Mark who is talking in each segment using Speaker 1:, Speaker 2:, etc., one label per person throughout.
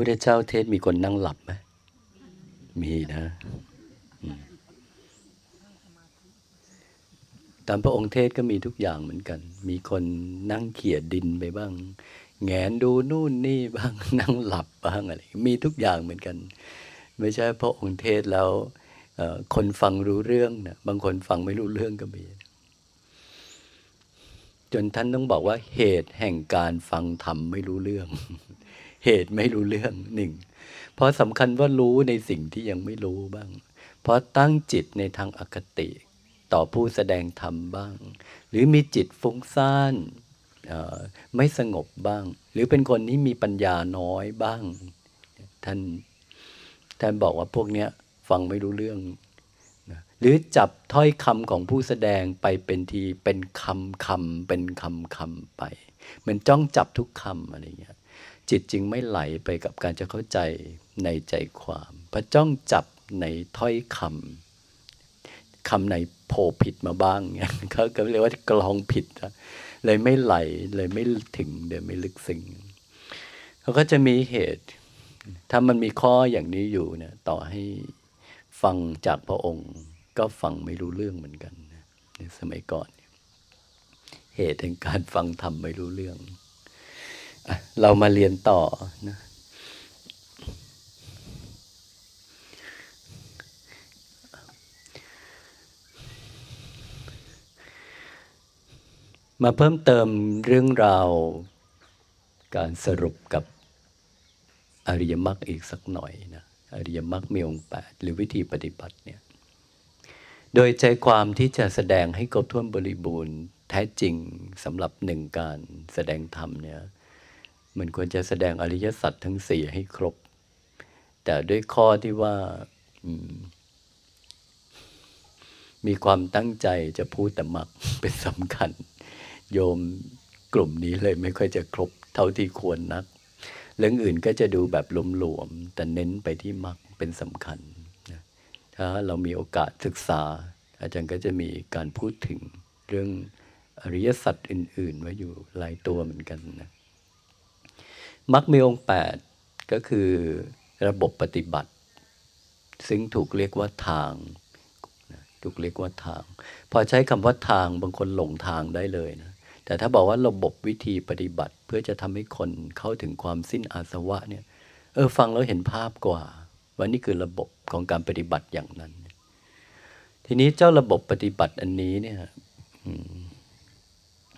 Speaker 1: พุทธเจ้าเทศมีคนนั่งหลับไหมมีนะตามพระองค์เทศก็มีทุกอย่างเหมือนกัน มีคนนั่งเขี่ยดินไปบ้าง แงนดูนู่นนี่บ้าง นั่งหลับบ้างอะไร มีทุกอย่างเหมือนกัน ไม่ใช่พระองค์เทศแล้วคนฟังรู้เรื่องนะบางคนฟังไม่รู้เรื่องก็มี จนท่านต้องบอกว่าเหตุแห่งการฟังธรรมไม่รู้เรื่อง เหตุไม่รู้เรื่องหนึ่งเพราะสำคัญว่ารู้ในสิ่งที่ยังไม่รู้บ้าง เพราะตั้งจิตในทางอคติ ต่อผู้แสดงธรรมบ้าง หรือมีจิตฟุ้งซ่านไม่สงบบ้าง หรือเป็นคนที่มีปัญญาน้อยบ้าง ท่านท่านบอกว่าพวกเนี้ยฟังไม่รู้เรื่องหรือจับถ้อยคำของผู้แสดงไปเป็นทีเป็นคำคำเป็นคำคำไป เหมือนจ้องจับทุกคำอะไรเงี้ย จิตจึงไม่ไหลไปกับการจะเข้าใจในใจความเพราะจ้องจับในถ้อยคำคำในโผล่ผิดมาบ้างเนี่ยเขาก็เรียกว่ากลองผิดเลยไม่ไหลเลยไม่ถึงเดี๋ยวไม่ลึกซึ้งเขาก็จะมีเหตุ ถ้ามันมีข้ออย่างนี้อยู่เนี่ยต่อให้ฟังจากพระองค์ ก็ฟังไม่รู้เรื่องเหมือนกันในสมัยก่อน เหตุแห่งการฟังธรรมไม่รู้เรื่อง เรามาเรียนต่อนะมาเพิ่มเติมเรื่องราวการสรุปกับอริยมรรคอีกสักหน่อยนะอริยมรรคมีองค์แปดหรือวิธีปฏิบัติเนี่ยโดยใจความที่จะแสดงให้ครบถ้วนบริบูรณ์แท้จริงสำหรับหนึ่งการแสดงธรรมเนี่ย มันควรจะแสดงอริยสัจทั้งสี่ให้ครบ แต่ด้วยข้อที่ว่ามีความตั้งใจจะพูดแต่มักเป็นสำคัญ โยมกลุ่มนี้เลยไม่ค่อยจะครบเท่าที่ควรนัก เรื่องอื่นก็จะดูแบบหลวมๆแต่เน้นไปที่มักเป็นสำคัญถ้าเรามีโอกาสศึกษา อาจารย์ก็จะมีการพูดถึงเรื่องอริยสัจอื่น ๆ ไว้อยู่หลายตัวเหมือนกันนะ มักมีองค์แปดก็คือระบบปฏิบัติ ซึ่งถูกเรียกว่าทาง ถูกเรียกว่าทาง พอใช้คำว่าทางบางคนหลงทางได้เลยนะ แต่ถ้าบอกว่าระบบวิธีปฏิบัติเพื่อจะทำให้คนเข้าถึงความสิ้นอาสวะเนี่ย เออฟังแล้วเห็นภาพกว่า ว่านี่คือระบบของการปฏิบัติอย่างนั้น ทีนี้เจ้าระบบปฏิบัติอันนี้เนี่ย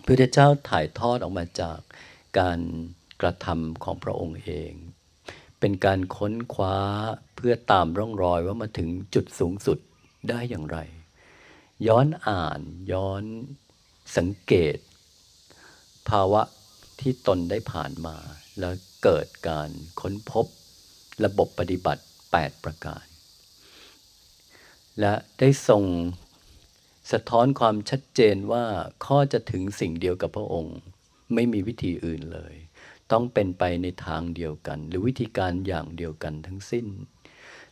Speaker 1: พระเจ้าถ่ายทอดออกมาจากการ กระทำของพระองค์เอง เป็นการค้นคว้าเพื่อตามร่องรอยว่ามาถึงจุดสูงสุดได้อย่างไร ย้อนอ่านย้อนสังเกต ภาวะที่ตนได้ผ่านมา แล้วเกิดการค้นพบระบบปฏิบัติ 8 ประการ และได้ส่งสะท้อนความชัดเจนว่าข้อจะถึงสิ่งเดียวกับพระองค์ ไม่มีวิธีอื่นเลย ต้องเป็นไปในทางเดียวกัน หรือวิธีการอย่างเดียวกันทั้งสิ้น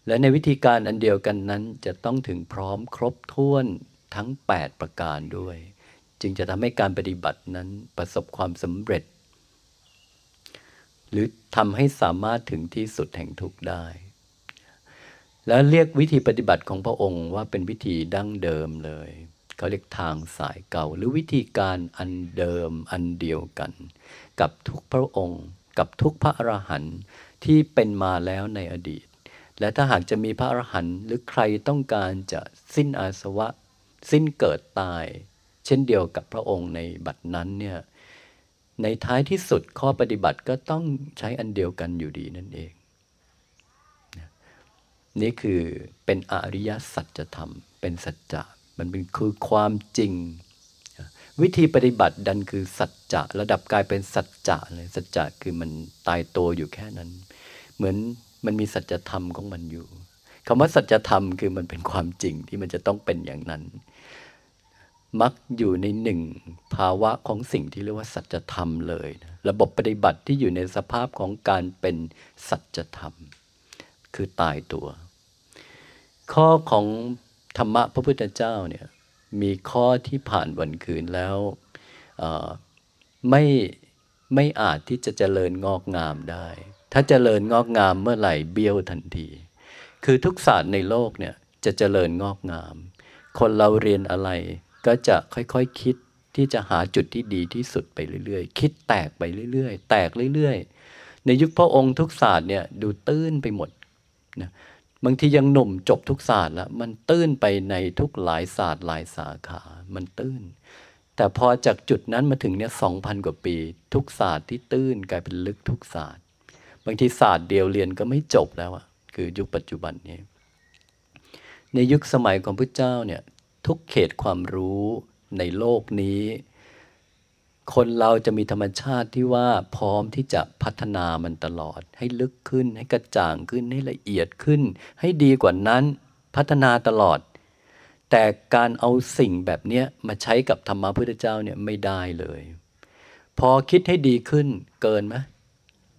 Speaker 1: และในวิธีการอันเดียวกันนั้นจะต้องถึงพร้อมครบถ้วนทั้ง 8 ประการด้วย จึงจะทำให้การปฏิบัตินั้นประสบความสำเร็จ หรือทำให้สามารถถึงที่สุดแห่งทุกข์ได้ แล้วเรียกวิธีปฏิบัติของพระองค์ว่าเป็นวิธีดั้งเดิมเลยเขาเรียกทางสายเก่าหรือวิธีการอันเดิมอันเดียวกัน กับทุกพระองค์ กับทุกพระอรหันต์ที่เป็นมาแล้วในอดีต และถ้าหากจะมีพระอรหันต์หรือใครต้องการจะสิ้นอาสวะ สิ้นเกิดตาย เช่นเดียวกับพระองค์ในบัดนั้นเนี่ยในท้ายที่สุดข้อปฏิบัติก็ต้องใช้อันเดียวกันอยู่ดีนั่นเอง นี่คือเป็นอริยสัจธรรม เป็นสัจจะมันเป็นคือความจริง วิธีปฏิบัติดันคือสัจจะระดับกลายเป็นสัจจะเลยสัจจะคือมันตายตัวอยู่แค่นั้น เหมือนมันมีสัจธรรมของมันอยู่คำว่าสัจธรรมคือมันเป็นความจริงที่มันจะต้องเป็นอย่างนั้น มักอยู่ในหนึ่งภาวะของสิ่งที่เรียกว่าสัจธรรมเลยนะระบบปฏิบัติที่อยู่ในสภาพของการเป็นสัจธรรม คือตายตัว ข้อของธรรมะพระพุทธเจ้าเนี่ย มีข้อที่ผ่านวันคืนแล้วไม่ไม่อาจที่จะเจริญงอกงามได้ ถ้าเจริญงอกงามเมื่อไหร่เบี้ยวทันที คือทุกศาสตร์ในโลกเนี่ยจะเจริญงอกงาม คนเราเรียนอะไรก็จะค่อยๆคคิดที่จะหาจุดที่ดีที่สุดไปเรื่อยๆ คิดแตกไปเรื่อยๆ แตกเรื่อยๆ ในยุคพระองค์ทุกศาสตร์เนี่ยดูตื้นไปหมดนะ บางทียังหนุ่มจบทุกศาสตร์แล้วมันตื้นไปในทุกหลายศาสตร์หลายสาขา มันตื้น แต่พอจากจุดนั้นมาถึงเนี่ยสองพันกว่าปี ทุกศาสตร์ที่ตื้นกลายเป็นลึกทุกศาสตร์ บางทีศาสตร์เดียวเรียนก็ไม่จบแล้วอะคือยุคปัจจุบันนี้ ในยุคสมัยของพระเจ้าเนี่ยทุกเขตความรู้ในโลกนี้ คนเราจะมีธรรมชาติที่ว่าพร้อมที่จะพัฒนามันตลอด ให้ลึกขึ้น ให้กระจ่างขึ้น ให้ละเอียดขึ้น ให้ดีกว่านั้นพัฒนาตลอด แต่การเอาสิ่งแบบนี้มาใช้กับธรรมะพุทธเจ้าเนี่ยไม่ได้เลย พอคิดให้ดีขึ้นเกินไหม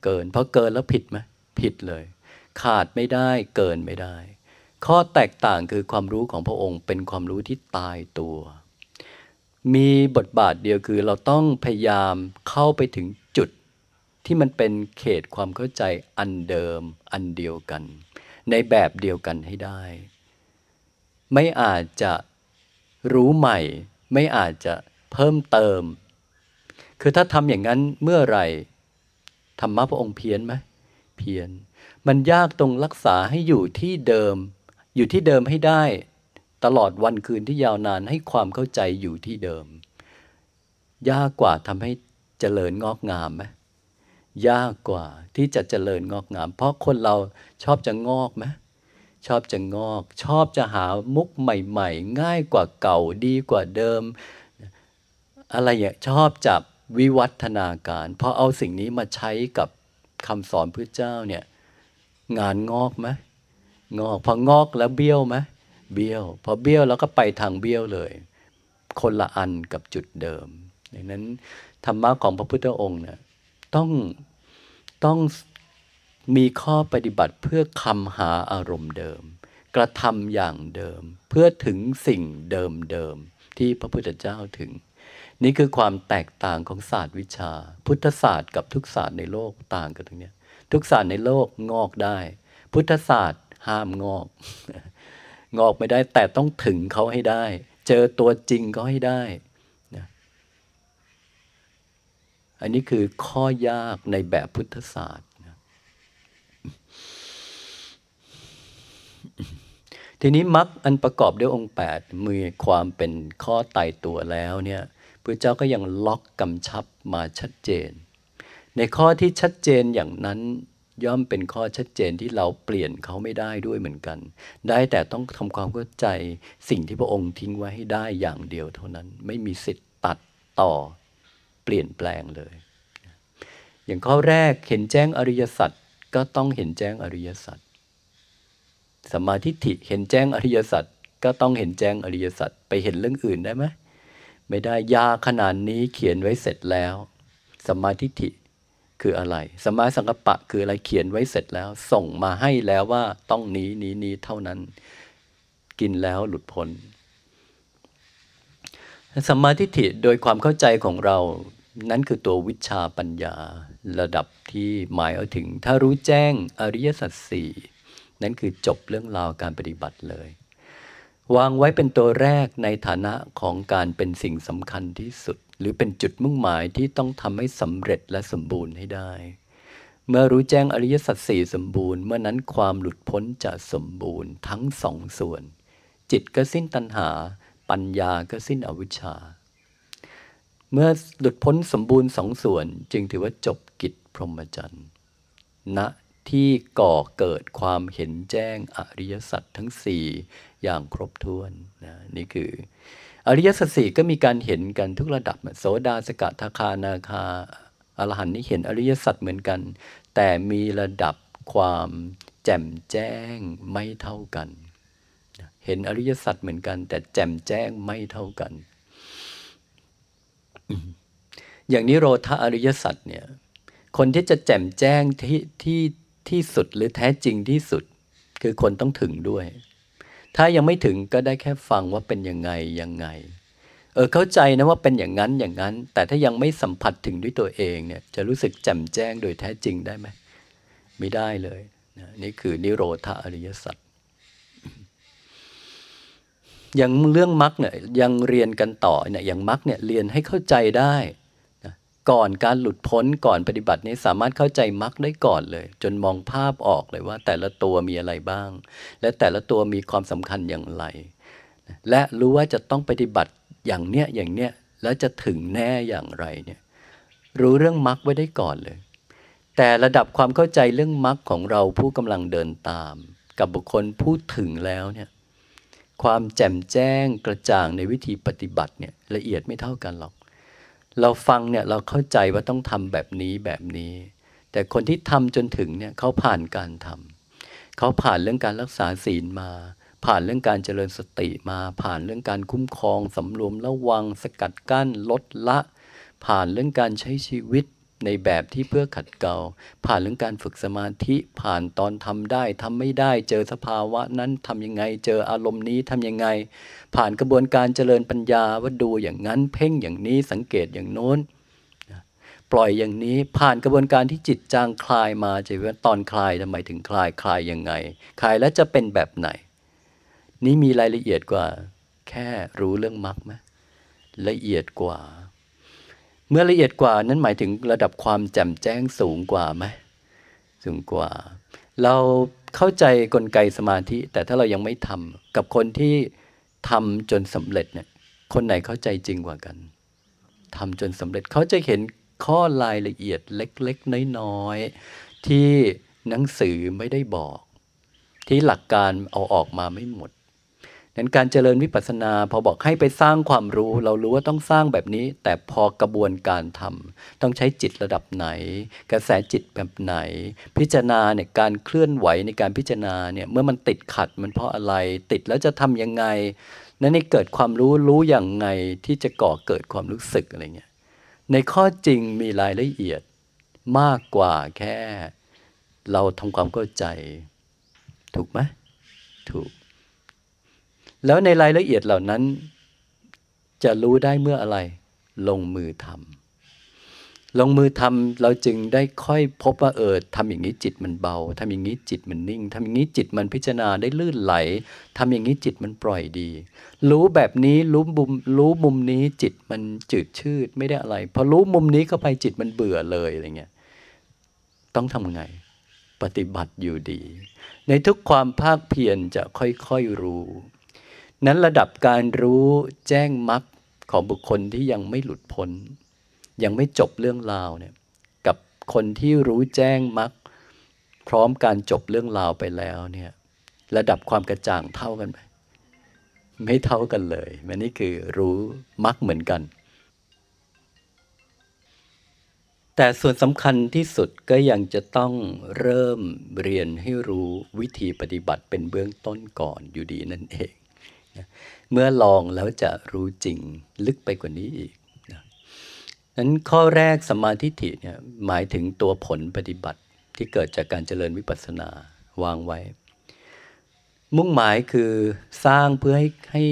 Speaker 1: เกินเพราะเกินแล้วผิดไหมผิดเลย ขาดไม่ได้เกินไม่ได้ ข้อแตกต่างคือความรู้ของพระองค์เป็นความรู้ที่ตายตัว มีบทบาทเดียวคือเราต้องพยายามเข้าไปถึงจุดที่มันเป็นเขตความเข้าใจอันเดิมอันเดียวกัน ในแบบเดียวกันให้ได้ ไม่อาจจะรู้ใหม่ ไม่อาจจะเพิ่มเติม คือถ้าทำอย่างนั้นเมื่อไหร่ธรรมะพระองค์เพี้ยนไหมเพี้ยน มันยากตรงรักษาให้อยู่ที่เดิม อยู่ที่เดิมให้ได้ ตลอดวันคืนที่ยาวนานให้ความเข้าใจอยู่ที่เดิม ยากกว่าทำให้เจริญงอกงามไหมยากกว่าที่จะเจริญงอกงาม เพราะคนเราชอบจะงอกไหมชอบจะงอก ชอบจะหามุกใหม่ ๆ ง่ายกว่าเก่าดีกว่าเดิม อะไรอย่างชอบจับวิวัฒนาการพอเอาสิ่งนี้มาใช้กับคำสอนพระเจ้าเนี่ยงานงอกไหมงอกพองอกแล้วเบี้ยวไหม เบี้ยว พอเบี้ยวแล้วก็ไปทางเบี้ยวเลย คนละอันกับจุดเดิมดังนั้นธรรมะของพระพุทธองค์เนี่ยต้องต้องมีข้อปฏิบัติเพื่อคำหาอารมณ์เดิม กระทำอย่างเดิม เพื่อถึงสิ่งเดิมเดิมที่พระพุทธเจ้าถึง นี่คือความแตกต่างของศาสตร์วิชา พุทธศาสตร์กับทุกศาสตร์ในโลกต่างกันตรงนี้ทุกศาสตร์ในโลกงอกได้ พุทธศาสตร์ห้ามงอก งอกไม่ได้ แต่ต้องถึงเขาให้ได้ เจอตัวจริงเขาให้ได้นะอันนี้คือข้อยากในแบบพุทธศาสตร์นะทีนี้มรรคอันประกอบด้วยองค์ 8มีความเป็นข้อไต่ตัวแล้วเนี่ยพระเจ้าก็ยังล็อกกำชับมาชัดเจน ในข้อที่ชัดเจนอย่างนั้น ย่อมเป็นข้อชัดเจนที่เราเปลี่ยนเขาไม่ได้ด้วยเหมือนกัน ได้แต่ต้องทำความเข้าใจสิ่งที่พระองค์ทิ้งไว้ให้ได้อย่างเดียวเท่านั้น ไม่มีสิทธิ์ตัดต่อเปลี่ยนแปลงเลย อย่างข้อแรกเห็นแจ้งอริยสัจก็ต้องเห็นแจ้งอริยสัจสมาธิฐิเห็นแจ้งอริยสัจก็ต้องเห็นแจ้งอริยสัจไปเห็นเรื่องอื่นได้ไหมไม่ได้ยาขนาดนี้เขียนไว้เสร็จแล้ว สมาธิฐิ คืออะไร สมาสังกปะคืออะไรเขียนไว้เสร็จแล้ว ส่งมาให้แล้วว่าต้องนี้นี้นี้เท่านั้น กินแล้วหลุดพ้นสมาธิิโดยความเข้าใจของเรานั้นคือตัววิชาปัญญาระดับที่หมายเอาถึง ถ้ารู้แจ้งอริยสัจสี่นั่นคือจบเรื่องราวการปฏิบัติเลย วางไว้เป็นตัวแรกในฐานะของการเป็นสิ่งสำคัญที่สุด หรือเป็นจุดมุ่งหมายที่ต้องทำให้สำเร็จและสมบูรณ์ให้ได้ เมื่อรู้แจ้งอริยสัจสี่สมบูรณ์ เมื่อนั้นความหลุดพ้นจะสมบูรณ์ทั้งสองส่วน จิตก็สิ้นตัณหา ปัญญาก็สิ้นอวิชชา เมื่อหลุดพ้นสมบูรณ์สองส่วน จึงถือว่าจบกิจพรหมจรรย์ณนะที่ก่อเกิดความเห็นแจ้งอริยสัจทั้งสี่อย่างครบถ้วนนะนี่คือ อริยสัจสี่ก็มีการเห็นกันทุกระดับโสดาสกทาคานาคาอรหันต์นี่เห็นอริยสัจเหมือนกัน แต่มีระดับความแจ่มแจ้งไม่เท่ากัน เห็นอริยสัจเหมือนกัน แต่แจ่มแจ้งไม่เท่ากัน อย่างนี้โรธาอริยสัจเนี่ยคนที่จะแจ่มแจ้งที่ที่ที่สุดหรือแท้จริงที่สุด คือคนต้องถึงด้วย ถ้ายังไม่ถึงก็ได้แค่ฟังว่าเป็นยังไงยังไง เออเข้าใจนะว่าเป็นอย่างนั้นอย่างนั้น แต่ถ้ายังไม่สัมผัสถึงด้วยตัวเองเนี่ยจะรู้สึกแจ่มแจ้งโดยแท้จริงได้ไหมไม่ได้เลยนะนี่คือนิโรธาอริยสัจอย่างเรื่องมรรคเนี่ยยังเรียนกันต่อเนี่ยอย่างมรรคเนี่ยเรียนให้เข้าใจได้ ก่อนการหลุดพ้นก่อนปฏิบัตินี้สามารถเข้าใจมรรคได้ก่อนเลย จนมองภาพออกเลยว่าแต่ละตัวมีอะไรบ้าง และแต่ละตัวมีความสำคัญอย่างไร และรู้ว่าจะต้องปฏิบัติอย่างเนี้ยอย่างเนี้ยแล้วจะถึงแน่อย่างไรเนี่ยรู้เรื่องมรรคไว้ได้ก่อนเลย แต่ระดับความเข้าใจเรื่องมรรคของเราผู้กำลังเดินตาม กับบุคคลพูดถึงแล้วเนี่ยความแจ่มแจ้งกระจ่างในวิธีปฏิบัติเนี่ยละเอียดไม่เท่ากันหรอก เราฟังเนี่ยเราเข้าใจว่าต้องทำแบบนี้แบบนี้ แต่คนที่ทำจนถึงเนี่ยเขาผ่านการทำเขาผ่านเรื่องการรักษาศีลมา ผ่านเรื่องการเจริญสติมา ผ่านเรื่องการคุ้มครองสำรวมระวัง สกัดกั้นลดละ ผ่านเรื่องการใช้ชีวิตในแบบที่เพื่อขัดเกลาผ่านเรื่องการฝึกสมาธิผ่านตอนทำได้ทำไม่ได้เจอสภาวะนั้นทำยังไง เจออารมณ์นี้ทำยังไง ผ่านกระบวนการเจริญปัญญาว่าดูอย่างนั้น เพ่งอย่างนี้สังเกตอย่างโน้นปล่อยอย่างนี้ผ่านกระบวนการที่จิตจางคลายมาจะว่าตอนคลายทำไมถึงคลายคลายยังไง คลายแล้วจะเป็นแบบไหน นี่มีรายละเอียดกว่า แค่รู้เรื่องมรรคไหมละเอียดกว่า เมื่อละเอียดกว่านั้นหมายถึงระดับความแจ่มแจ้งสูงกว่าไหมสูงกว่า เราเข้าใจกลไกสมาธิ แต่ถ้าเรายังไม่ทำกับคนที่ ทำจนสำเร็จเนี่ยคนไหนเข้าใจจริงกว่ากันทำจนสำเร็จเขาจะเห็นข้อรายละเอียดเล็กๆ น้อยๆ ที่หนังสือไม่ได้บอก ที่หลักการเอาออกมาไม่หมด นั้นการเจริญวิปัสสนาพอบอกให้ไปสร้างความรู้ เรารู้ว่าต้องสร้างแบบนี้ แต่พอกระบวนการทำต้องใช้จิตระดับไหน กระแสจิตแบบไหน พิจารณาเนี่ยการเคลื่อนไหวในการพิจารณาเนี่ยเมื่อมันติดขัดมันเพราะอะไร ติดแล้วจะทํำยังไง นั้นในเกิดความรู้รู้อย่างไงที่จะก่อเกิดความรู้สึกอะไรเงี้ยในข้อจริงมีรายละเอียดมากกว่าแค่ เราทำความเข้าใจ ถูกไหมถูก แล้วในรายละเอียดเหล่านั้น จะรู้ได้เมื่ออะไร ลงมือทำลงมือทำเราจึงได้ค่อยพบว่าเออทำอย่างนี้จิตมันเบาทำอย่างนี้จิตมันนิ่งทำอย่างนี้จิตมันพิจารณาได้ลื่นไหลทำอย่างนี้จิตมันปล่อยดี รู้แบบนี้รู้มุมรู้มุมนี้จิตมันจืดชืดไม่ได้อะไรพอรู้มุมนี้เข้าไปจิตมันเบื่อเลยอะไรเงี้ยต้องทำไงปฏิบัติอยู่ดี ในทุกความภาคเพียรจะค่อยๆรู้ นั้นระดับการรู้แจ้งมรรคของบุคคลที่ยังไม่หลุดพ้น ยังไม่จบเรื่องราวเนี่ยกับคนที่รู้แจ้งมรรคพร้อมการจบเรื่องราวไปแล้วเนี่ยระดับความกระจ่างเท่ากันไหมไม่เท่ากันเลยมันนี่คือรู้มรรคเหมือนกัน แต่ส่วนสำคัญที่สุดก็ยังจะต้องเริ่มเรียนให้รู้วิธีปฏิบัติเป็นเบื้องต้นก่อนอยู่ดีนั่นเอง เมื่อลองแล้วจะรู้จริงลึกไปกว่านี้อีกนะนั้นข้อแรกสมาธิฐิเนี่ยหมายถึงตัวผลปฏิบัติที่เกิดจากการเจริญวิปัสสนาวางไว้ มุ่งหมายคือสร้างเพื่อให้ให้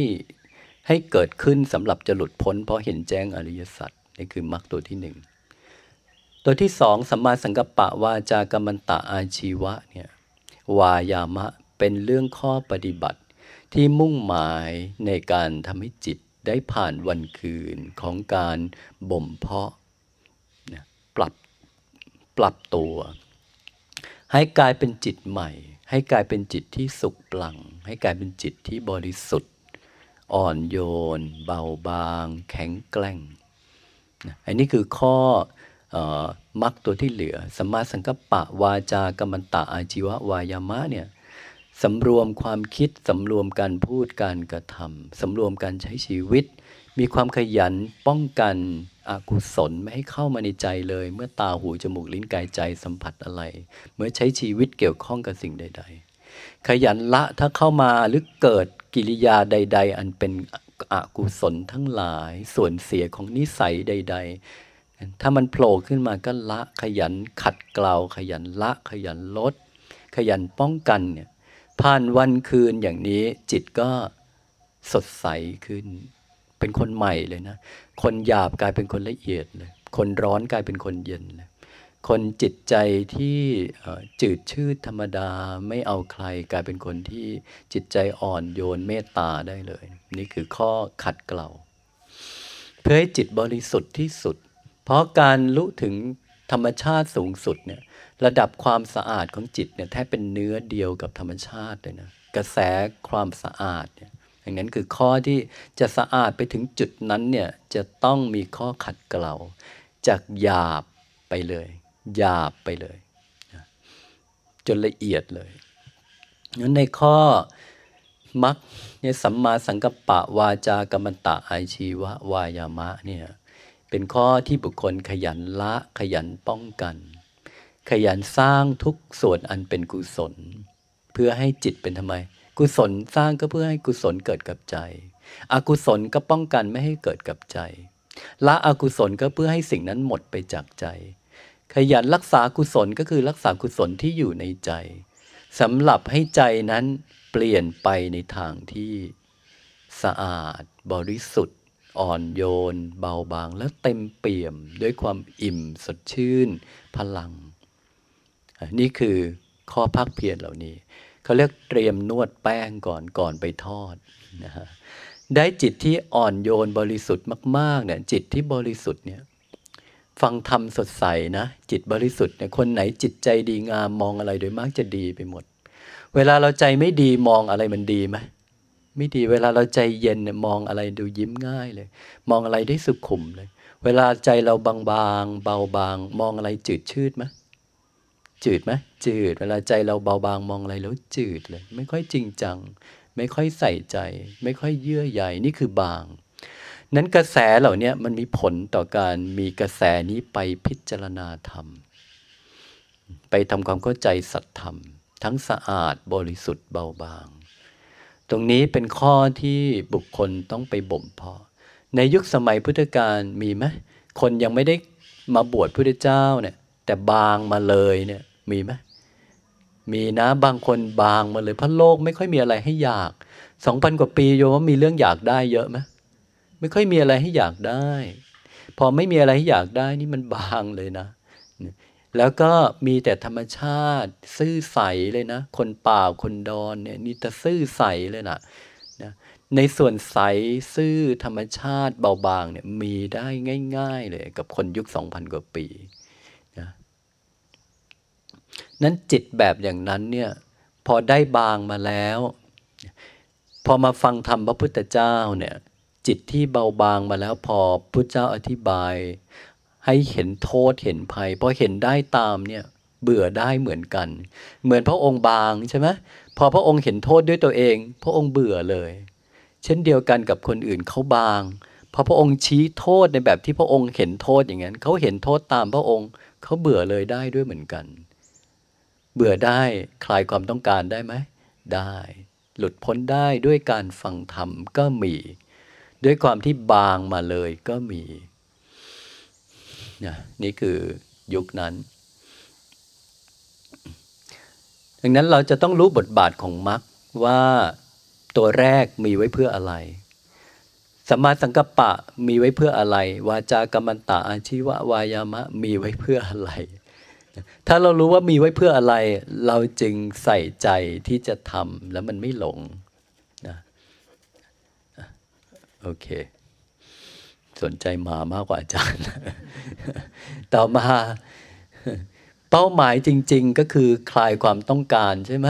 Speaker 1: ให้เกิดขึ้นสำหรับจะหลุดพ้น เพราะเห็นแจ้งอริยสัจนี่คือมรรคตัวที่หนึ่งตัวที่สองสัมมาสังกัปปะวาจากรรมันตะอาชีวะเนี่ยวายามะเป็นเรื่องข้อปฏิบัติ ที่มุ่งหมายในการทำให้จิตได้ผ่านวันคืนของการบ่มเพาะปรับปรับตัว ให้กลายเป็นจิตใหม่ ให้กลายเป็นจิตที่สุขปลัง ให้กลายเป็นจิตที่บริสุทธิ์ อ่อนโยน เบาบาง แข็งแกร่งอันนี้คือข้อมรรคตัวที่เหลือสมาสังกปะวาจากรรมตะอาชีวะวายามะเนี่ย สำรวมความคิดสำรวมการพูดการกระทำสำรวมการใช้ชีวิต มีความขยันป้องกันอกุศลไม่ให้เข้ามาในใจเลย เมื่อตาหูจมูกลิ้นกายใจสัมผัสอะไร เมื่อใช้ชีวิตเกี่ยวข้องกับสิ่งใด ๆ ขยันละถ้าเข้ามาหรือเกิดกิริยาใด ๆ อันเป็นอกุศลทั้งหลาย ส่วนเสียของนิสัยใด ๆ ถ้ามันโผล่ขึ้นมาก็ละขยันขัดเกลาขยันละขยันลด ขยันป้องกันเนี่ย ผ่านวันคืนอย่างนี้จิตก็สดใสขึ้น เป็นคนใหม่เลยนะ คนหยาบกลายเป็นคนละเอียดเลย คนร้อนกลายเป็นคนเย็นเลยคนจิตใจที่จืดชืดธรรมดาไม่เอาใครกลายเป็นคนที่จิตใจอ่อนโยนเมตตาได้เลย นี่คือข้อขัดเกลาเพื่อให้จิตบริสุทธิ์ที่สุด เพราะการรู้ถึงธรรมชาติสูงสุดเนี่ย ระดับความสะอาดของจิตเนี่ยแทบเป็นเนื้อเดียวกับธรรมชาติเลยนะกระแสความสะอาดเนี่ยอย่างนั้นคือข้อที่จะสะอาดไปถึงจุดนั้นเนี่ยจะต้องมีข้อขัดเกลาจากหยาบไปเลยหยาบไปเลยจนละเอียดเลยนั้นในข้อมักเนี่ยสัมมาสังกัปปะวาจากรรมตะอาชีวะวายามะเนี่ยเป็นข้อที่บุคคลขยันละขยันป้องกัน ขยันสร้างทุกส่วนอันเป็นกุศล เพื่อให้จิตเป็นทำไม กุศลสร้างก็เพื่อให้กุศลเกิดกับใจ อกุศลก็ป้องกันไม่ให้เกิดกับใจ ละอกุศลก็เพื่อให้สิ่งนั้นหมดไปจากใจ ขยันรักษากุศลก็คือรักษากุศลที่อยู่ในใจสำหรับให้ใจนั้นเปลี่ยนไปในทางที่สะอาด บริสุทธิ์ อ่อนโยน เบาบางและเต็มเปี่ยมด้วยความอิ่มสดชื่น พลัง นี่คือข้อพักเพียรเหล่านี้เขาเรียกเตรียมนวดแป้งก่อนก่อนไปทอดนะฮะได้จิตที่อ่อนโยนบริสุทธิ์มากๆเนี่ยจิตที่บริสุทธิ์เนี่ยฟังธรรมสดใสนะ จิตบริสุทธิ์เนี่ยคนไหนจิตใจดีงามมองอะไรโดยมากจะดีไปหมด เวลาเราใจไม่ดีมองอะไรมันดีไหมไม่ดีเวลาเราใจเย็นเนี่ยมองอะไรดูยิ้มง่ายเลย มองอะไรได้สุขุมเลย เวลาใจเราบางบางเบาบางมองอะไรจืดชืดไหม จืดไหมจืด เวลาใจเราเบาบางมองอะไรแล้วจืดเลย ไม่ค่อยจริงจัง ไม่ค่อยใส่ใจ ไม่ค่อยเยื่อใยนี่คือบาง นั้นกระแสเหล่านี้มันมีผลต่อการมีกระแสนี้ไปพิจารณาธรรม ไปทำความเข้าใจสัตธรรม ทั้งสะอาดบริสุทธิ์เบาบาง ตรงนี้เป็นข้อที่บุคคลต้องไปบ่มเพาะ ในยุคสมัยพุทธกาลมีไหมคนยังไม่ได้มาบวชพุทธเจ้าเนี่ย แต่บางมาเลยเนี่ยมีไหมมีนะบางคนบางมาเลยเพราะโลกไม่ค่อยมีอะไรให้อยากสองพันกว่าปีโยมว่ามีเรื่องอยากได้เยอะไหมไม่ค่อยมีอะไรให้อยากได้ พอไม่มีอะไรให้อยากได้นี่มันบางเลยนะ แล้วก็มีแต่ธรรมชาติ ซื่อใสเลยนะ คนป่าคนดอนเนี่ยนี่แต่ซื่อใสเลยนะนะในส่วนใสซื่อธรรมชาติเบาบางเนี่ยมีได้ง่าย ๆ เลยกับคนยุคสองพันกว่าปี นั้นจิตแบบอย่างนั้นเนี่ยพอได้บางมาแล้ว พอมาฟังธรรมพระพุทธเจ้าเนี่ยจิตที่เบาบางมาแล้วพอพุทธเจ้าอธิบาย ให้เห็นโทษเห็นภัยพอเห็นได้ตามเนี่ยเบื่อได้เหมือนกัน เหมือนพระองค์บางใช่ไหมพอพระองค์เห็นโทษด้วยตัวเอง พระองค์เบื่อเลย เช่นเดียวกันกับคนอื่นเขาบางพอพระองค์ชี้โทษในแบบที่พระองค์เห็นโทษอย่างนั้นเขาเห็นโทษตามพระองค์เขาเบื่อเลยได้ด้วยเหมือนกัน เบื่อได้คลายความต้องการได้ไหมได้ หลุดพ้นได้ด้วยการฟังธรรมก็มี ด้วยความที่บางมาเลยก็มีนะนี่คือยุคนั้น ดังนั้นเราจะต้องรู้บทบาทของมรรคว่าตัวแรกมีไว้เพื่ออะไรสมาสังกปะมีไว้เพื่ออะไร วาจากรรมันตาอาชีวะวายามะมีไว้เพื่ออะไร ถ้าเรารู้ว่ามีไว้เพื่ออะไร เราจึงใส่ใจที่จะทำแล้วมันไม่หลงโอเค สนใจมามากกว่าอาจารย์ ต่อมาเป้าหมายจริง ๆ ก็คือคลายความต้องการใช่ไหม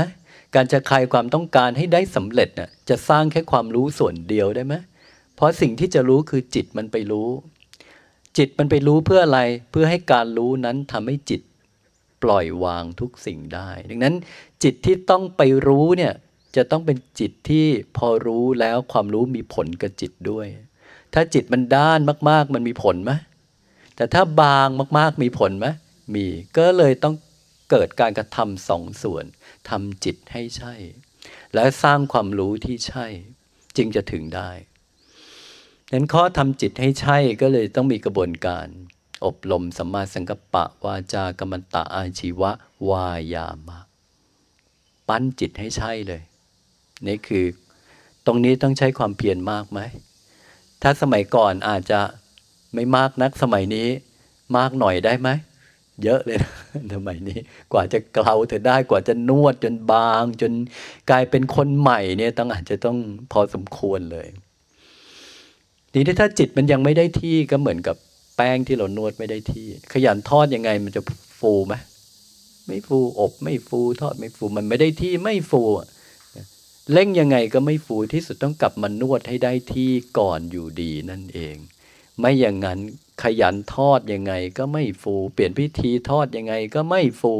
Speaker 1: การจะคลายความต้องการให้ได้สำเร็จน่ะจะสร้างแค่ความรู้ส่วนเดียวได้ไหมเพราะสิ่งที่จะรู้คือจิตมันไปรู้ จิตมันไปรู้เพื่ออะไรเพื่อให้การรู้นั้นทำให้จิต ปล่อยวางทุกสิ่งได้ ดังนั้นจิตที่ต้องไปรู้เนี่ยจะต้องเป็นจิตที่พอรู้แล้วความรู้มีผลกับจิตด้วย ถ้าจิตมันด้านมาก ๆ มันมีผลไหมแต่ถ้าบางมาก ๆ มีผลไหมมีก็เลยต้องเกิดการกระทำสองส่วนทำจิตให้ใช่ และสร้างความรู้ที่ใช่ จึงจะถึงได้นั้นข้อทำจิตให้ใช่ก็เลยต้องมีกระบวนการ อบรมสัมมาสังกัปปะวาจากรรมตะอาชีวะ วายามะ ปั้นจิตให้ใช่เลย นี่คือ ตรงนี้ต้องใช้ความเพียรมากไหม ถ้าสมัยก่อนอาจจะไม่มากนักสมัยนี้มากหน่อยได้ไหม เยอะเลยนะสมัยนี้ กว่าจะเกลาเธอได้กว่าจะนวดจนบาง จนกลายเป็นคนใหม่เนี่ยต้องอาจจะต้องพอสมควรเลยทีนี้ถ้าจิตมันยังไม่ได้ที่ก็เหมือนกับ แป้งที่เรานวดไม่ได้ที่ ขยันทอดยังไงมันจะฟูไหมไม่ฟูอบไม่ฟูทอดไม่ฟูมันไม่ได้ที่ไม่ฟูเล่งยังไงก็ไม่ฟูที่สุดต้องกลับมานวดให้ได้ที่ก่อนอยู่ดีนั่นเอง ไม่อย่างนั้นขยันทอดยังไงก็ไม่ฟู เปลี่ยนพิธีทอดยังไงก็ไม่ฟู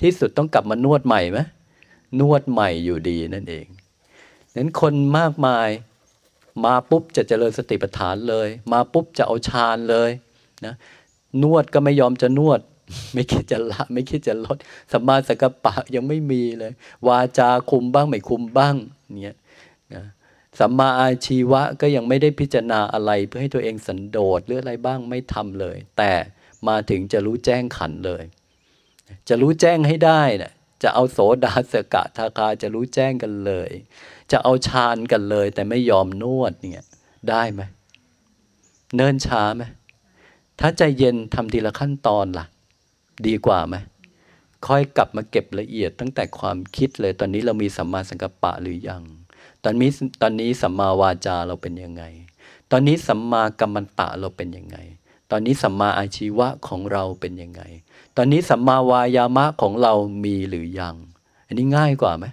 Speaker 1: ที่สุดต้องกลับมานวดใหม่ไหมนวดใหม่อยู่ดีนั่นเองนั้นคนมากมาย มาปุ๊บจะเจริญสติปัฏฐานเลย มาปุ๊บจะเอาฌานเลย นะนวดก็ไม่ยอมจะนวด ไม่คิดจะละ ไม่คิดจะลดสัมมาสังกัปปะยังไม่มีเลย วาจาคุมบ้างไม่คุมบ้างเนี่ยนะสัมมาอาชีวะก็ยังไม่ได้พิจารณาอะไรเพื่อให้ตัวเองสันโดษหรืออะไรบ้างไม่ทำเลย แต่มาถึงจะรู้แจ้งขันเลย จะรู้แจ้งให้ได้นะจะเอาโสดาสกะทาคาจะรู้แจ้งกันเลย จะเอาฌานกันเลย แต่ไม่ยอมนวดเนี่ยได้ไหมเนิ่นช้าไหม ถ้าใจเย็นทำทีละขั้นตอนล่ะ ดีกว่าไหมค่อยกลับมาเก็บละเอียดตั้งแต่ความคิดเลย ตอนนี้เรามีสัมมาสังกัปปะหรือยัง ตอนนี้ตอนนี้สัมมาวาจาเราเป็นยังไง ตอนนี้สัมมากัมมันตะเราเป็นยังไง ตอนนี้สัมมาอาชีวะของเราเป็นยังไง ตอนนี้สัมมาวายามะของเรามีหรือยัง อันนี้ง่ายกว่าไหม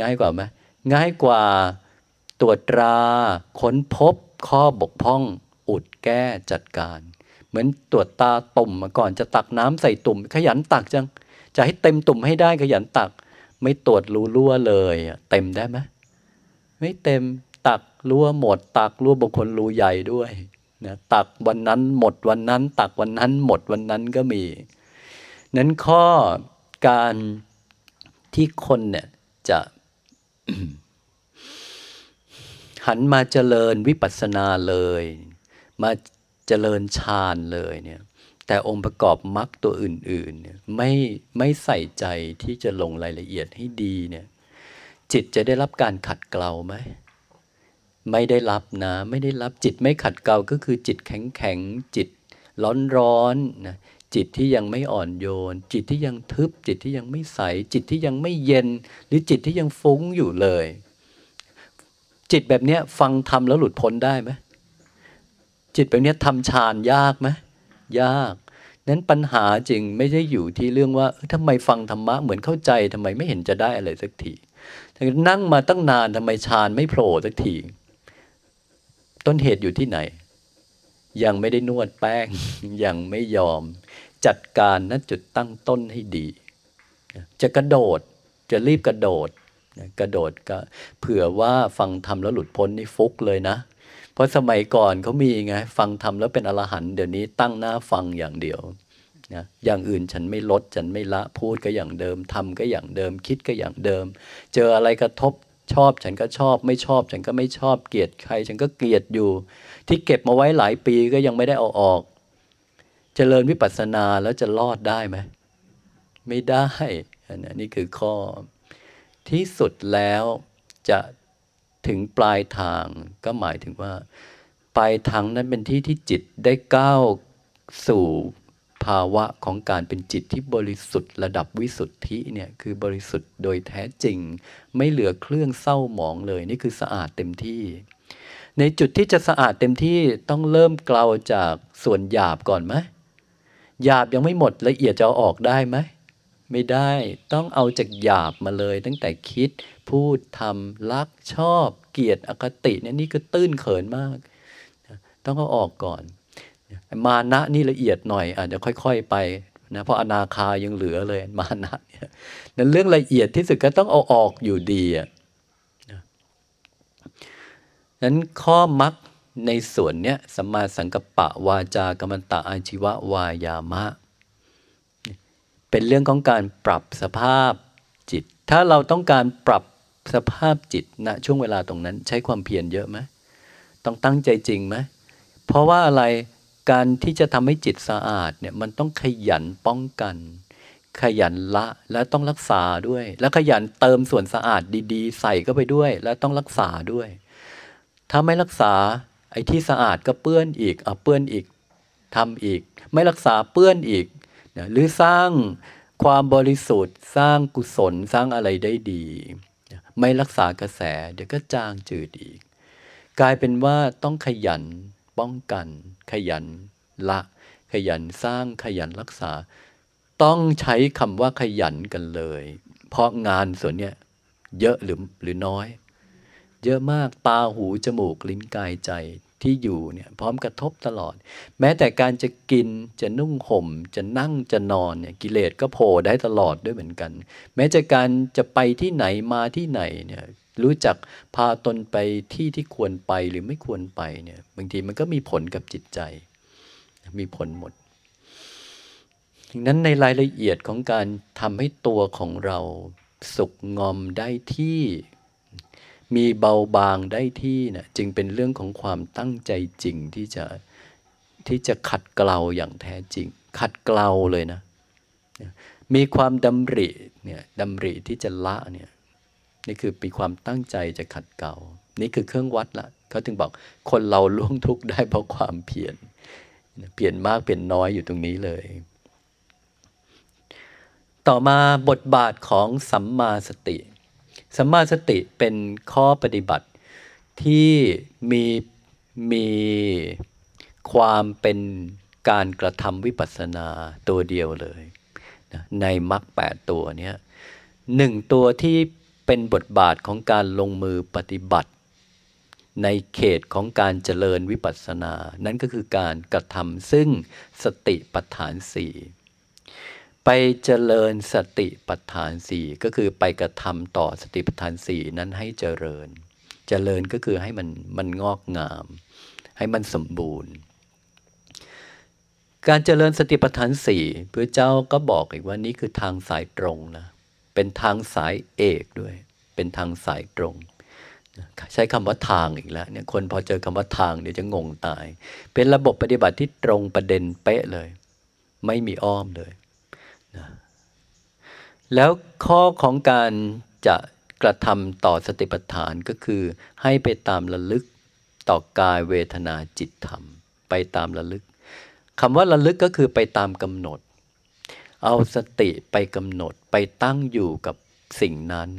Speaker 1: ง่ายกว่าไหมง่ายกว่าตรวจตราค้นพบข้อบกพร่อง อุดแก้จัดการ เหมือนตรวจตาตุ่มมาก่อนจะตักน้ำใส่ตุ่ม ขยันตักจัง จะให้เต็มตุ่มให้ได้ขยันตัก ไม่ตรวจรูรั่วเลยเต็มได้ไหมไม่เต็มตักรั่วหมด ตักรั่วบางคนรูใหญ่ด้วยนะตักวันนั้นหมดวันนั้น ตักวันนั้นหมดวันนั้นก็มี นั้นข้อการที่คนเนี่ยจะหันมาเจริญวิปัสสนาเลย มาเจริญฌานเลยเนี่ยแต่องค์ประกอบมรรคตัวอื่นๆเนี่ยไม่ไม่ใส่ใจที่จะลงรายละเอียดให้ดีเนี่ยจิตจะได้รับการขัดเกลาไหมไม่ได้รับนะไม่ได้รับจิตไม่ขัดเกลาก็คือจิตแข็งแข็งจิตร้อนร้อนนะจิตที่ยังไม่อ่อนโยน จิตที่ยังทึบ จิตที่ยังไม่ใส จิตที่ยังไม่เย็น หรือจิตที่ยังฟุ้งอยู่เลย จิตแบบนี้ฟังทำแล้วหลุดพ้นได้ไหม จิตแบบนี้ทำฌานยากไหมยากนั้นปัญหาจริงไม่ได้อยู่ที่เรื่องว่าทำไมฟังธรรมะเหมือนเข้าใจทำไมไม่เห็นจะได้อะไรสักทีนั่งมาตั้งนานทำไมฌานไม่โผล่สักที ต้นเหตุอยู่ที่ไหน ยังไม่ได้นวดแป้ง ยังไม่ยอม จัดการณจุดตั้งต้นให้ดี จะกระโดดจะรีบกระโดดกระโดดก็เผื่อว่าฟังทำแล้วหลุดพ้นนี่ฟุกเลยนะ เพราะสมัยก่อนเขามีไงฟังทำแล้วเป็นอรหันต์เดี๋ยวนี้ตั้งหน้าฟังอย่างเดียวนะอย่างอื่นฉันไม่ลดฉันไม่ละพูดก็อย่างเดิมทำก็อย่างเดิมคิดก็อย่างเดิม เจออะไรกระทบชอบฉันก็ชอบไม่ชอบ ฉันก็ไม่ชอบเกลียดใคร ฉันก็เกลียดอยู่ ที่เก็บมาไว้หลายปีก็ยังไม่ได้เอาออกจเจริญวิปัสสนาแล้วจะรอดได้ไหมไม่ได้อันนี้คือข้อ ที่สุดแล้วจะ ถึงปลายทางก็หมายถึงว่า ปลายทางนั้นเป็นที่ที่จิตได้ก้าวสู่ภาวะของการเป็นจิตที่บริสุทธิ์ระดับวิสุทธิเนี่ยคือบริสุทธิ์โดยแท้จริง ไม่เหลือเครื่องเศร้าหมองเลยนี่คือสะอาดเต็มที่ ในจุดที่จะสะอาดเต็มที่ต้องเริ่มเกลาจากส่วนหยาบก่อนไหมหยาบยังไม่หมดละเอียดจะเอาออกได้ไหม ไม่ได้ต้องเอาจากหยาบมาเลย ตั้งแต่คิดพูดทำรักชอบ เกลียดอคติเนี่ยนี่ก็ตื้นเขินมาก ต้องเอาออกก่อน มานะนี่ละเอียดหน่อยอาจจะค่อย ๆไปนะเพราะอนาคายังเหลือเลยมานะเนี่ยนั้นเรื่องละเอียดที่สุดก็ต้องเอาออกอยู่ดีอะนั้นข้อมักในส่วนเนี้ยสัมมาสังกัปปะวาจากรรมตะอาชีวะวายามะ เป็นเรื่องของการปรับสภาพจิต ถ้าเราต้องการปรับสภาพจิตณนะช่วงเวลาตรงนั้นใช้ความเพียรเยอะไหมต้องตั้งใจจริงไหมเพราะว่าอะไรการที่จะทำให้จิตสะอาดเนี่ยมันต้องขยันป้องกัน ขยันละและต้องรักษาด้วย แล้วขยันเติมส่วนสะอาดดีๆ ใส่เข้าไปด้วย และต้องรักษาด้วย ถ้าไม่รักษาไอ้ที่สะอาดก็เปื้อนอีกเอาเปื้อนอีกทำอีก ไม่รักษาเปื้อนอีก นะหรือสร้างความบริสุทธิ์ สร้างกุศลสร้างอะไรได้ดีไม่รักษากระแส เดี๋ยวก็จางจืดอีก กลายเป็นว่าต้องขยันป้องกัน ขยันละ ขยันสร้างขยันรักษา ต้องใช้คำว่าขยันกันเลย เพราะงานส่วนเนี้ยเยอะหรือหรือน้อย เยอะมากตาหูจมูกลิ้นกายใจ ที่อยู่เนี่ยพร้อมกระทบตลอด แม้แต่การจะกินจะนุ่งห่ม จะนั่งจะนอนเนี่ยกิเลสก็โผล่ได้ตลอดด้วยเหมือนกัน แม้จะการจะไปที่ไหนมาที่ไหนเนี่ยรู้จักพาตนไปที่ที่ควรไปหรือไม่ควรไปเนี่ยบางทีมันก็มีผลกับจิตใจ มีผลหมดดังนั้นในรายละเอียดของการทำให้ตัวของเราสุกงอมได้ที่ มีเบาบางได้ที่นะจึงเป็นเรื่องของความตั้งใจจริงที่จะที่จะขัดเกลาอย่างแท้จริง ขัดเกลาเลยนะ มีความดำริเนี่ยดำริที่จะละเนี่ยนี่คือมีความตั้งใจจะขัดเกลานี่คือเครื่องวัดละเขาถึงบอกคนเราล่วงทุกข์ได้เพราะความเพียรเปลี่ยนมากเปลี่ยนน้อยอยู่ตรงนี้เลย ต่อมาบทบาทของสัมมาสติ สัมมาสติเป็นข้อปฏิบัติที่มีมีความเป็นการกระทำวิปัสสนาตัวเดียวเลยนะในมรรคแปดตัวนี้หนึ่งตัวที่เป็นบทบาทของการลงมือปฏิบัติ ในเขตของการเจริญวิปัสสนา นั่นก็คือการกระทำซึ่งสติปัฏฐานสี่ ไปเจริญสติปัฏฐานสี่ก็คือไปกระทำต่อสติปัฏฐานสี่นั้นให้เจริญ เจริญก็คือให้มันมันงอกงาม ให้มันสมบูรณ์ การเจริญสติปัฏฐานสี่พระเจ้าก็บอกอีกว่านี่คือทางสายตรงนะเป็นทางสายเอกด้วย เป็นทางสายตรง ใช้คำว่าทางอีกแล้วเนี่ยคนพอเจอคำว่าทางเดี๋ยวจะงงตาย เป็นระบบปฏิบัติที่ตรงประเด็นเป๊ะเลย ไม่มีอ้อมเลย แล้วข้อของการจะกระทำต่อสติปัฏฐานก็คือ ให้ไปตามระลึกต่อกายเวทนาจิตธรรม ไปตามระลึกคำว่าระลึกก็คือไปตามกำหนด เอาสติไปกำหนดไปตั้งอยู่กับสิ่งนั้น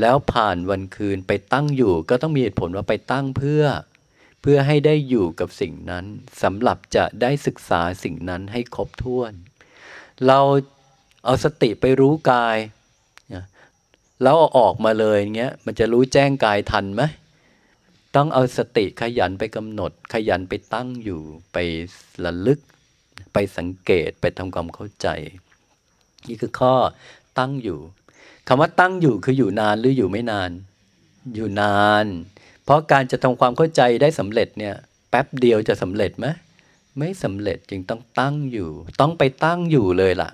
Speaker 1: แล้วผ่านวันคืนไปตั้งอยู่ก็ต้องมีเหตุผลว่าไปตั้งเพื่อ เพื่อให้ได้อยู่กับสิ่งนั้นสำหรับจะได้ศึกษาสิ่งนั้นให้ครบถ้วน เรา เอาสติไปรู้กายแล้วเอาออกมาเลยเงี้ยมันจะรู้แจ้งกายทันไหมต้องเอาสติขยันไปกำหนด ขยันไปตั้งอยู่ไประลึก ไปสังเกตไปทำความเข้าใจ นี่คือข้อตั้งอยู่คำว่าตั้งอยู่คืออยู่นานหรืออยู่ไม่นาน อยู่นาน เพราะการจะทำความเข้าใจได้สำเร็จเนี่ยแป๊บเดียวจะสำเร็จไหมไม่สำเร็จจึงต้องตั้งอยู่ ต้องไปตั้งอยู่เลยล่ะ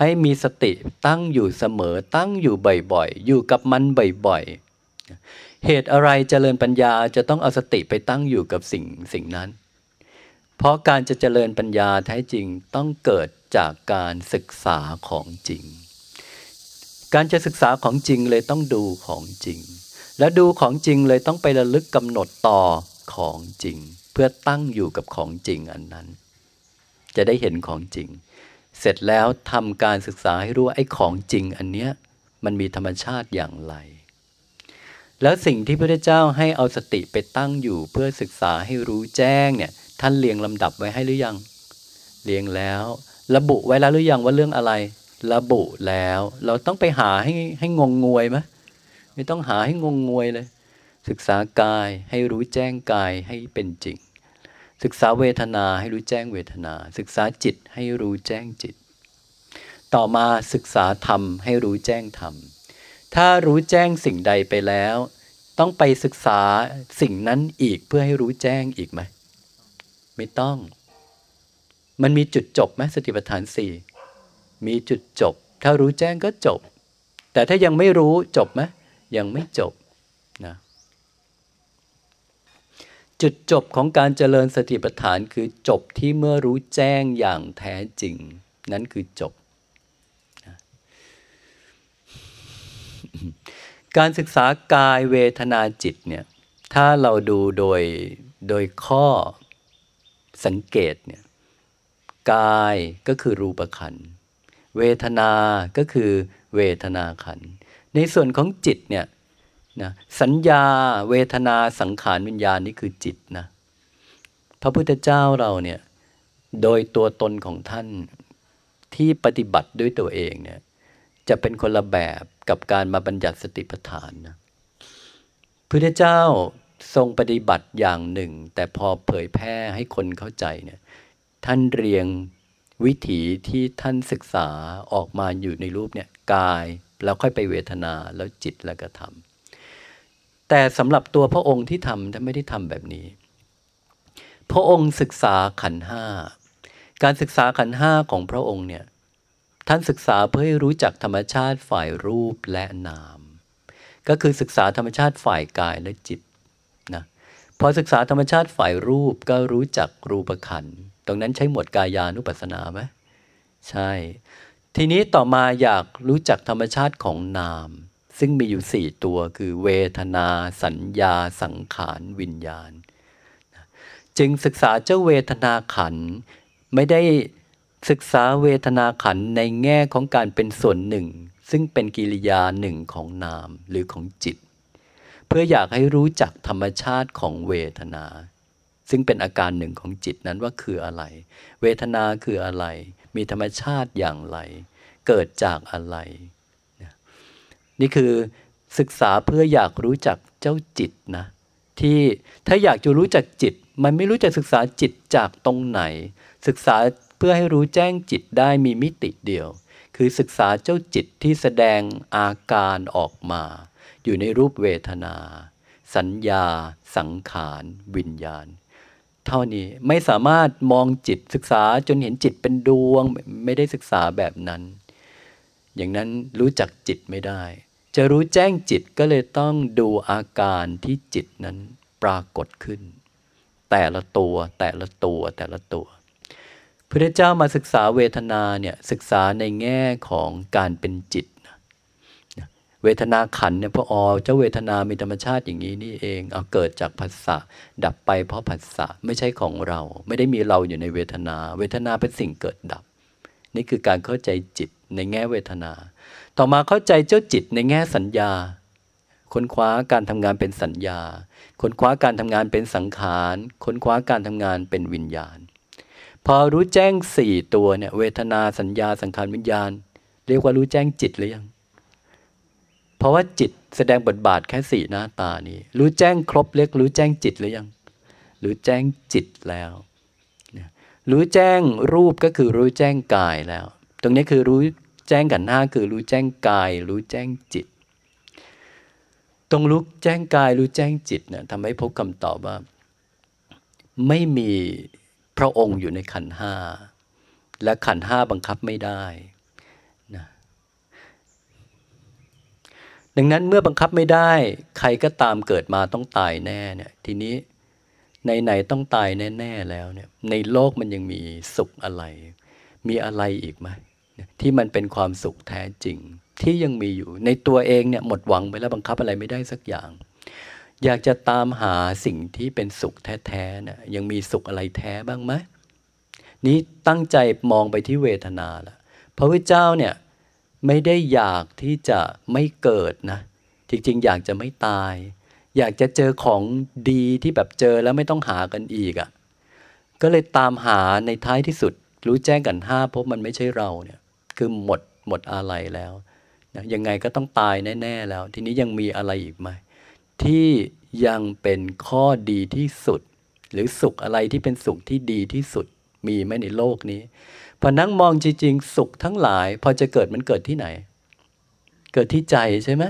Speaker 1: ให้มีสติตั้งอยู่เสมอตั้งอยู่บ่อยๆ อยู่กับมันบ่อยๆ เหตุอะไรเจริญปัญญาจะต้องเอาสติไปตั้งอยู่กับสิ่งสิ่งนั้น เพราะการจะเจริญปัญญาแท้จริงต้องเกิดจากการศึกษาของจริง การจะศึกษาของจริงเลยต้องดูของจริง และดูของจริงเลยต้องไประลึกกำหนดต่อของจริง เพื่อตั้งอยู่กับของจริงอันนั้น จะได้เห็นของจริง เสร็จแล้วทำการศึกษาให้รู้ว่าไอ้ของจริงอันเนี้ยมันมีธรรมชาติอย่างไร แล้วสิ่งที่พระเจ้าให้เอาสติไปตั้งอยู่เพื่อศึกษาให้รู้แจ้งเนี่ยท่านเรียงลำดับไว้ให้หรือยัง เรียงแล้ว ระบุไว้แล้วหรือยังว่าเรื่องอะไร ระบุแล้ว เราต้องไปหาให้ให้งงงวยไหมไม่ต้องหาให้งงงวยเลย ศึกษากายให้รู้แจ้งกายให้เป็นจริง ศึกษาเวทนาให้รู้แจ้งเวทนา ศึกษาจิตให้รู้แจ้งจิต ต่อมาศึกษาธรรมให้รู้แจ้งธรรม ถ้ารู้แจ้งสิ่งใดไปแล้ว ต้องไปศึกษาสิ่งนั้นอีกเพื่อให้รู้แจ้งอีกไหมไม่ต้อง มันมีจุดจบไหมสติปัฏฐานสี่มีจุดจบ ถ้ารู้แจ้งก็จบ แต่ถ้ายังไม่รู้จบไหมยังไม่จบนะ จุดจบของการเจริญสติปัฏฐานคือจบที่เมื่อรู้แจ้งอย่างแท้จริง นั้นคือจบ การศึกษากายเวทนาจิตเนี่ยถ้าเราดูโดยโดยข้อสังเกตเนี่ยกายก็คือรูปขันเวทนาก็คือเวทนาขันในส่วนของจิตเนี่ย นะสัญญาเวทนาสังขารวิญญาณนี่คือจิตนะพระพุทธเจ้าเราเนี่ยโดยตัวตนของท่านที่ปฏิบัติด้วยตัวเองเนี่ยจะเป็นคนละแบบกับการมาบัญญัติสติปัฏฐานนะพุทธเจ้าทรงปฏิบัติอย่างหนึ่ง แต่พอเผยแพร่ให้คนเข้าใจเนี่ยท่านเรียงวิถีที่ท่านศึกษาออกมาอยู่ในรูปเนี่ยกายแล้วค่อยไปเวทนาแล้วจิตแล้วก็ทำ แต่สำหรับตัวพระองค์ที่ทำท่านไม่ได้ทำแบบนี้ พระองค์ศึกษาขันห้าการศึกษาขันห้าของพระองค์เนี่ยท่านศึกษาเพื่อให้รู้จักธรรมชาติฝ่ายรูปและนาม ก็คือศึกษาธรรมชาติฝ่ายกายและจิตนะพอศึกษาธรรมชาติฝ่ายรูปก็รู้จักรูปขันตรงนั้นใช้หมวดกายานุปัสสนาไหมใช่ ทีนี้ต่อมาอยากรู้จักธรรมชาติของนาม ซึ่งมีอยู่สี่ตัวคือเวทนา สัญญา สังขารวิญญาณ จึงศึกษาเจ้าเวทนาขันไม่ได้ศึกษาเวทนาขันในแง่ของการเป็นส่วนหนึ่ง ซึ่งเป็นกิริยาหนึ่งของนามหรือของจิต เพื่ออยากให้รู้จักธรรมชาติของเวทนา ซึ่งเป็นอาการหนึ่งของจิตนั้นว่าคืออะไร เวทนาคืออะไร มีธรรมชาติอย่างไร เกิดจากอะไร นี่คือศึกษาเพื่ออยากรู้จักเจ้าจิตนะที่ถ้าอยากจะรู้จักจิต มันไม่รู้จะศึกษาจิตจากตรงไหน ศึกษาเพื่อให้รู้แจ้งจิตได้มีมิติเดียว คือศึกษาเจ้าจิตที่แสดงอาการออกมา อยู่ในรูปเวทนา สัญญา สังขาร วิญญาณ เท่านี้ไม่สามารถมองจิตศึกษาจนเห็นจิตเป็นดวงไม่ได้ศึกษาแบบนั้น อย่างนั้นรู้จักจิตไม่ได้ จะรู้แจ้งจิตก็เลยต้องดูอาการที่จิตนั้นปรากฏขึ้น แต่ละตัวแต่ละตัวแต่ละตัว พระเจ้ามาศึกษาเวทนาเนี่ยศึกษาในแง่ของการเป็นจิต เวทนาขันเนี่ยพออ๋อเจ้าเวทนามีธรรมชาติอย่างนี้นี่เองเอาเกิดจากผัสสะดับไปเพราะผัสสะไม่ใช่ของเรา ไม่ได้มีเราอยู่ในเวทนา เวทนาเป็นสิ่งเกิดดับ นี่คือการเข้าใจจิตในแง่เวทนา ต่อมาเข้าใจเจ้าจิตในแง่สัญญา ค้นคว้าการทำงานเป็นสัญญา ค้นคว้าการทำงานเป็นสังขาร ค้นคว้าการทำงานเป็นวิญญาณ พอรู้แจ้งสี่ตัวเนี่ยเวทนาสัญญาสังขารวิญญาณ เรียกว่ารู้แจ้งจิตหรือยัง เพราะว่าจิตแสดงบทบาทแค่สี่หน้าตานี้ รู้แจ้งครบเรียกรู้แจ้งจิตหรือยัง รู้แจ้งจิตแล้วรู้แจ้งรูปก็คือรู้แจ้งกายแล้ว ตรงนี้คือรู้ แจ้งกันหน้าคือรู้แจ้งกาย รู้แจ้งจิต ตรงรู้แจ้งกายรู้แจ้งจิตเนี่ยทำให้พบคำตอบว่า ไม่มีพระองค์อยู่ในขันห้า และขันห้าบังคับไม่ได้นะดังนั้นเมื่อบังคับไม่ได้ ใครก็ตามเกิดมาต้องตายแน่เนี่ยทีนี้ในไหนต้องตายแน่ ๆ แล้วเนี่ยในโลกมันยังมีสุขอะไร มีอะไรอีกไหม ที่มันเป็นความสุขแท้จริง ที่ยังมีอยู่ในตัวเองเนี่ยหมดหวังไปแล้วบังคับอะไรไม่ได้สักอย่าง อยากจะตามหาสิ่งที่เป็นสุขแท้ๆนะยังมีสุขอะไรแท้บ้างไหมนี้ตั้งใจมองไปที่เวทนาละพระพุทธเจ้าเนี่ยไม่ได้อยากที่จะไม่เกิดนะจริงๆ อยากจะไม่ตาย อยากจะเจอของดีที่แบบเจอแล้วไม่ต้องหากันอีกอะ่ะก็เลยตามหาในท้ายที่สุด รู้แจ้งกันห้าพบมันไม่ใช่เราเนี่ย คือหมดหมดอะไรแล้วนะยังไงก็ต้องตายแน่ ๆ แล้ว ทีนี้ยังมีอะไรอีกไหมที่ยังเป็นข้อดีที่สุด หรือสุขอะไรที่เป็นสุขที่ดีที่สุดมีไหมในโลกนี้พอนั่งมองจริงๆ สุขทั้งหลาย พอจะเกิดมันเกิดที่ไหน เกิดที่ใจใช่ไหม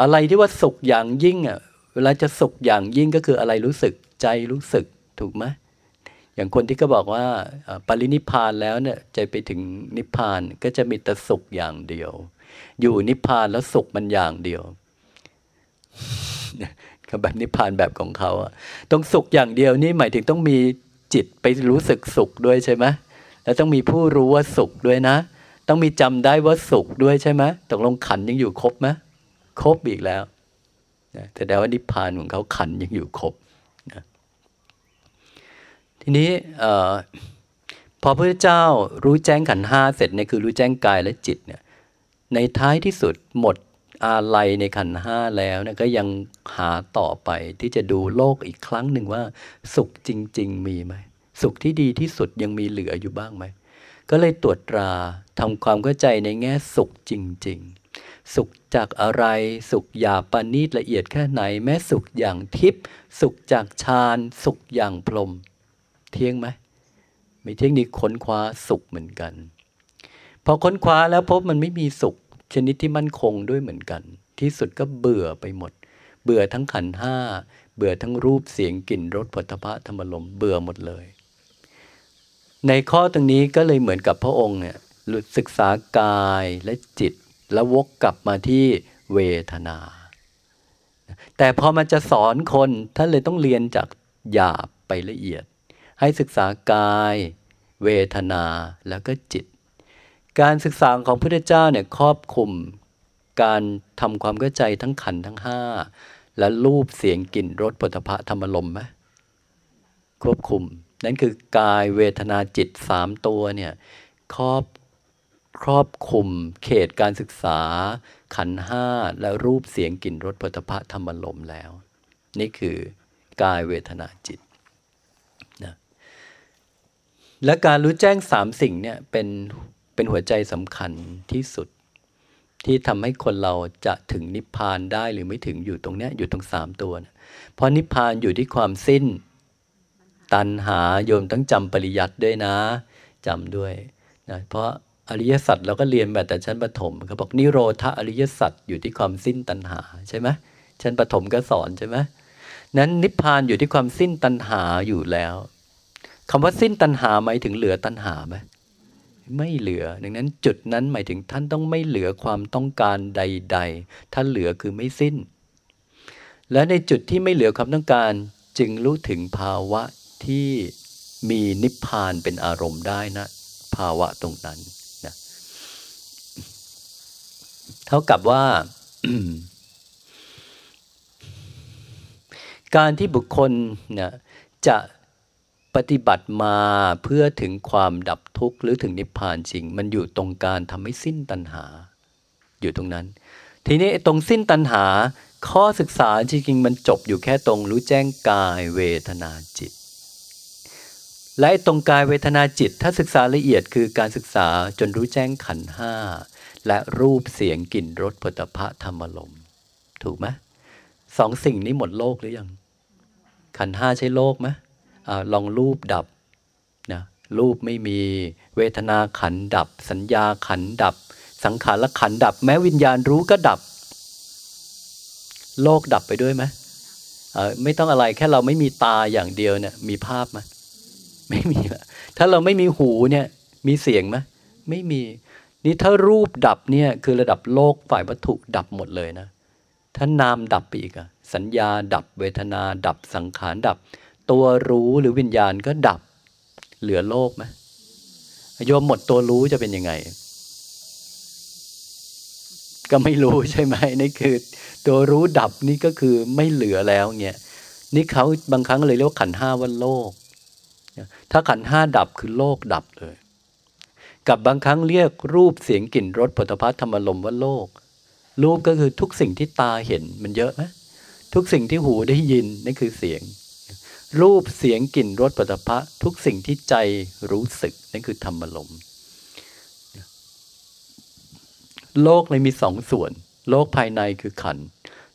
Speaker 1: อะไรที่ว่าสุขอย่างยิ่งอะเวลาจะสุขอย่างยิ่งก็คืออะไรรู้สึกใจรู้สึกถูกไหม อย่างคนที่ก็บอกว่าปรินิพานแล้วเนี่ยใจไปถึงนิพพานก็จะมีแต่สุขอย่างเดียว อยู่นิพพานแล้วสุขมันอย่างเดียวแบบนิพพานแบบของเขาต้องสุขอย่างเดียวนี่หมายถึงต้องมีจิตไปรู้สึกสุขด้วยใช่ไหมแล้วต้องมีผู้รู้ว่าสุขด้วยนะ ต้องมีจำได้ว่าสุขด้วยใช่ไหมตกลงขันยังอยู่ครบไหมครบอีกแล้วแต่แดว่านิพพานของเขาขันยังอยู่ครบ ทีนี้พอพระเจ้ารู้แจ้งขันห้าเสร็จเนี่ยคือรู้แจ้งกายและจิตเนี่ยในท้ายที่สุดหมดอาลัยในขันห้าแล้วเนี่ยก็ยังหาต่อไปที่จะดูโลกอีกครั้งหนึ่งว่า สุขจริง ๆ มีไหม สุขที่ดีที่สุดยังมีเหลืออยู่บ้างไหม ก็เลยตรวจตราทำความเข้าใจในแง่สุขจริง ๆ สุขจากอะไรสุขหยาบปานีตละเอียดแค่ไหน แม้สุขอย่างทิพย์สุขจากฌานสุขอย่างพรหม เที่ยงไหมไม่เที่ยงนี่ค้นคว้าสุขเหมือนกัน พอค้นคว้าแล้วพบมันไม่มีสุข ชนิดที่มั่นคงด้วยเหมือนกัน ที่สุดก็เบื่อไปหมด เบื่อทั้งขันห้า เบื่อทั้งรูปเสียงกลิ่นรสผลิภัณฑ์ธรรมลมเบื่อหมดเลย ในข้อตรงนี้ก็เลยเหมือนกับพระองค์เนี่ยศึกษากายและจิต แล้ววกกลับมาที่เวทนา แต่พอมันจะสอนคนท่านเลยต้องเรียนจากหยาบไปละเอียด ให้ศึกษากาย เวทนาแล้วก็จิต การศึกษาของพระพุทธเจ้าเนี่ยครอบคลุม การทำความเข้าใจทั้งขันทั้งห้าและรูปเสียงกลิ่นรสปุถะธรรมลมไหมควบคุม นั่นคือกายเวทนาจิตสามตัวเนี่ยครอบครอบคุมเขตการศึกษา ขันห้าและรูปเสียงกลิ่นรสปุถะธรรมลมแล้ว นี่คือกายเวทนาจิต และการรู้แจ้งสามสิ่งเนี่ยเป็นเป็นหัวใจสำคัญที่สุด ที่ทำให้คนเราจะถึงนิพพานได้หรือไม่ถึงอยู่ตรงเนี้ยอยู่ตรงสามตัวนะเพราะนิพพานอยู่ที่ความสิ้น ตัณหาโยมต้องจำปริยัติด้วยนะจำด้วยนะเพราะอริยสัจเราก็เรียนแบบแต่ชั้นปฐมเขาบอกนิโรธาอริยสัจอยู่ที่ความสิ้นตัณหาใช่ไหมชั้นปฐมก็สอนใช่ไหมนั้นนิพพานอยู่ที่ความสิ้นตัณหาอยู่แล้ว คำว่าสิ้นตัณหาหมายถึงเหลือตัณหาไหมไม่เหลือ ดังนั้นจุดนั้นหมายถึงท่านต้องไม่เหลือความต้องการใด ๆ ท่านเหลือคือไม่สิ้น และในจุดที่ไม่เหลือความต้องการจึงรู้ถึงภาวะที่มีนิพพานเป็นอารมณ์ได้นะ ภาวะตรงนั้นนะเท่ากับว่า การที่บุคคลนะจะ ปฏิบัติมาเพื่อถึงความดับทุกข์หรือถึงนิพพานจริง มันอยู่ตรงการทำให้สิ้นตัณหา อยู่ตรงนั้น ทีนี้ตรงสิ้นตัณหา ข้อศึกษาจริงๆมันจบอยู่แค่ตรงรู้แจ้งกายเวทนาจิต และตรงกายเวทนาจิต ถ้าศึกษาละเอียดคือการศึกษาจนรู้แจ้งขันห้าและรูปเสียงกลิ่นรสผลิภะธรรมลมถูกไหมสองสิ่งนี้หมดโลกหรือยังขันห้าใช่โลกไหม อลองรูปดับนะรูปไม่มีเวทนาขันดับ สัญญาขันดับ สังขารขันดับ แม้วิญญาณรู้ก็ดับ โลกดับไปด้วยไหมไม่ต้องอะไรแค่เราไม่มีตาอย่างเดียวเนี่ย มีภาพไหมไม่มีถ้าเราไม่มีหูเนี่ย มีเสียงไหมไม่มี นี่ถ้ารูปดับเนี่ยคือระดับโลกฝ่ายวัตถุดับหมดเลยนะ ถ้านามดับไปอีกอะสัญญาดับเวทนาดับสังขารดับ ตัวรู้หรือวิญญาณก็ดับ เหลือโลกไหมโยมหมดตัวรู้จะเป็นยังไง ก็ไม่รู้ใช่ไหมนี่คือ ตัวรู้ดับนี่ก็คือไม่เหลือแล้วเนี่ยนี่เขาบางครั้งเลยเรียกว่าขันห้าว่าโลก ถ้าขันห้าดับคือโลกดับเลย กับบางครั้งเรียกรูปเสียงกลิ่นรสผลิตภัณฑ์ธรรมลมว่าโลก รูปก็คือทุกสิ่งที่ตาเห็นมันเยอะไหมทุกสิ่งที่หูได้ยินนั่คือเสียง รูปเสียงกลิ่นรสปัตภะทุกสิ่งที่ใจรู้สึก นั่นคือธรรมลมโลกเลยมีสองส่วน โลกภายในคือขัน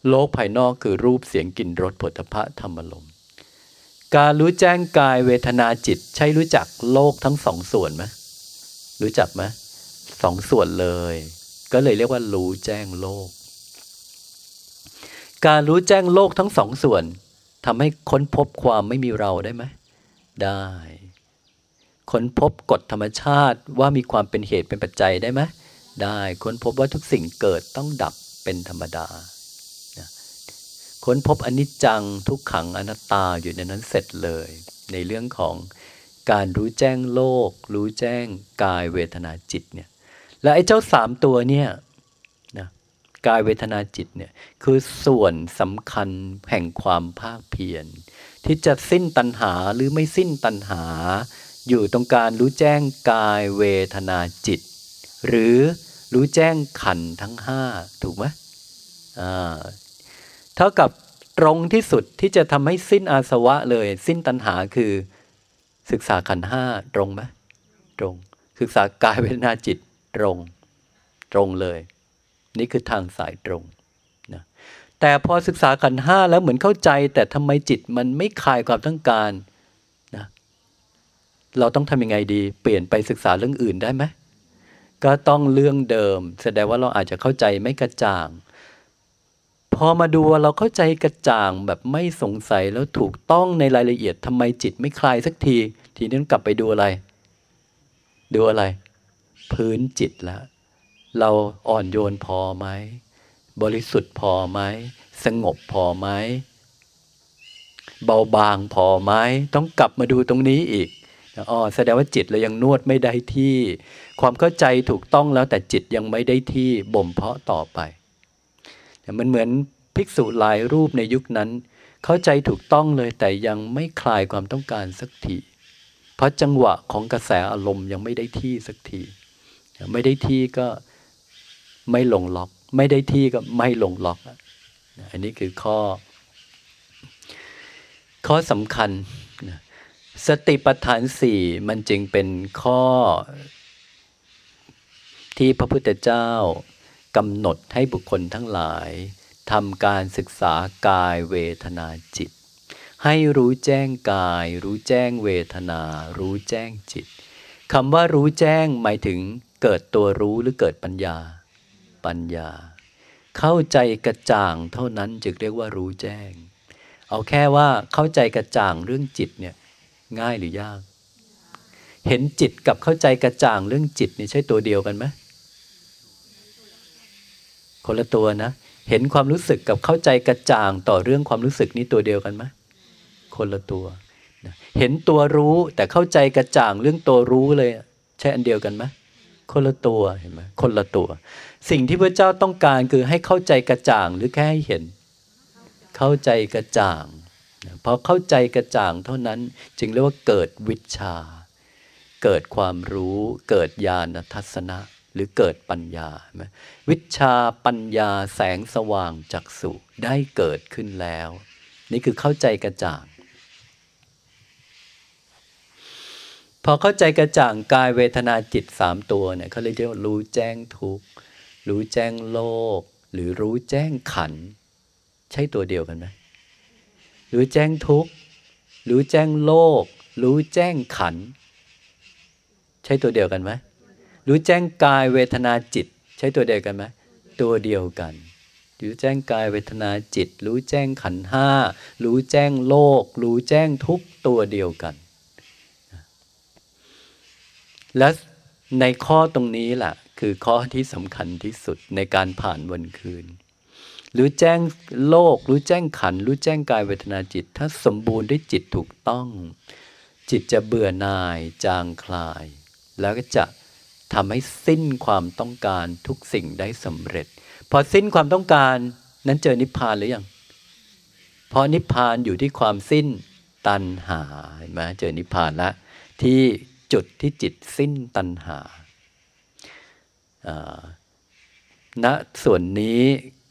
Speaker 1: โลกภายนอกคือรูปเสียงกลิ่นรสผลิภะธรรมลมการรู้แจ้งกายเวทนาจิต ใช่รู้จักโลกทั้งสองส่วนไหมรู้จักไหมสองส่วนเลย ก็เลยเรียกว่ารู้แจ้งโลก การรู้แจ้งโลกทั้งสองส่วน ทำให้ค้นพบความไม่มีเราได้ไหม ได้ ค้นพบกฎธรรมชาติว่ามีความเป็นเหตุเป็นปัจจัยได้ไหม ได้ ค้นพบว่าทุกสิ่งเกิดต้องดับเป็นธรรมดา ค้นพบอนิจจังทุกขังอนัตตาอยู่ในนั้นเสร็จเลย ในเรื่องของการรู้แจ้งโลก รู้แจ้งกายเวทนาจิตเนี่ย และไอ้เจ้าสามตัวเนี่ย กายเวทนาจิตเนี่ยคือส่วนสำคัญแห่งความภาคเพียรที่จะสิ้นตัณหาหรือไม่สิ้นตัณหา อยู่ตรงการรู้แจ้งกายเวทนาจิต หรือรู้แจ้งขันทั้งห้าถูกไหมอ่าเท่ากับตรงที่สุดที่จะทำให้สิ้นอาสวะเลย สิ้นตัณหาคือศึกษาขันห้าตรงไหมตรง ศึกษากายเวทนาจิตตรง ตรงเลย นี่คือทางสายตรงนะแต่พอศึกษาขันห้าแล้วเหมือนเข้าใจ แต่ทำไมจิตมันไม่คลายความต้องการนะเราต้องทำยังไงดี เปลี่ยนไปศึกษาเรื่องอื่นได้ไหมก็ต้องเรื่องเดิม แสดงว่าเราอาจจะเข้าใจไม่กระจ่าง พอมาดูว่าเราเข้าใจกระจ่างแบบไม่สงสัยแล้วถูกต้องในรายละเอียดทำไมจิตไม่คลายสักที ทีนี้กลับไปดูอะไร ดูอะไร พื้นจิตแล้ว เราอ่อนโยนพอไหม บริสุทธิ์พอไหม สงบพอไหม เบาบางพอไหม ต้องกลับมาดูตรงนี้อีกอ๋อแสดงว่าจิตเรายังนวดไม่ได้ที่ ความเข้าใจถูกต้องแล้วแต่จิตยังไม่ได้ที่บ่มเพาะต่อไปมันเหมือนภิกษุหลายรูปในยุคนั้น เข้าใจถูกต้องเลยแต่ยังไม่คลายความต้องการสักที เพราะจังหวะของกระแสอารมณ์ยังไม่ได้ที่สักที ไม่ได้ที่ก็ ไม่ลงล็อก ไม่ได้ที่ก็ไม่ลงล็อกอันนี้คือข้อ ข้อสำคัญ สติปัฏฐานสี่มันจึงเป็นข้อ ที่พระพุทธเจ้ากำหนดให้บุคคลทั้งหลายทำการศึกษากายเวทนาจิต ให้รู้แจ้งกาย รู้แจ้งเวทนา รู้แจ้งจิตคำว่ารู้แจ้งหมายถึงเกิดตัวรู้หรือเกิดปัญญา ปัญญา เข้าใจกระจ่างเท่านั้นจึงเรียกว่ารู้แจ้ง เอาแค่ว่าเข้าใจกระจ่างเรื่องจิตเนี่ยง่ายหรือยาก เห็นจิตกับเข้าใจกระจ่างเรื่องจิตนี่ใช่ตัวเดียวกันไหมคนละตัวนะ เห็นความรู้สึกกับเข้าใจกระจ่างต่อเรื่องความรู้สึกนี้ตัวเดียวกันไหมคนละตัวเห็นตัวรู้แต่เข้าใจกระจ่างเรื่องตัวรู้เลย ใช่อันเดียวกันไหมคนละตัวเห็นไหมคนละตัว สิ่งที่พระเจ้าต้องการคือให้เข้าใจกระจ่างหรือแค่ให้เห็น เข้าใจกระจ่างพอเข้าใจกระจ่างเท่านั้นจึงเรียกว่าเกิดวิชา เกิดความรู้เกิดญาณทัศนะ หรือเกิดปัญญา วิชาปัญญาแสงสว่างจากสุได้เกิดขึ้นแล้ว นี่คือเข้าใจกระจ่าง พอเข้าใจกระจ่างกายเวทนาจิตสามตัวเนี่ยเขาเรียกว่ารู้แจ้งทุกข์ รู้แจ้งโลก หรือรู้แจ้งขัน ใช่ตัวเดียวกันไหมรู้แจ้งทุกข์รู้แจ้งโลก รู้แจ้งขัน ใช่ตัวเดียวกันไหมรู้แจ้งกายเวทนาจิต ใช่ตัวเดียวกันไหมตัวเดียวกัน รู้แจ้งกายเวทนาจิต รู้แจ้งขันห้ารู้แจ้งโลก รู้แจ้งทุกตัวเดียวกัน และในข้อตรงนี้แหละ คือข้อที่สำคัญที่สุดในการผ่านวันคืน รู้แจ้งโลก รู้แจ้งขัน รู้แจ้งกายเวทนาจิต ถ้าสมบูรณ์ด้วยจิตถูกต้อง จิตจะเบื่อหน่าย จางคลาย แล้วก็จะทำให้สิ้นความต้องการทุกสิ่งได้สำเร็จ พอสิ้นความต้องการนั้นเจอนิพพานหรือยังเพราะนิพพานอยู่ที่ความสิ้นตัณหาเห็นไหมเจอนิพพานแล้วที่จุดที่จิตสิ้นตัณหา ณส่วนนี้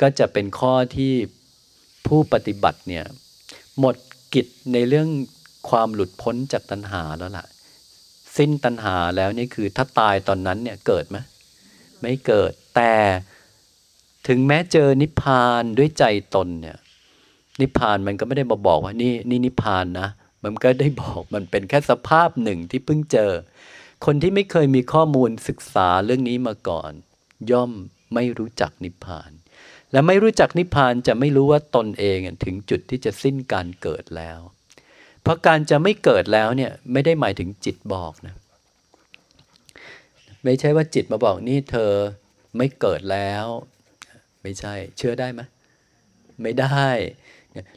Speaker 1: ก็จะเป็นข้อที่ผู้ปฏิบัติเนี่ยหมดกิจในเรื่องความหลุดพ้นจากตัณหาแล้วล่ะ สิ้นตัณหาแล้วนี่คือถ้าตายตอนนั้นเนี่ยเกิดไหมไม่เกิดแต่ถึงแม้เจอนิพพานด้วยใจตนเนี่ย นิพพานมันก็ไม่ได้มาบอกว่านี่นี่นิพพานนะ มันก็ได้บอกมันเป็นแค่สภาพหนึ่งที่เพิ่งเจอ คนที่ไม่เคยมีข้อมูลศึกษาเรื่องนี้มาก่อน ย่อมไม่รู้จักนิพพาน และไม่รู้จักนิพพานจะไม่รู้ว่าตนเองถึงจุดที่จะสิ้นการเกิดแล้ว เพราะการจะไม่เกิดแล้วเนี่ยไม่ได้หมายถึงจิตบอกนะ ไม่ใช่ว่าจิตมาบอกนี่เธอไม่เกิดแล้ว ไม่ใช่ เชื่อได้ไหมไม่ได้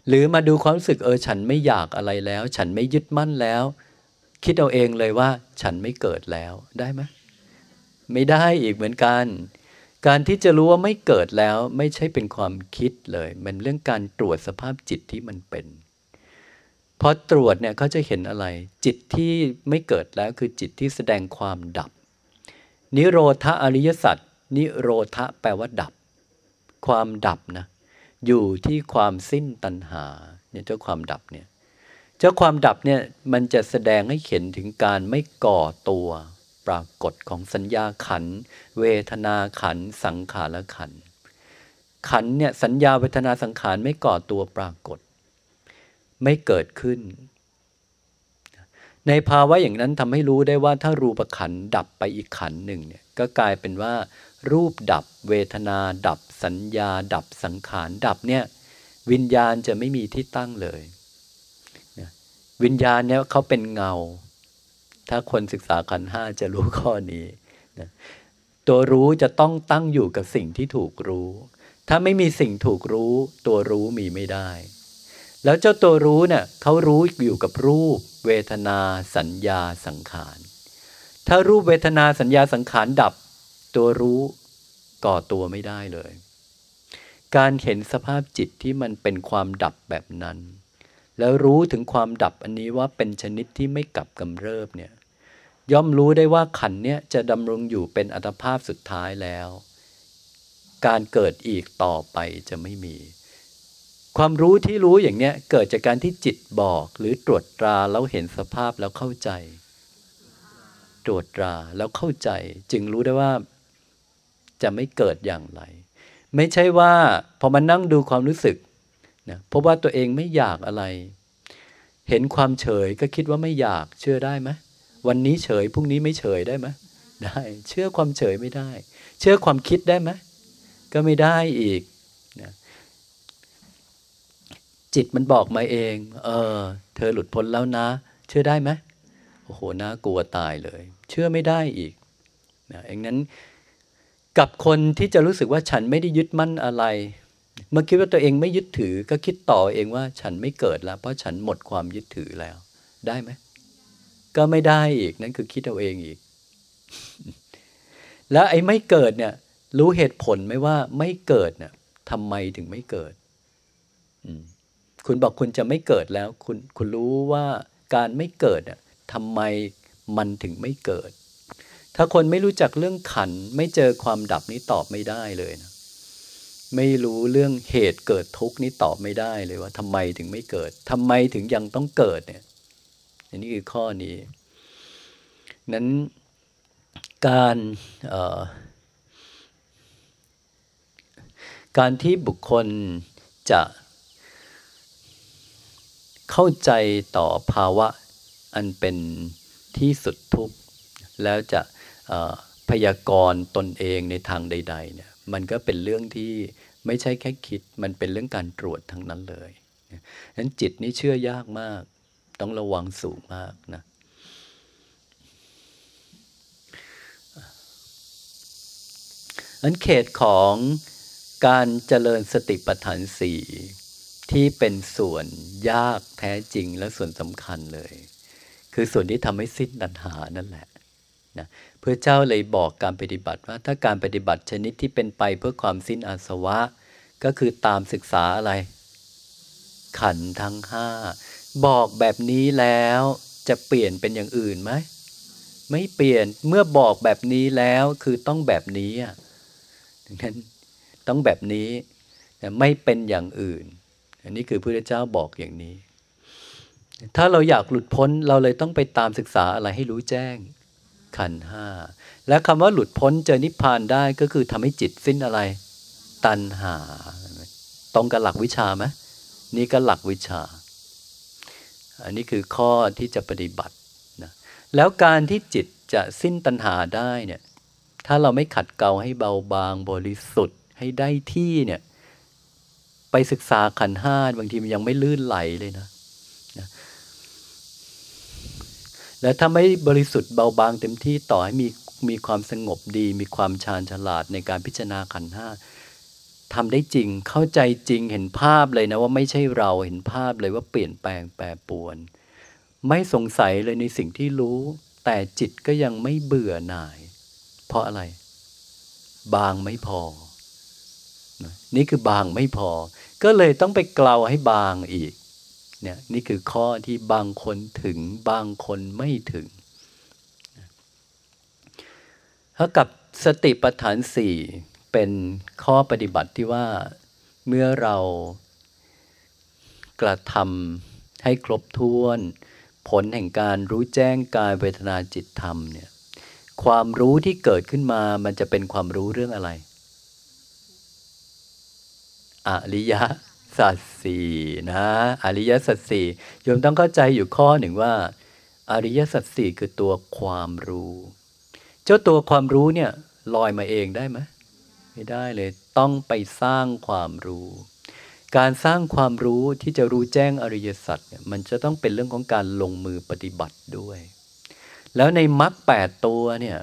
Speaker 1: หรือมาดูความรู้สึกเออฉันไม่อยากอะไรแล้ว ฉันไม่ยึดมั่นแล้ว คิดเอาเองเลยว่า ฉันไม่เกิดแล้วได้ไหมไม่ได้อีกเหมือนกัน การที่จะรู้ว่าไม่เกิดแล้วไม่ใช่เป็นความคิดเลย มันเรื่องการตรวจสภาพจิตที่มันเป็นพอตรวจเนี่ยเขาจะเห็นอะไร จิตที่ไม่เกิดแล้วคือจิตที่แสดงความดับ นิโรธอริยสัจนิโรธแปลว่าดับ ความดับนะอยู่ที่ความสิ้นตัณหาเนี่ยเจ้าความดับเนี่ย เจ้าความดับเนี่ยมันจะแสดงให้เห็นถึงการไม่ก่อตัวปรากฏของสัญญาขัน เวทนาขัน สังขารขัน ขันเนี่ยสัญญาเวทนาสังขารไม่ก่อตัวปรากฏ ไม่เกิดขึ้น ในภาวะอย่างนั้นทำให้รู้ได้ว่าถ้ารูปขันดับไปอีกขันหนึ่งเนี่ยก็กลายเป็นว่า รูปดับเวทนา ดับสัญญา ดับสังขารดับเนี่ยวิญญาณจะไม่มีที่ตั้งเลย วิญญาณเนี่ยเขาเป็นเงา ถ้าคนศึกษาขันห้าจะรู้ข้อนี้นะตัวรู้จะต้องตั้งอยู่กับสิ่งที่ถูกรู้ ถ้าไม่มีสิ่งถูกรู้ ตัวรู้มีไม่ได้ แล้วเจ้าตัวรู้เนี่ยเขารู้อยู่กับรูป เวทนาสัญญาสังขาร ถ้ารูปเวทนาสัญญาสังขารดับ ตัวรู้ก่อตัวไม่ได้เลย การเห็นสภาพจิตที่มันเป็นความดับแบบนั้น แล้วรู้ถึงความดับอันนี้ว่าเป็นชนิดที่ไม่กลับกำเริบเนี่ยย่อมรู้ได้ว่าขันเนี่ยจะดำรงอยู่เป็นอัตภาพสุดท้ายแล้ว การเกิดอีกต่อไปจะไม่มี ความรู้ที่รู้อย่างเนี้ยเกิดจากการที่จิตบอกหรือตรวจตราแล้วเห็นสภาพแล้วเข้าใจ ตรวจตราแล้วเข้าใจ จึงรู้ได้ว่าจะไม่เกิดอย่างไร ไม่ใช่ว่าพอมานั่งดูความรู้สึก นะเพราะว่าตัวเองไม่อยากอะไร เห็นความเฉยก็คิดว่าไม่อยากเชื่อได้ไหมวันนี้เฉยพรุ่งนี้ไม่เฉยได้ไหมได้ เชื่อความเฉยไม่ได้ เชื่อความคิดได้ไหมก็ไม่ได้อีกนะจิตมันบอกมาเอง เออ เธอหลุดพ้นแล้วนะ เชื่อได้ไหมโอ้โหน่ากลัวตายเลย เชื่อไม่ได้อีกนะอย่างนั้นกับคนที่จะรู้สึกว่าฉันไม่ได้ยึดมั่นอะไร เมื่อคิดว่าตัวเองไม่ยึดถือ ก็คิดต่อเองว่าฉันไม่เกิดแล้ว เพราะฉันหมดความยึดถือแล้ว ได้ไหมก็ไม่ได้อีกนั่นคือคิดเอาเองอีก แล้วไอ้ไม่เกิดเนี่ย รู้เหตุผลไหมว่าไม่เกิดเนี่ยทำไมถึงไม่เกิดคุณบอกคุณจะไม่เกิดแล้ว คุณคุณรู้ว่าการไม่เกิดเนี่ยทำไมมันถึงไม่เกิด ถ้าคนไม่รู้จักเรื่องขัน ไม่เจอความดับนี้ตอบไม่ได้เลยนะ ไม่รู้เรื่องเหตุเกิดทุกข์นี้ตอบไม่ได้เลยว่าทำไมถึงไม่เกิดทำไมถึงยังต้องเกิดเนี่ยอันนี้คือข้อนี้ นั้นการการที่บุคคลจะเข้าใจต่อภาวะอันเป็นที่สุดทุกข์ แล้วจะพยากรณ์ตนเองในทางใด ๆ เนี่ย มันก็เป็นเรื่องที่ไม่ใช่แค่คิด มันเป็นเรื่องการตรวจทั้งนั้นเลยนั้นจิตนี้เชื่อยากมาก ต้องระวังสูงมากนะนั้นเขตของการเจริญสติปัฏฐานสี่ที่เป็นส่วนยากแท้จริงและส่วนสำคัญเลย คือส่วนที่ทำให้สิ้นตัณหานั่นแหละ นะเพื่อเจ้าเลยบอกการปฏิบัติว่าถ้าการปฏิบัติชนิดที่เป็นไปเพื่อความสิ้นอาสวะ ก็คือตามศึกษาอะไร ขันทั้งห้าบอกแบบนี้แล้วจะเปลี่ยนเป็นอย่างอื่นไหมไม่เปลี่ยนเมื่อบอกแบบนี้แล้วคือต้องแบบนี้อะดังนั้นต้องแบบนี้ไม่เป็นอย่างอื่น อันนี้คือพระเจ้าบอกอย่างนี้ ถ้าเราอยากหลุดพ้นเราเลยต้องไปตามศึกษาอะไรให้รู้แจ้ง ขันห้าและคำว่าหลุดพ้นเจอนิพพานได้ก็คือทำให้จิตสิ้นอะไร ตัณหา ตรงกับหลักวิชาไหมนี่ก็หลักวิชา อันนี้คือข้อที่จะปฏิบัตินะแล้วการที่จิตจะสิ้นตัณหาได้เนี่ยถ้าเราไม่ขัดเกลาให้เบาบางบริสุทธิ์ให้ได้ที่เนี่ยไปศึกษาขันห้าบางทีมันยังไม่ลื่นไหลเลยนะ และถ้าไม่บริสุทธิ์เบาบางเต็มที่ต่อให้มีมีความสงบดี มีความชาญฉลาดในการพิจารณาขันห้าทำได้จริงเข้าใจจริงเห็นภาพเลยนะว่าไม่ใช่เราเห็นภาพเลยว่าเปลี่ยนแปลงแปรปวน ไม่สงสัยเลยในสิ่งที่รู้ แต่จิตก็ยังไม่เบื่อหน่าย เพราะอะไร บางไม่พอ นี่คือบางไม่พอ ก็เลยต้องไปเกลาให้บางอีก เนี่ยนี่คือข้อที่บางคนถึงบางคนไม่ถึงเท่ากับสติปัฏฐานสี่เป็นข้อปฏิบัติที่ว่าเมื่อเรากระทำให้ครบถ้วน ผลแห่งการรู้แจ้งกายเวทนาจิตธรรมเนี่ยความรู้ที่เกิดขึ้นมามันจะเป็นความรู้เรื่องอะไร อริยะ สัจสี่นะอริยสัจสี่โยมต้องเข้าใจอยู่ข้อหนึ่งว่า อริยสัจสี่คือตัวความรู้ เจ้าตัวความรู้เนี่ยลอยมาเองได้ไหมไม่ได้เลยต้องไปสร้างความรู้ การสร้างความรู้ที่จะรู้แจ้งอริยสัจเนี่ยมันจะต้องเป็นเรื่องของการลงมือปฏิบัติด้วย แล้วในมรรคแปดตัวเนี่ย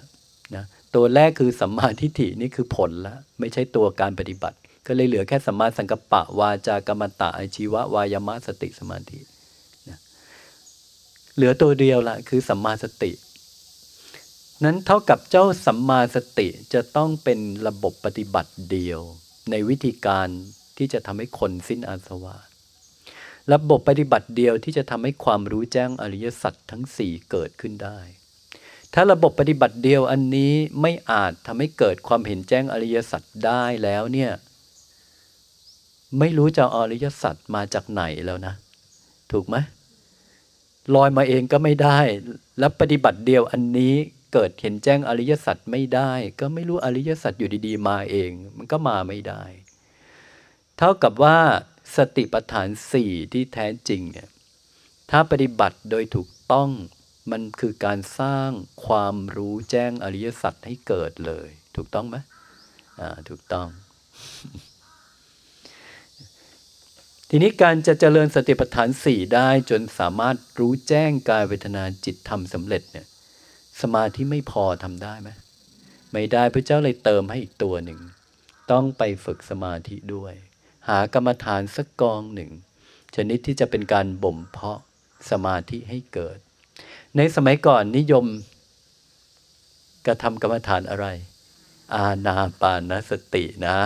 Speaker 1: นะตัวแรกคือสัมมาทิฏฐินี่คือผลละไม่ใช่ตัวการปฏิบัติ ก็เลยเหลือแค่สัมมาสังกัปปะวาจากรรมตะอาชีวะวายามะสติสมาธินะเหลือตัวเดียวละคือสัมมาสติ นั้นเท่ากับเจ้าสัมมาสติจะต้องเป็นระบบปฏิบัติเดียว ในวิธีการที่จะทำให้คนสิ้นอาสวะระบบปฏิบัติเดียวที่จะทำให้ความรู้แจ้งอริยสัจทั้งสี่เกิดขึ้นได้ ถ้าระบบปฏิบัติเดียวอันนี้ไม่อาจทำให้เกิดความเห็นแจ้งอริยสัจได้แล้วเนี่ย ไม่รู้จะอริยสัจมาจากไหนแล้วนะ ถูกไหมลอยมาเองก็ไม่ได้ แล้วปฏิบัติเดียวอันนี้เกิดเห็นแจ้งอริยสัจไม่ได้ ก็ไม่รู้อริยสัจอยู่ดีๆ มาเอง มันก็มาไม่ได้ เท่ากับว่าสติปัฏฐานสี่ที่แท้จริงเนี่ยถ้าปฏิบัติโดยถูกต้องมันคือการสร้างความรู้แจ้งอริยสัจให้เกิดเลย ถูกต้องไหมอ่าถูกต้อง ทีนี้การจะเจริญสติปัฏฐานสี่ได้จนสามารถรู้แจ้งกายเวทนาจิตทำสำเร็จเนี่ย สมาธิไม่พอทำได้ไหมไม่ได้พระเจ้าเลยเติมให้อีกตัวหนึ่ง ต้องไปฝึกสมาธิด้วย หากรรมฐานสักกองหนึ่ง ชนิดที่จะเป็นการบ่มเพาะสมาธิให้เกิด ในสมัยก่อนนิยมกระทำกรรมฐานอะไร อาณาปานสตินะ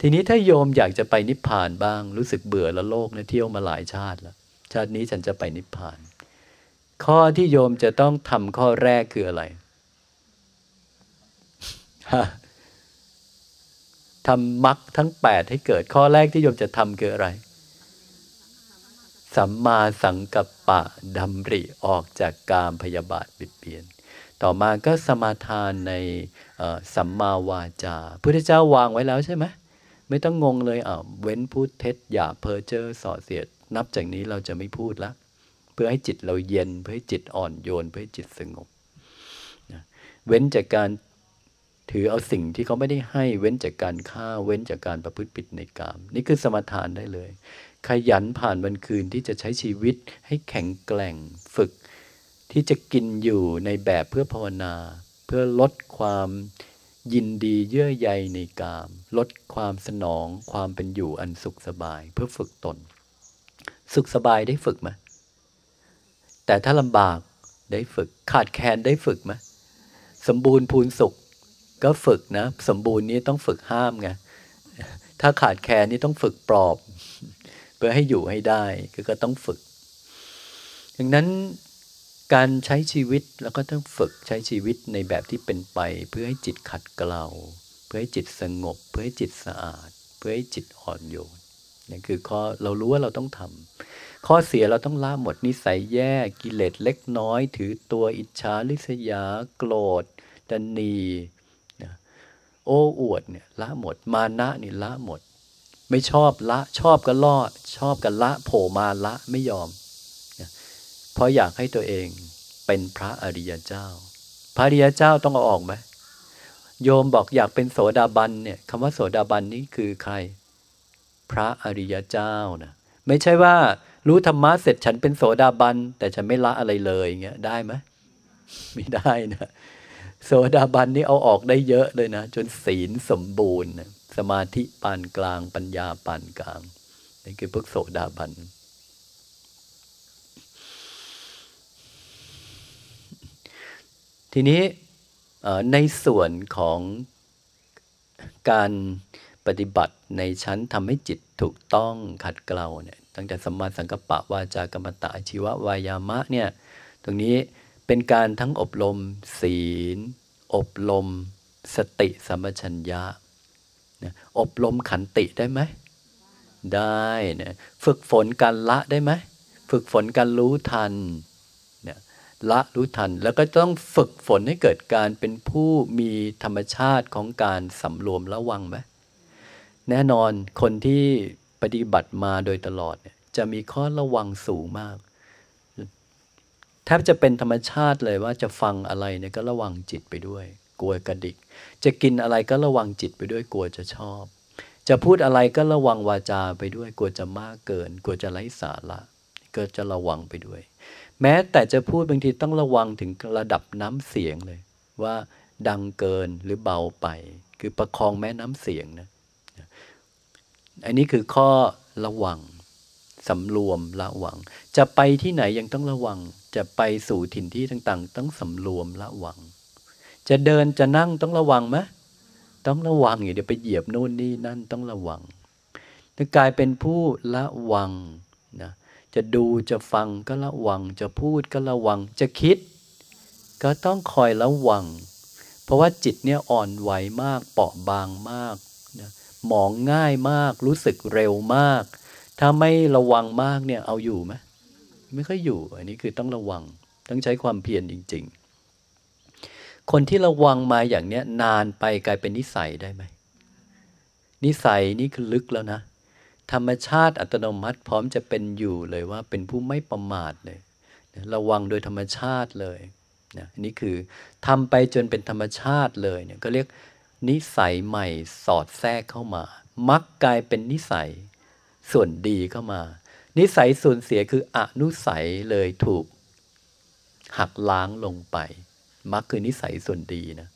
Speaker 1: ทีนี้ถ้าโยมอยากจะไปนิพพานบ้าง รู้สึกเบื่อแล้วโลกเนะเที่ยวมาหลายชาติแล้ว ชาตินี้ฉันจะไปนิพพาน ข้อที่โยมจะต้องทำข้อแรกคืออะไรทำมรรคทั้งแปดให้เกิดข้อแรกที่โยมจะทำคืออะไร สัมมาสังกัปปะดำริออกจากกามพยาบาทบิดเบียน ต่อมาก็สมาทานในสัมมาวาจาพุทธเจ้าวางไว้แล้วใช่ไหม ไม่ต้องงงเลยอ่าเว้นพูดเท็จอย่าเพ้อเจ้อส่อเสียด นับจากนี้เราจะไม่พูดแล้วพื่อให้จิตเราเย็นเพื่อให้จิตอ่อนโยนเพื่อให้จิตสงบนะเว้นจากการถือเอาสิ่งที่เขาไม่ได้ให้เว้นจากการฆ่าเว้นจากการประพฤติผิดในกาม นี่คือสมถานได้เลย ขยันผ่านวันคืนที่จะใช้ชีวิตให้แข็งแกร่งฝึก ที่จะกินอยู่ในแบบเพื่อภาวนา เพื่อลดความ ยินดีเยื่อใยในกาม ลดความสนองความเป็นอยู่อันสุขสบายเพื่อฝึกตน สุขสบายได้ฝึกไหมแต่ถ้าลำบากได้ฝึก ขาดแคลนได้ฝึกไหมสมบูรณ์พูนสุข ก็ฝึกนะ สมบูรณ์นี้ต้องฝึกห้ามไงถ้าขาดแคลนนี่ต้องฝึกปลอบ เพื่อให้อยู่ให้ได้ก็ก็ต้องฝึกดังนั้น การใช้ชีวิตแล้วก็ต้องฝึกใช้ชีวิตในแบบที่เป็นไป เพื่อให้จิตขัดเกลาเพื่อให้จิตสงบ เพื่อให้จิตสะอาด เพื่อให้จิตอ่อนโยนนี่คือข้อเรารู้ว่าเราต้องทำข้อเสียเราต้องละหมดนิสัยแย่กิเลสเล็กน้อย ถือตัวอิจฉาริษยา โกรธดันนีโอ้อวดเนี่ยละหมด มานะนี่ละหมด ไม่ชอบละชอบก็ล่อชอบกันละ โผมาละไม่ยอม เพราะอยากให้ตัวเองเป็นพระอริยเจ้า พระอริยเจ้าต้องเอาออกไหมโยมบอกอยากเป็นโสดาบันเนี่ยคำว่าโสดาบันนี้คือใคร พระอริยเจ้านะไม่ใช่ว่ารู้ธรรมะเสร็จฉันเป็นโสดาบันแต่ฉันไม่ละอะไรเลยเงี้ยได้ไหมไม่ได้นะโสดาบันนี่เอาออกได้เยอะเลยนะ จนศีลสมบูรณ์ สมาธิปานกลาง ปัญญาปานกลางนี่คือพวกโสดาบัน ทีนี้ในส่วนของการปฏิบัติในชั้นทำให้จิตถูกต้องขัดเกลาเนี่ยตั้งแต่สัมมาสังกัปปะวาจากรรมตะอาชีวะวายามะเนี่ยตรงนี้เป็นการทั้งอบรมศีล อบรมสติสัมปชัญญะนะอบรมขันติได้ไหมได้นะฝึกฝนการละได้ไหม ฝึกฝนการรู้ทัน ละรู้ทัน แล้วก็ต้องฝึกฝนให้เกิดการเป็นผู้มีธรรมชาติของการสำรวมระวังไหมแน่นอนคนที่ปฏิบัติมาโดยตลอดเนี่ยจะมีข้อระวังสูงมากแทบจะเป็นธรรมชาติเลยว่าจะฟังอะไรเนี่ยก็ระวังจิตไปด้วย กลัวกระดิก จะกินอะไรก็ระวังจิตไปด้วยกลัวจะชอบ จะพูดอะไรก็ระวังวาจาไปด้วย กลัวจะมากเกิน กลัวจะไร้สาระก็จะระวังไปด้วย แม้แต่จะพูดบางทีต้องระวังถึงระดับน้ำเสียงเลย ว่าดังเกินหรือเบาไป คือประคองแม้น้ำเสียงนะอันนี้คือข้อระวังสำรวมระวัง จะไปที่ไหนยังต้องระวัง จะไปสู่ถิ่นที่ต่างๆ ต้องสำรวมระวัง จะเดินจะนั่งต้องระวังไหมต้องระวังอย่าเดี๋ยวไปเหยียบโน่นนี่นั่นต้องระวังจะกลายเป็นผู้ละวังนะ จะดูจะฟังก็ระวัง จะพูดก็ระวัง จะคิด ก็ต้องคอยระวัง เพราะว่าจิตเนี่ยอ่อนไหวมากเปราะบางมากนะหมองง่ายมากรู้สึกเร็วมาก ถ้าไม่ระวังมากเนี่ยเอาอยู่ไหมไม่ค่อยอยู่ อันนี้คือต้องระวัง ต้องใช้ความเพียรจริง ๆ คนที่ระวังมาอย่างเนี้ยนานไปกลายเป็นนิสัยได้ไหมนิสัยนี่คือลึกแล้วนะ ธรรมชาติอัตโนมัติพร้อมจะเป็นอยู่เลยว่าเป็นผู้ไม่ประมาทเลยระวังโดยธรรมชาติเลยนะนี่คือทำไปจนเป็นธรรมชาติเลยเนี่ยก็เรียกนิสัยใหม่สอดแทรกเข้ามา มักกลายเป็นนิสัยส่วนดีเข้ามา นิสัยส่วนเสียคืออนุสัยเลยถูกหักล้างลงไป มักคือนิสัยส่วนดีนะ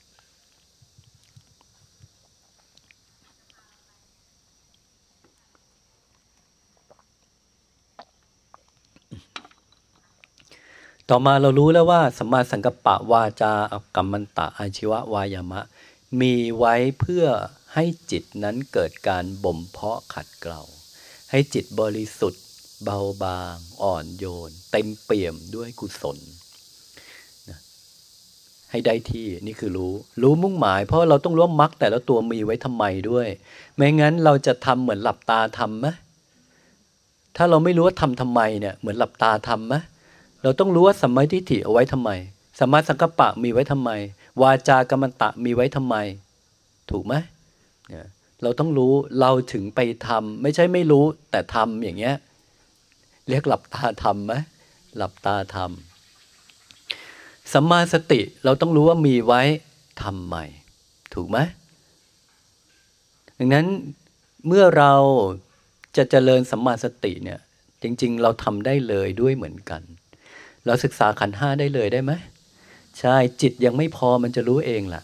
Speaker 1: ต่อมาเรารู้แล้วว่าสัมมาสังกัปปะวาจากัมมันตะอาชีวะวายามะ มีไว้เพื่อให้จิตนั้นเกิดการบ่มเพาะขัดเกลาให้จิตบริสุทธิ์ เบาบาง อ่อนโยน เต็มเปี่ยมด้วยกุศลนะให้ได้ที่นี่คือรู้ รู้มุ่งหมาย เพราะเราต้องรู้มรรคแต่ละตัวมีไว้ทำไมด้วย ไม่งั้นเราจะทำเหมือนหลับตาทำไหมถ้าเราไม่รู้ว่าทำทำไมเนี่ยเหมือนหลับตาทำไหม เราต้องรู้ว่าสัมมาทิฏฐิเอาไว้ทำไมสัมมาสังกัปปะมีไว้ทำไม วาจากรรมตะมีไว้ทำไม ถูกไหมเราต้องรู้เราถึงไปทำไม่ใช่ไม่รู้แต่ทำอย่างเงี้ยเรียกหลับตาทำไหมหลับตาทำสัมมาสติเราต้องรู้ว่ามีไว้ทำใหม่ถูกไหมดังนั้นเมื่อเราจะเจริญสัมมาสติเนี่ยจริง ๆ เราทำได้เลยด้วยเหมือนกัน เราศึกษาขันห้าได้เลยได้ไหมใช่จิตยังไม่พอมันจะรู้เองล่ะ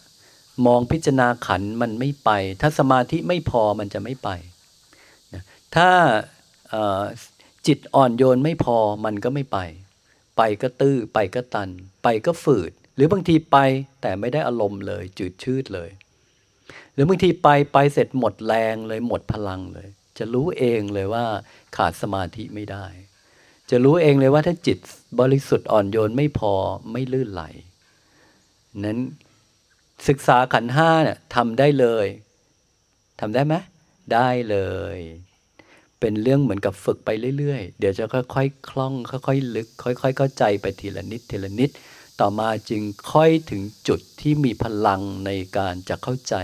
Speaker 1: มองพิจารณาขันมันไม่ไป ถ้าสมาธิไม่พอมันจะไม่ไปนะถ้าจิตอ่อนโยนไม่พอมันก็ไม่ไป ไปก็ตื้อไปก็ตัน ไปก็ฝืด หรือบางทีไปแต่ไม่ได้อารมณ์เลย จืดชืดเลย หรือบางทีไปไปเสร็จหมดแรงเลยหมดพลังเลย จะรู้เองเลยว่าขาดสมาธิไม่ได้ จะรู้เองเลยว่าถ้าจิต บริสุทธิ์อ่อนโยนไม่พอไม่ลื่นไหล นั้นศึกษาขันห้าเนี่ยทำได้เลยทำได้ไหมได้เลย เป็นเรื่องเหมือนกับฝึกไปเรื่อยๆ เดี๋ยวจะค่อยๆคคล่อง ค่อยๆลึก ค่อยๆเข้าใจไปทีละนิดทีละนิด ต่อมาจึงค่อยถึงจุดที่มีพลังในการจะเข้าใจ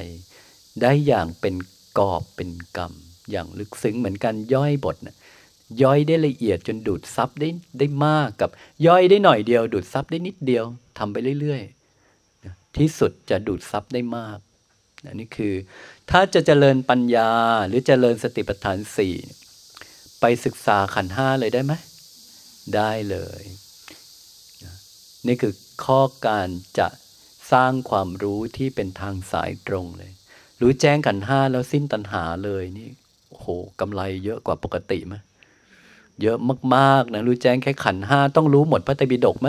Speaker 1: ได้อย่างเป็นกอบเป็นกรรม อย่างลึกซึ้งเหมือนกันย่อยบทนะ ย่อยได้ละเอียดจนดูดซับได้ได้มากกับ ย่อยได้หน่อยเดียว ดูดซับได้นิดเดียวทำไปเรื่อยๆ ที่สุดจะดูดซับได้มากนนี่คือ ถ้าจะเจริญปัญญาหรือเจริญสติปัฏฐานสี่ไปศึกษาขันห้าเลยได้ไหม ได้เลย นี่คือข้อการจะสร้างความรู้ที่เป็นทางสายตรงเลย รู้แจ้งขันห้าแล้วสิ้นตัณหาเลยนี่โอ้โหกำไรเยอะกว่าปกติไหม เยอะมากๆนะรู้แจ้งแค่ขันห้าต้องรู้หมดพระไตรปิฎกไหม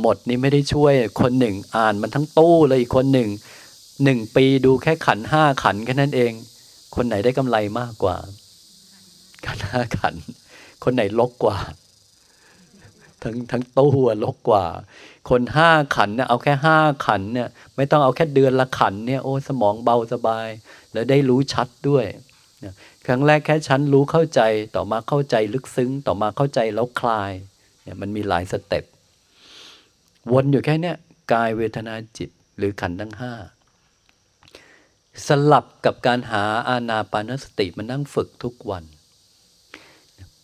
Speaker 1: หมดนี่ไม่ได้ช่วยคนหนึ่งอ่านมันทั้งตู้เลยอีกคนหนึ่งหนึ่งปีดูแค่ขันห้าขันแค่นั้นเอง คนไหนได้กำไรมากกว่า ขันห้าขัน คนไหนลกกว่า ทั้งทั้งตู้ลกกว่า คนห้าขันเนี่ยเอาแค่ห้าขันเนี่ย ไม่ต้องเอาแค่เดือนละขันเนี่ยโอ้สมองเบาสบาย แล้วได้รู้ชัดด้วย ครั้งแรกแค่ชั้นรู้เข้าใจต่อมาเข้าใจลึกซึ้ง ต่อมาเข้าใจแล้วคลายเนี่ยมันมีหลายสเต็ปวนอยู่แค่เนี้ยกายเวทนาจิตหรือขันธ์ทั้งห้าสลับกับการหาอาณาปานสติมานั่งฝึกทุกวัน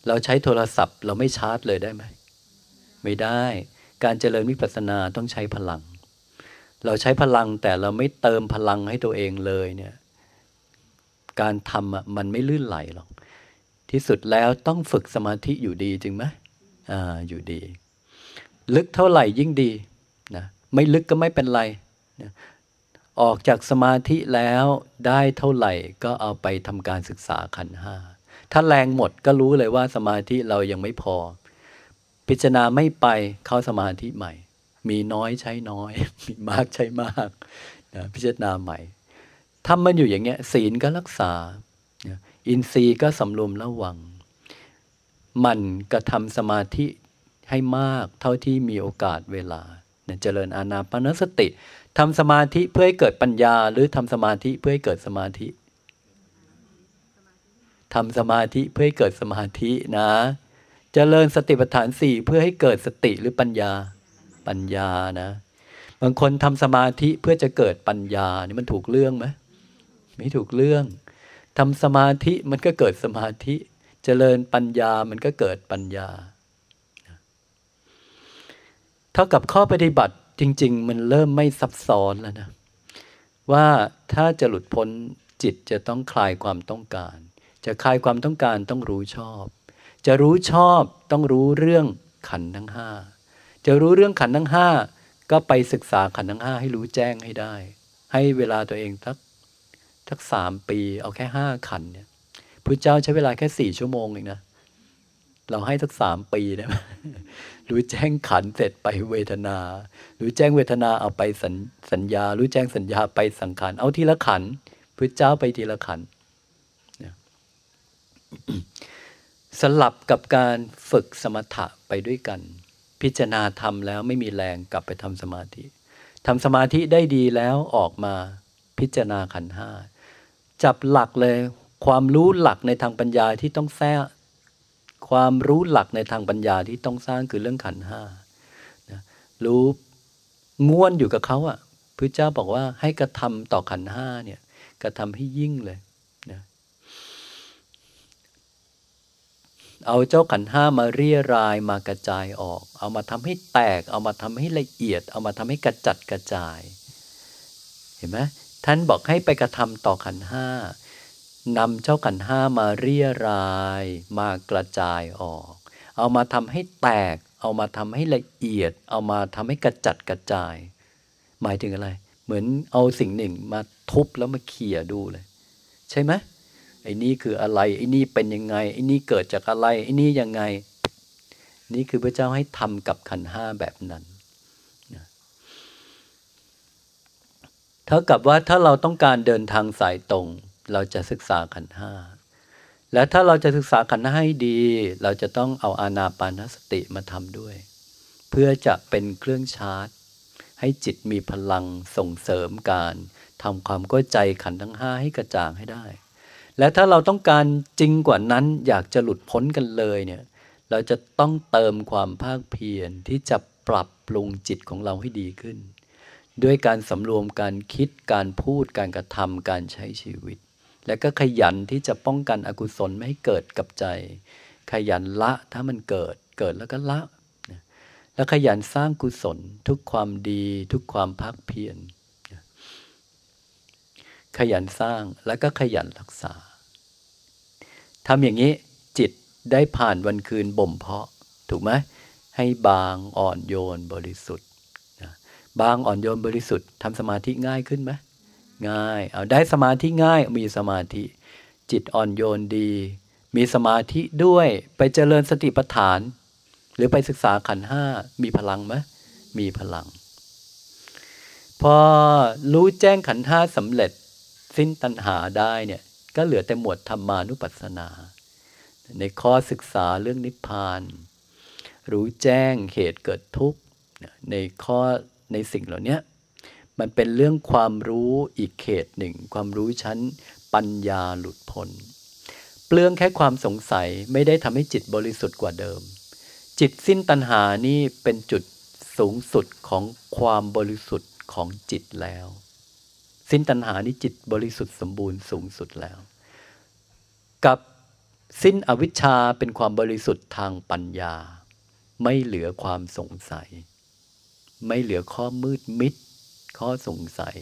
Speaker 1: เราใช้โทรศัพท์เราไม่ชาร์จเลยได้ไหม ไม่ได้ การเจริญวิปัสสนาต้องใช้พลัง เราใช้พลังแต่เราไม่เติมพลังให้ตัวเองเลยเนี่ย การทำอะมันไม่ลื่นไหลหรอก ที่สุดแล้วต้องฝึกสมาธิอยู่ดีจริงไหมอ่าอยู่ดี ลึกเท่าไหร่ยิ่งดีนะไม่ลึกก็ไม่เป็นไรนะออกจากสมาธิแล้วได้เท่าไหร่ก็เอาไปทำการศึกษาขันห้าถ้าแรงหมดก็รู้เลยว่าสมาธิเรายังไม่พอ พิจารณาไม่ไปเข้าสมาธิใหม่ มีน้อยใช้น้อย มีมากใช้มากนะพิจารณาใหม่ ทำมันอยู่อย่างเงี้ย ศีลก็รักษา อินทรีย์ก็สำรวมระวัง มันกระทำสมาธิให้มากเท่าที่มีโอกาสเวลาเจริญอานาปนสติทำสมาธิเพื่อให้เกิดปัญญา หรือทำสมาธิเพื่อให้เกิดสมาธิทำสมาธิเพื่อให้เกิดสมาธินะเจริญสติปัฏฐานสี่เพื่อให้เกิดสติหรือปัญญาปัญญานะ บางคนทำสมาธิเพื่อจะเกิดปัญญานี่มันถูกเรื่องไหม ไม่ถูกเรื่องทำสมาธิมันก็เกิดสมาธิเจริญปัญญามันก็เกิดปัญญา เท่ากับข้อปฏิบัติจริง ๆ มันเริ่มไม่ซับซ้อนแล้วนะว่าถ้าจะหลุดพ้นจิตจะต้องคลายความต้องการ จะคลายความต้องการต้องรู้ชอบ จะรู้ชอบต้องรู้เรื่องขันทั้งห้าจะรู้เรื่องขันทั้งห้าก็ไปศึกษาขันทั้งห้าให้รู้แจ้งให้ได้ ให้เวลาตัวเองทัก ทักสามปี เอาแค่ห้าขันเนี่ยพระเจ้าใช้เวลาแค่สี่ชั่วโมงเองนะเราให้สักสามปีได้ไหมรู้แจ้งขันเสร็จไปเวทนา รู้แจ้งเวทนาเอาไปสัญสญญา รู้แจ้งสัญญาไปสังขารเอาทีละขันพุทธเจ้าไปทีละขันสลับกับการฝึกสมถะไปด้วยกัน พิจารณาทำแล้วไม่มีแรงกลับไปทำสมาธิทำสมาธิได้ดีแล้วออกมาพิจารณาขันห้า จับหลักเลย ความรู้หลักในทางปัญญาที่ต้องแท้ความรู้หลักในทางปัญญาที่ต้องสร้างคือเรื่องขันห้านะรู้ม้วนอยู่กับเขาอะ่ะพระเจ้าบอกว่าให้กระทำต่อขันห้าเนี่ยกระทำให้ยิ่งเลยนะเอาเจ้าขันห้ามาเรียรายมากระจายออก เอามาทำให้แตก เอามาทำให้ละเอียด เอามาทำให้กระจัดกระจาย เห็นไหม ท่านบอกให้ไปกระทำต่อขันห้านำเจ้าขันห้ามาเรียราย มากระจายออก เอามาทำให้แตก เอามาทำให้ละเอียด เอามาทำให้กระจัดกระจาย หมายถึงอะไร เหมือนเอาสิ่งหนึ่งมาทุบแล้วมาเขี่ยดูเลย ใช่ไหมไอ้นี่คืออะไร ไอ้นี่เป็นยังไง ไอ้นี่เกิดจากอะไร ไอ้นี่ยังไง นี่คือพระเจ้าให้ทำกับขันห้าแบบนั้น เท่ากับว่าถ้าเราต้องการเดินทางสายตรง เราจะศึกษาขันห้าและถ้าเราจะศึกษาขันห้าให้ดี เราจะต้องเอาอานาปานสติมาทำด้วย เพื่อจะเป็นเครื่องชาร์จ ให้จิตมีพลังส่งเสริมการทำความเข้าใจขันทั้งห้าให้กระจ่างให้ได้ และถ้าเราต้องการจริงกว่านั้นอยากจะหลุดพ้นกันเลยเนี่ยเราจะต้องเติมความภาคเพียรที่จะปรับปรุงจิตของเราให้ดีขึ้น ด้วยการสำรวมการคิดการพูดการกระทำการใช้ชีวิต แล้วก็ขยันที่จะป้องกันอกุศลไม่ให้เกิดกับใจ ขยันละถ้ามันเกิดเกิดแล้วก็ละ แล้วขยันสร้างกุศลทุกความดีทุกความพักเพียรขยันสร้างแล้วก็ขยันรักษาทำอย่างนี้จิตได้ผ่านวันคืนบ่มเพาะ ถูกไหมให้บางอ่อนโยนบริสุทธิ์ บางอ่อนโยนบริสุทธิ์ทำสมาธิง่ายขึ้นไหมง่าย เอาได้สมาธิง่ายมีสมาธิ จิตอ่อนโยนดี มีสมาธิด้วยไปเจริญสติปัฏฐาน หรือไปศึกษาขันห้ามีพลังไหมมีพลัง พอรู้แจ้งขันห้าสำเร็จสิ้นตัณหาได้เนี่ยก็เหลือแต่หมวดธรรมานุปัสสนา ในข้อศึกษาเรื่องนิพพาน รู้แจ้งเหตุเกิดทุกข์ในข้อ ในสิ่งเหล่านี้มันเป็นเรื่องความรู้อีกเขตหนึ่ง ความรู้ชั้นปัญญาหลุดพ้นเปลืองแค่ความสงสัยไม่ได้ทำให้จิตบริสุทธิ์กว่าเดิม จิตสิ้นตัณหานี่เป็นจุดสูงสุดของความบริสุทธิ์ของจิตแล้ว สิ้นตัณหานี่จิตบริสุทธิ์สมบูรณ์สูงสุดแล้ว กับสิ้นอวิชชาเป็นความบริสุทธิ์ทางปัญญา ไม่เหลือความสงสัย ไม่เหลือข้อมืดมิด ข้อสงสัย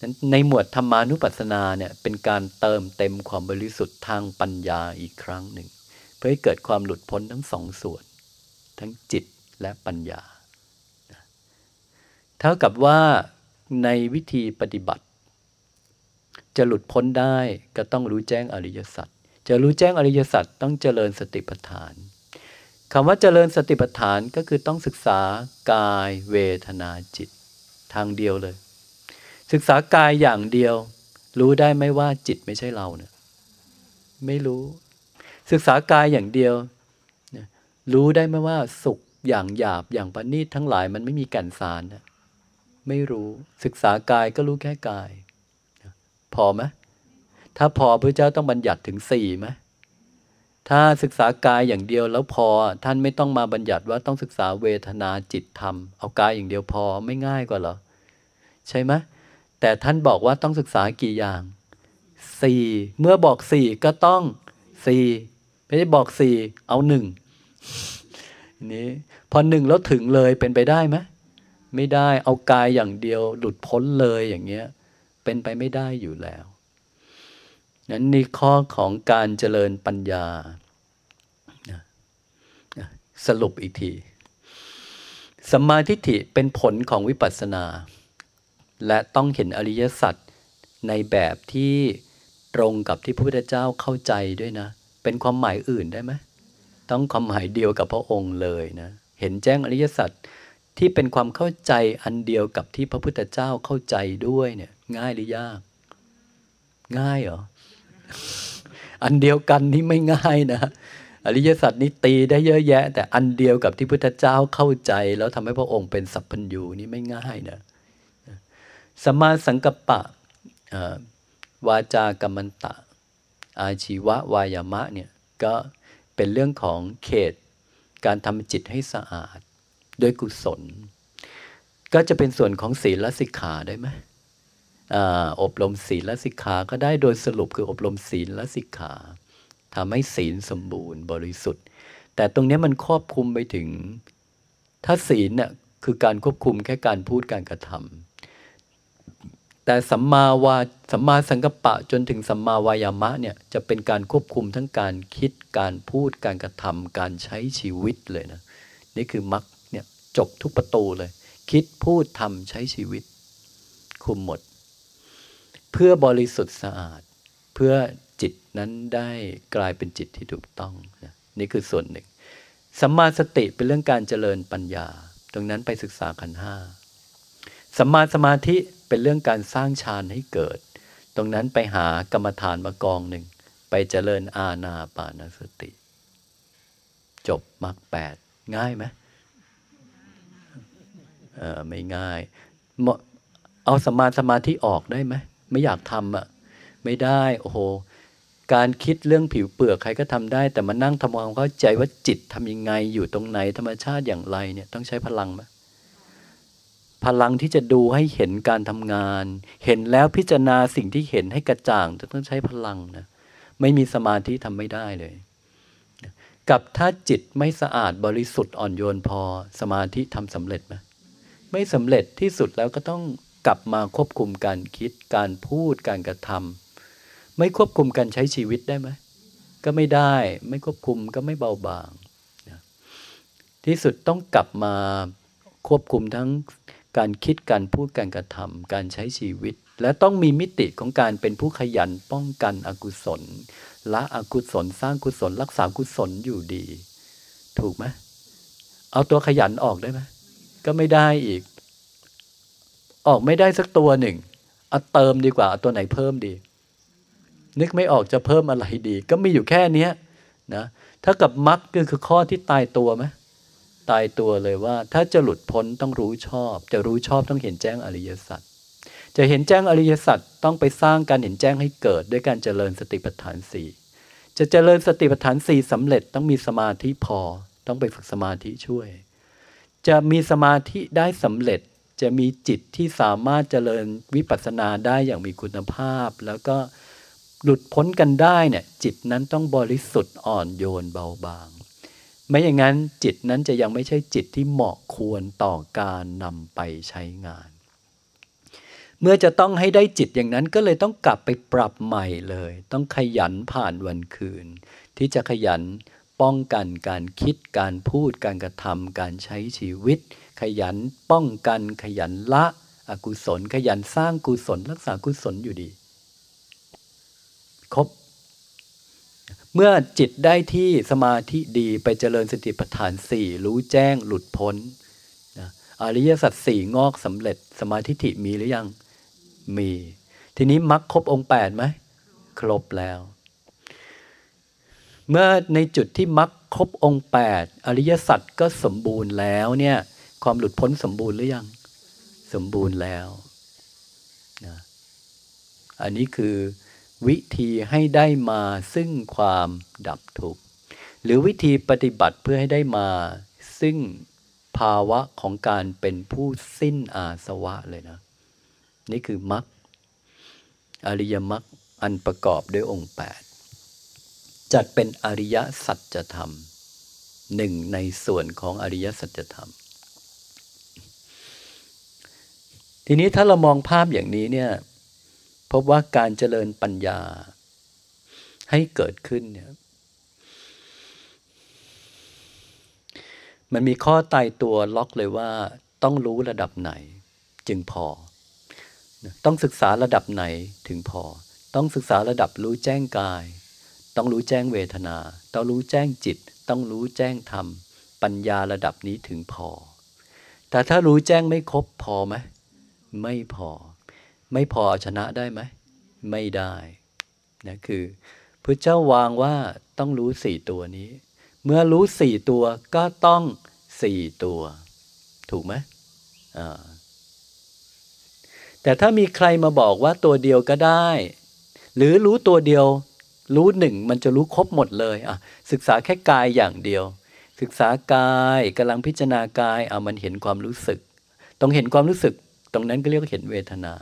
Speaker 1: นั้นในหมวดธรรมานุปัสสนาเนี่ยเป็นการเติมเต็มความบริสุทธิ์ทางปัญญาอีกครั้งหนึ่ง เพื่อให้เกิดความหลุดพ้นทั้งสองส่วน ทั้งจิตและปัญญา เท่ากับว่าในวิธีปฏิบัติ จะหลุดพ้นได้ก็ต้องรู้แจ้งอริยสัจจะรู้แจ้งอริยสัจต้องเจริญสติปัฏฐาน คำว่าเจริญสติปัฏฐานก็คือต้องศึกษากายเวทนาจิต ทางเดียวเลย ศึกษากายอย่างเดียว รู้ได้ไหมว่าจิตไม่ใช่เราเนี่ยไม่รู้ ศึกษากายอย่างเดียว รู้ได้ไหมว่าสุขอย่างหยาบอย่างปณีตทั้งหลายมันไม่มีแก่นสารนะไม่รู้ศึกษากายก็รู้แค่กาย พอไหมถ้าพอพระเจ้าต้องบัญญัติถึงสี่ไหม ถ้าศึกษากายอย่างเดียวแล้วพอ ท่านไม่ต้องมาบัญญัติว่าต้องศึกษาเวทนาจิตธรรม เอากายอย่างเดียวพอไม่ง่ายกว่าหรอ ใช่ไหมแต่ท่านบอกว่าต้องศึกษากี่อย่างสี่เมื่อบอกสี่ก็ต้องสี่ไม่ได้บอกสี่เอาหนึ่งนี้พอหนึ่งแล้วถึงเลยเป็นไปได้ไหมไม่ได้เอากายอย่างเดียวหลุดพ้นเลยอย่างเงี้ย เป็นไปไม่ได้อยู่แล้ว นั้นนี่ข้อของการเจริญปัญญา สรุปอีกทีสมาธิฐิเป็นผลของวิปัสสนา และต้องเห็นอริยสัจในแบบที่ตรงกับที่พระพุทธเจ้าเข้าใจด้วยนะ เป็นความหมายอื่นได้ไหมต้องความหมายเดียวกับพระองค์เลยนะเห็นแจ้งอริยสัจที่เป็นความเข้าใจอันเดียวกับที่พระพุทธเจ้าเข้าใจด้วยเนี่ยง่ายหรือยาก ง่ายเหรอ อันเดียวกันนี่ไม่ง่ายนะอริยสัจนี่ตีได้เยอะแยะ แต่อันเดียวกับที่พุทธเจ้าเข้าใจ แล้วทำให้พระองค์เป็นสัพพัญญูนี่ไม่ง่ายนะสมาสังกปะวาจากรรมันตะ อาชีวะวายามะเนี่ยก็เป็นเรื่องของเขตการทำจิตให้สะอาด ด้วยกุศล ก็จะเป็นส่วนของศีลและสิกขาได้ไหม อบรมศีลและสิกขา ก็ได้โดยสรุปคืออบรมศีลและสิกขาทำให้ศีลสมบูรณ์บริสุทธิ์ แต่ตรงนี้มันครอบคุมไปถึง ถ้าศีลเนี่ยคือการควบคุมแค่การพูดการกระทำแต่สัมมาวาสัมมาสังกัปปะจนถึงสัมมาวายามะเนี่ยจะเป็นการควบคุมทั้งการคิดการพูดการกระทำการใช้ชีวิตเลยนะนี่คือมรรคเนี่ยจบทุกประตูเลย คิดพูดทำใช้ชีวิต คุมหมด เพื่อบริสุทธิ์สะอาด เพื่อจิตนั้นได้กลายเป็นจิตที่ถูกต้องนะนี่คือส่วนหนึ่งสัมมาสติเป็นเรื่องการเจริญปัญญา ตรงนั้นไปศึกษาขันห้าสัมมาสมาธิเป็นเรื่องการสร้างฌานให้เกิด ตรงนั้นไปหากรรมฐานมากองหนึ่ง ไปเจริญอาณาปานสติ จบมรรคแปดง่ายไหมเออไม่ง่าย เอาสมาสมาธิออกได้ไหม ไม่อยากทำอะไม่ได้โอ้โหการคิดเรื่องผิวเปลือกใครก็ทำได้ แต่มานั่งทำความเข้าใจว่าจิตทำยังไงอยู่ตรงไหนธรรมชาติอย่างไรเนี่ยต้องใช้พลังไหมพลังที่จะดูให้เห็นการทำงาน เห็นแล้วพิจารณาสิ่งที่เห็นให้กระจ่างต้องใช้พลังนะไม่มีสมาธิทำไม่ได้เลย กับถ้าจิตไม่สะอาดบริสุทธิ์อ่อนโยนพอสมาธิทำสำเร็จไหมไม่สำเร็จที่สุดแล้วก็ต้อง กลับมาควบคุมการคิดการพูดการกระทำไม่ควบคุมการใช้ชีวิตได้ไหมก็ไม่ได้ไม่ควบคุมก็ไม่เบาบางที่สุดต้องกลับมาควบคุมทั้งการคิดการพูดการกระทำการใช้ชีวิต และต้องมีมิติของการเป็นผู้ขยันป้องกันอกุศลละอกุศลสร้างกุศล รักษากุศลอยู่ดี ถูกไหมเอาตัวขยันออกได้ไหมก็ไม่ได้อีก ออกไม่ได้สักตัวหนึ่งเอาเติมดีกว่าเอาตัวไหนเพิ่มดี นึกไม่ออกจะเพิ่มอะไรดี ก็มีอยู่แค่เนี้ยนะถ้ากับมรรคก็คือข้อที่ตายตัวไหมตายตัวเลยว่า ถ้าจะหลุดพ้นต้องรู้ชอบ จะรู้ชอบต้องเห็นแจ้งอริยสัจจะเห็นแจ้งอริยสัจต้องไปสร้างการเห็นแจ้งให้เกิด ด้วยการเจริญสติปัฏฐานสี่จะเจริญสติปัฏฐานสี่สำเร็จต้องมีสมาธิพอ ต้องไปฝึกสมาธิช่วย จะมีสมาธิได้สำเร็จ จะมีจิตที่สามารถเจริญวิปัสสนาได้อย่างมีคุณภาพ แล้วก็หลุดพ้นกันได้เนี่ยจิตนั้นต้องบริสุทธิ์อ่อนโยนเบาบาง ไม่อย่างนั้นจิตนั้นจะยังไม่ใช่จิตที่เหมาะควรต่อการนำไปใช้งาน เมื่อจะต้องให้ได้จิตอย่างนั้นก็เลยต้องกลับไปปรับใหม่เลย ต้องขยันผ่านวันคืน ที่จะขยันป้องกันการคิดการพูดการกระทำการใช้ชีวิต ขยันป้องกันขยันละ อกุศล ขยันสร้างกุศล รักษากุศลอยู่ดี ครบ เมื่อจิตได้ที่สมาธิดีไปเจริญสติปัฏฐานสี่รู้แจ้งหลุดพ้นอริยสัจสี่งอกสำเร็จสมาธิิมีหรือยัง มี ทีนี้มรรคครบองค์แปดไหมครบแล้ว เมื่อในจุดที่มรรคครบองค์แปดอริยสัจก็สมบูรณ์แล้วเนี่ย ความหลุดพ้นสมบูรณ์หรือยัง สมบูรณ์แล้วนะอันนี้คือวิธีให้ได้มาซึ่งความดับทุกข์หรือวิธีปฏิบัติเพื่อให้ได้มา ซึ่งภาวะของการเป็นผู้สิ้นอาสวะเลยนะ นี่คือมรรคอริยมรรคอันประกอบด้วยองค์ 8 จัดเป็นอริยสัจธรรมหนึ่งในส่วนของอริยสัจธรรม ทีนี้ถ้าเรามองภาพอย่างนี้เนี่ยพบว่าการเจริญปัญญา ให้เกิดขึ้นเนี่ยมันมีข้อตายตัวล็อกเลยว่าต้องรู้ระดับไหนจึงพอ ต้องศึกษาระดับไหนถึงพอ ต้องศึกษาระดับรู้แจ้งกาย ต้องรู้แจ้งเวทนา ต้องรู้แจ้งจิต ต้องรู้แจ้งธรรม ปัญญาระดับนี้ถึงพอ แต่ถ้ารู้แจ้งไม่ครบพอไหม ไม่พอ ไม่พอชนะได้ไหม ไม่ได้นะคือพระเจ้าวางว่าต้องรู้สี่ตัวนี้ เมื่อรู้สี่ตัวก็ต้องสี่ตัว ถูกไหมแต่ถ้ามีใครมาบอกว่าตัวเดียวก็ได้ หรือรู้ตัวเดียว รู้หนึ่งมันจะรู้ครบหมดเลยอะศึกษาแค่กายอย่างเดียว ศึกษากายกำลังพิจารณากายอะมันเห็นความรู้สึก ต้องเห็นความรู้สึก ตรงนั้นก็เรียกว่าเห็นเวทนา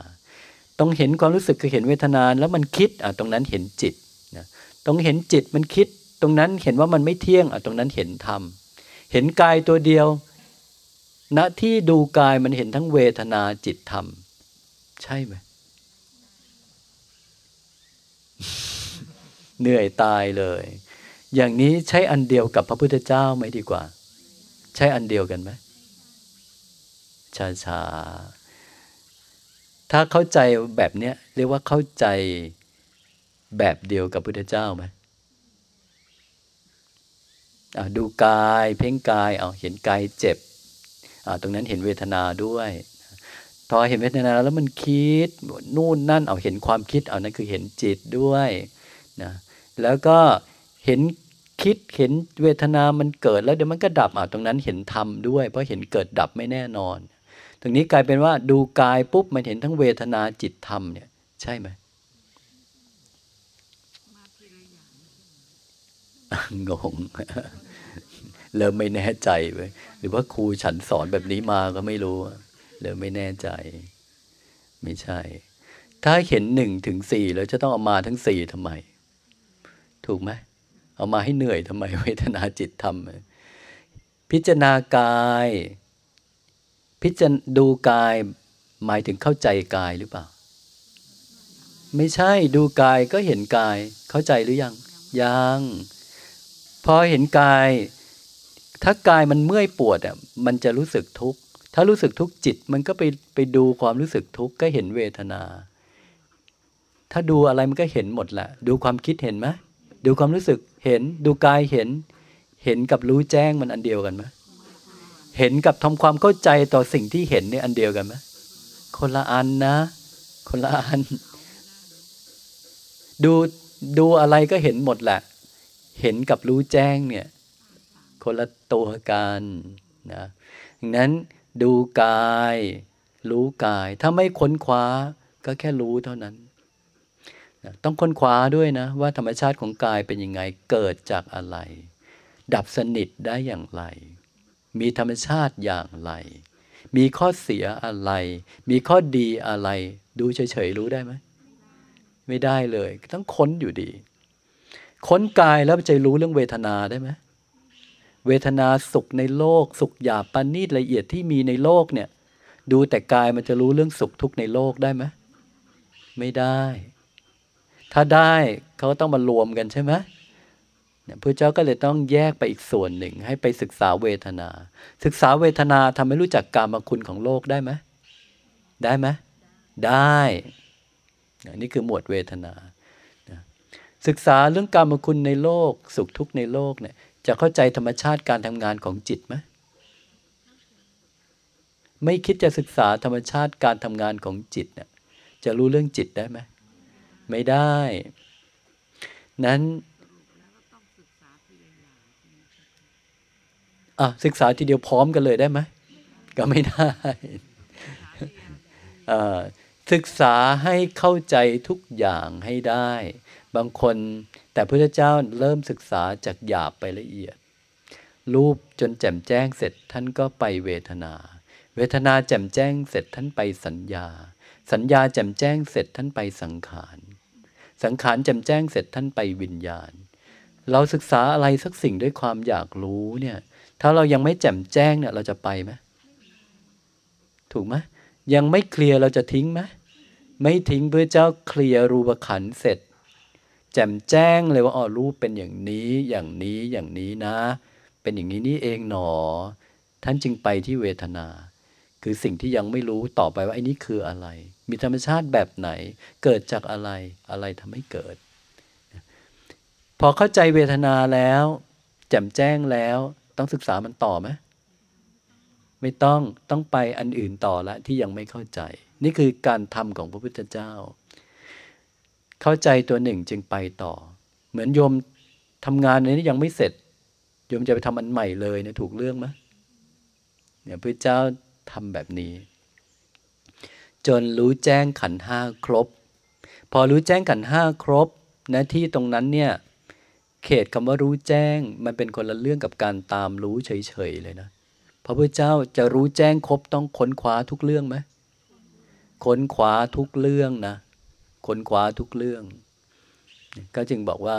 Speaker 1: ต้องเห็นความรู้สึกคือเห็นเวทนาแล้วมันคิดอะตรงนั้นเห็นจิตนะต้องเห็นจิตมันคิด ตรงนั้นเห็นว่ามันไม่เที่ยงอะตรงนั้นเห็นธรรมเห็นกายตัวเดียว ณที่ดูกายมันเห็นทั้งเวทนาจิตธรรม ใช่ไหมเหนื่อยตายเลย อย่างนี้ใช้อันเดียวกับพระพุทธเจ้าไหมดีกว่า ใช่อันเดียวกันไหมชาชา ถ้าเข้าใจแบบเนี้ยเรียกว่าเข้าใจแบบเดียวกับพุทธเจ้าไหมดูกายเพ่งกายเอาเห็นกายเจ็บตรงนั้นเห็นเวทนาด้วย พอเห็นเวทนาแล้วมันคิดนู่นนั่นเอาเห็นความคิดเอานั่นคือเห็นจิตด้วยนะแล้วก็เห็นคิดเห็นเวทนามันเกิดแล้วเดี๋ยวมันก็ดับอะตรงนั้นเห็นธรรมด้วย เพราะเห็นเกิดดับไม่แน่นอน ตรงนี้กลายเป็นว่าดูกายปุ๊บมันเห็นทั้งเวทนาจิตธรรมเนี่ยใช่ไหมงงเริ่มไม่แน่ใจไปหรือว่าครูฉันสอนแบบนี้มาก็ไม่รู้เริ่มไม่แน่ใจ ไม่ใช่ ถ้าเห็นหนึ่งถึงสี่แล้วจะต้องเอามาทั้งสี่ทำไม ถูกไหมเอามาให้เหนื่อยทำไมเวทนาจิตธรรมพิจารณากาย พิจารดูกายหมายถึงเข้าใจกายหรือเปล่า ไม่ใช่ดูกายก็เห็นกายเข้าใจหรือยังยังพอเห็นกาย ถ้ากายมันเมื่อยปวดอะมันจะรู้สึกทุกข์ถ้ารู้สึกทุกข์จิตมันก็ไปไปดูความรู้สึกทุกข์ก็เห็นเวทนา ถ้าดูอะไรมันก็เห็นหมดแหละดูความคิดเห็นไหมดูความรู้สึกเห็นดูกายเห็น เห็นกับรู้แจ้งมันอันเดียวกันไหม เห็นกับทำความเข้าใจต่อสิ่งที่เห็นเนี่ยอันเดียวกันไหมคนละอันนะ คนละอัน ดูดูอะไรก็เห็นหมดแหละ เห็นกับรู้แจ้งเนี่ย คนละตัวกันนะดังนั้นดูกาย รู้กาย ถ้าไม่ค้นคว้าก็แค่รู้เท่านั้นนะต้องค้นคว้าด้วยนะ ว่าธรรมชาติของกายเป็นยังไงเกิดจากอะไร ดับสนิทได้อย่างไร มีธรรมชาติอย่างไร มีข้อเสียอะไร มีข้อดีอะไร ดูเฉยๆรู้ได้ไหม ไม่ได้เลย ต้องค้นอยู่ดี ค้นกายแล้วจะรู้เรื่องเวทนาได้ไหมเวทนาสุขในโลก สุขหยาบปานนีตละเอียดที่มีในโลกเนี่ย ดูแต่กายมันจะรู้เรื่องสุขทุกข์ในโลกได้ไหมไม่ได้ ถ้าได้เขาต้องมารวมกันใช่ไหม เนี่ยพระเจ้าก็เลยต้องแยกไปอีกส่วนหนึ่ง ให้ไปศึกษาเวทนา ศึกษาเวทนาทำให้รู้จักกามคุณของโลกได้ไหมได้ไหมได้นี่คือหมวดเวทนา ศึกษาเรื่องกรรมคุณในโลก สุขทุกข์ในโลกเนี่ย จะเข้าใจธรรมชาติการทำงานของจิตไหมไม่คิดจะศึกษาธรรมชาติการทำงานของจิตเนี่ยจะรู้เรื่องจิตได้ไหม ไม่ได้ นั้น อะศึกษาทีเดียวพร้อมกันเลยได้ไหมก็ไม่ได้ศึกษาให้เข้าใจทุกอย่างให้ได้ บางคนแต่พระเจ้าเริ่มศึกษาจากหยาบไปละเอียด รูปจนแจ่มแจ้งเสร็จท่านก็ไปเวทนา เวทนาแจ่มแจ้งเสร็จท่านไปสัญญา สัญญาแจ่มแจ้งเสร็จท่านไปสังขารสังขารแจ่มแจ้งเสร็จท่านไปวิญญาณ เราศึกษาอะไรสักสิ่งด้วยความอยากรู้เนี่ย ถ้าเรายังไม่แจ่มแจ้งเนี่ย เราจะไปไหมถูกไหมยังไม่เคลียร์เราจะทิ้งไหมไม่ทิ้งเพื่อเจ้าเคลียร์รูปขันเสร็จ แจ่มแจ้งเลยว่าอ๋อรูปเป็นอย่างนี้อย่างนี้อย่างนี้นะ เป็นอย่างนี้นี่เองหนอ ท่านจึงไปที่เวทนา คือสิ่งที่ยังไม่รู้ต่อไปว่าไอ้นี้คืออะไร มีธรรมชาติแบบไหน เกิดจากอะไรอะไรทำให้เกิด พอเข้าใจเวทนาแล้ว แจ่มแจ้งแล้ว ต้องศึกษามันต่อไหมไม่ต้องต้องไปอันอื่นต่อละที่ยังไม่เข้าใจ นี่คือการทำของพระพุทธเจ้า เข้าใจตัวหนึ่งจึงไปต่อ เหมือนโยมทำงานนี้ยังไม่เสร็จโยมจะไปทำอันใหม่เลยเนี่ยถูกเรื่องไหมเนี่ยพระเจ้าทำแบบนี้ จนรู้แจ้งขันห้าครบ พอรู้แจ้งขันห้าครบหน้าที่ตรงนั้นเนี่ย เขตคำว่ารู้แจ้ง มันเป็นคนละเรื่องกับการตามรู้เฉยๆเลยนะพระพุทธเจ้าจะรู้แจ้งครบต้องค้นคว้าทุกเรื่องไหมค้นคว้าทุกเรื่องนะค้นคว้าทุกเรื่อง ก็จึงบอกว่า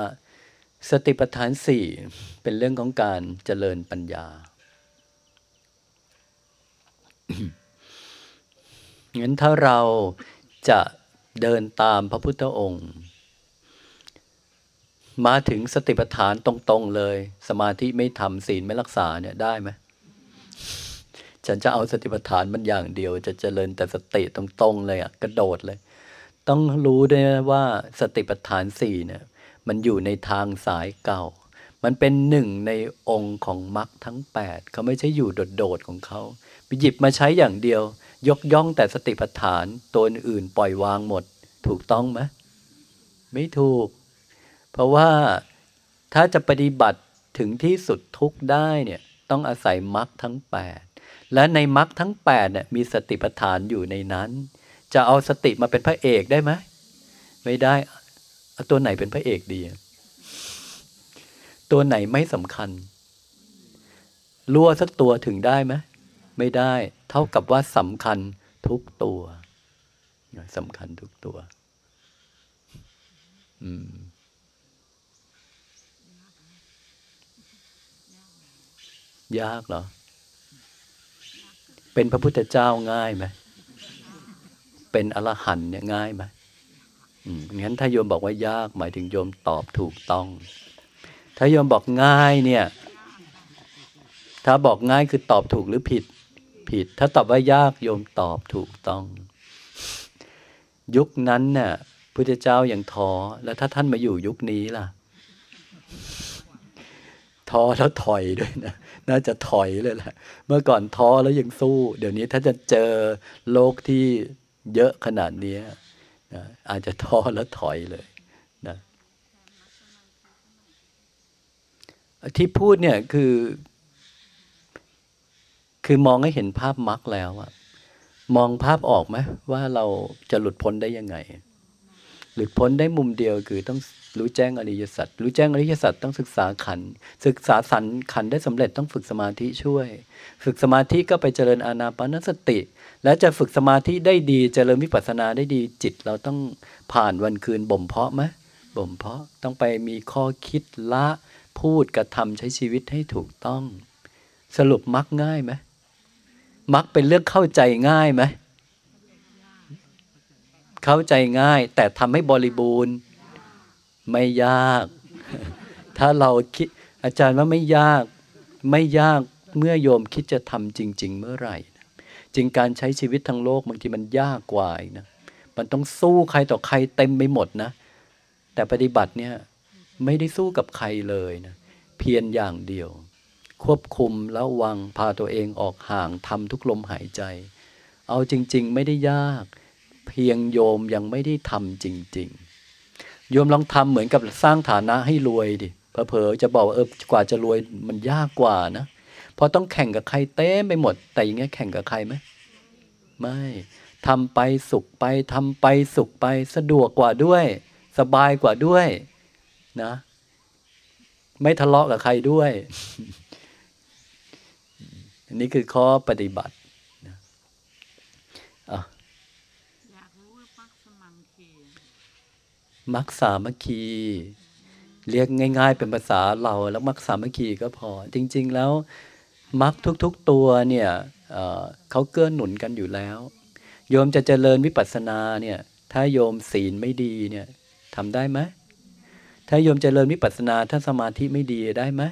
Speaker 1: สติปัฏฐานสี่เป็นเรื่องของการเจริญปัญญางั้นถ้าเราจะเดินตามพระพุทธองค์ มาถึงสติปัฏฐานตรงๆเลย สมาธิไม่ทำศีลไม่รักษาเนี่ยได้ไหมฉันจะเอาสติปัฏฐานมันอย่างเดียว จะเจริญแต่สติตรงๆเลยอะกระโดดเลย ต้องรู้ด้วยว่าสติปัฏฐานสี่เนี่ย มันอยู่ในทางสายเก่า มันเป็นหนึ่งในองค์ของมรรคทั้งแปดเขาไม่ใช่อยู่โดดๆของเขาไปหยิบมาใช้อย่างเดียว ยกย่องแต่สติปัฏฐานตัวอื่นปล่อยวางหมด ถูกต้องไหมไม่ถูก เพราะว่าถ้าจะปฏิบัติถึงที่สุดทุกได้เนี่ยต้องอาศัยมรรคทั้งแปดและในมรรคทั้งแปดเนี่ยมีสติปัฏฐานอยู่ในนั้น จะเอาสติมาเป็นพระเอกได้ไหมไม่ได้เอาตัวไหนเป็นพระเอกดี ตัวไหนไม่สำคัญรั่วสักตัวถึงได้ไหมไม่ได้เท่ากับว่าสำคัญทุกตัวสำคัญทุกตัว อืม ยากเหรอ เป็นพระพุทธเจ้าง่ายไหมเป็นอรหันเนี่ยง่ายไหมงั้นถ้าโยมบอกว่ายาก หมายถึงโยมตอบถูกต้อง ถ้าโยมบอกง่ายเนี่ย ถ้าบอกง่ายคือตอบถูกหรือผิด ผิด ถ้าตอบว่ายากโยมตอบถูกต้อง ยุคนั้นเนี่ยพุทธเจ้าอย่างท้อแล้วถ้าท่านมาอยู่ยุคนี้ล่ะท้อแล้วถอยด้วยนะ น่าจะถอยเลยแหละ เมื่อก่อนท้อแล้วยังสู้ เดี๋ยวนี้ถ้าจะเจอโลกที่เยอะขนาดนี้นะอาจจะท้อแล้วถอยเลยนะที่พูดเนี่ยคือ คือมองให้เห็นภาพมรรคแล้วอะมองภาพออกไหมว่าเราจะหลุดพ้นได้ยังไง หลุดพ้นได้มุมเดียวคือต้อง รู้แจ้งอริยสัจรู้แจ้งอริยสัจต้องศึกษาขัน ศึกษาสันขันได้สำเร็จต้องฝึกสมาธิช่วย ฝึกสมาธิก็ไปเจริญอานาปานสติ และจะฝึกสมาธิได้ดีเจริญวิปัสสนาได้ดีจิต เราต้องผ่านวันคืนบ่มเพาะไหมบ่มเพาะต้องไปมีข้อคิดละพูดกระทำใช้ชีวิตให้ถูกต้อง สรุปมักง่ายไหมมักเป็นเรื่องเข้าใจง่ายไหมเข้าใจง่ายแต่ทำให้บริบูรณ์ ไม่ยาก ถ้าเราคิดอาจารย์ว่าไม่ยากไม่ยากเมื่อโยมคิดจะทำจริง ๆ เมื่อไหร่จริงการใช้ชีวิตทางโลกบางทีมันยากกว่านะมันต้องสู้ใครต่อใครเต็มไปหมดนะ แต่ปฏิบัติเนี่ยไม่ได้สู้กับใครเลยนะเพียรอย่างเดียว ควบคุมแล้ววังพาตัวเองออกห่างทำทุกลมหายใจ เอาจริง ๆ ไม่ได้ยาก เพียงโยมยังไม่ได้ทำจริง ๆ โยมลองทำเหมือนกับสร้างฐานะให้รวยดิเผลอๆจะบอกเออกว่าจะรวยมันยากกว่านะเพราะต้องแข่งกับใครเต้มไปหมด แต่อย่างเงี้ยแข่งกับใครไหมไม่ทำไปสุขไปทำไปสุขไปสะดวกกว่าด้วย สบายกว่าด้วยนะ ไม่ทะเลาะกับใครด้วย อันนี้คือข้อปฏิบัตินะอะ
Speaker 2: อยากรู้ว่ามักสมังคี
Speaker 1: มักสามัคคี เรียกง่าย ๆ เป็นภาษาเราแล้วมักสามัคคีก็พอ จริง ๆ แล้วมักทุกๆตัวเนี่ยเเขาเกื้อหนุนกันอยู่แล้ว โยมจะเจริญวิปัสสนาเนี่ยถ้าโยมศีลไม่ดีเนี่ยทำได้ไหมถ้าโยมเจริญวิปัสสนาถ้าสมาธิไม่ดีได้ไหม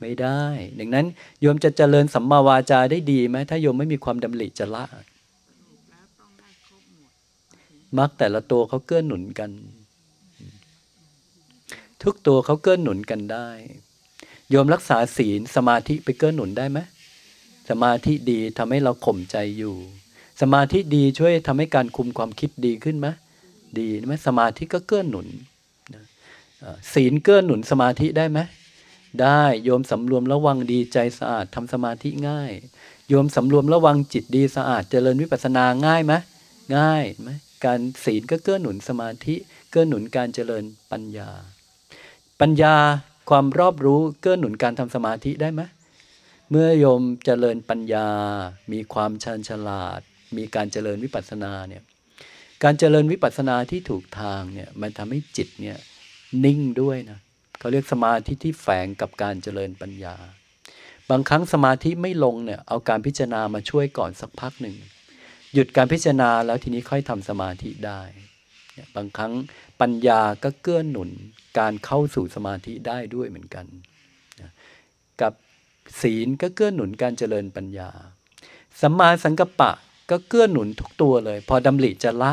Speaker 1: ไม่ได้ ดังนั้นโยมจะเจริญสัมมาวาจาได้ดีไหมถ้าโยมไม่มีความดำริจะละ
Speaker 2: มั
Speaker 1: กแต่ละตัวเขาเกื้อหนุนกัน ทุกตัวเขาเกื้อหนุนกันได้โยมรักษาศีลสมาธิไปเกื้อหนุนได้ไหมสมาธิดีทำให้เราข่มใจอยู่ สมาธิดีช่วยทำให้การคุมความคิดดีขึ้นไหมดีไหมสมาธิก็เกื้อหนุนศีลเกื้อหนุนสมาธิได้ไหมได้โยมสำรวมระวังดีใจสะอาดทำสมาธิง่าย โยมสำรวมระวังจิตดีสะอาดเจริญวิปัสสนาง่ายไหมง่ายไหมการศีลก็เกื้อหนุนสมาธิ เกื้อหนุนการเจริญปัญญา ปัญญาความรอบรู้เกื้อหนุนการทำสมาธิได้ไหมเมื่อโยมเจริญปัญญา มีความชันฉลาด มีการเจริญวิปัสสนาเนี่ย การเจริญวิปัสสนาที่ถูกทางเนี่ย มันทำให้จิตเนี่ยนิ่งด้วยนะเขาเรียกสมาธิที่แฝงกับการเจริญปัญญา บางครั้งสมาธิไม่ลงเนี่ยเอาการพิจารณามาช่วยก่อนสักพักหนึ่งหยุดการพิจารณาแล้วทีนี้ค่อยทำสมาธิได้ บางครั้ง ปัญญาก็เกื้อหนุนการเข้าสู่สมาธิได้ด้วยเหมือนกันนะกับศีลก็เกื้อหนุนการเจริญปัญญาสัมมาสังกัปปะก็เกื้อหนุนทุกตัวเลย พอดำริจะละ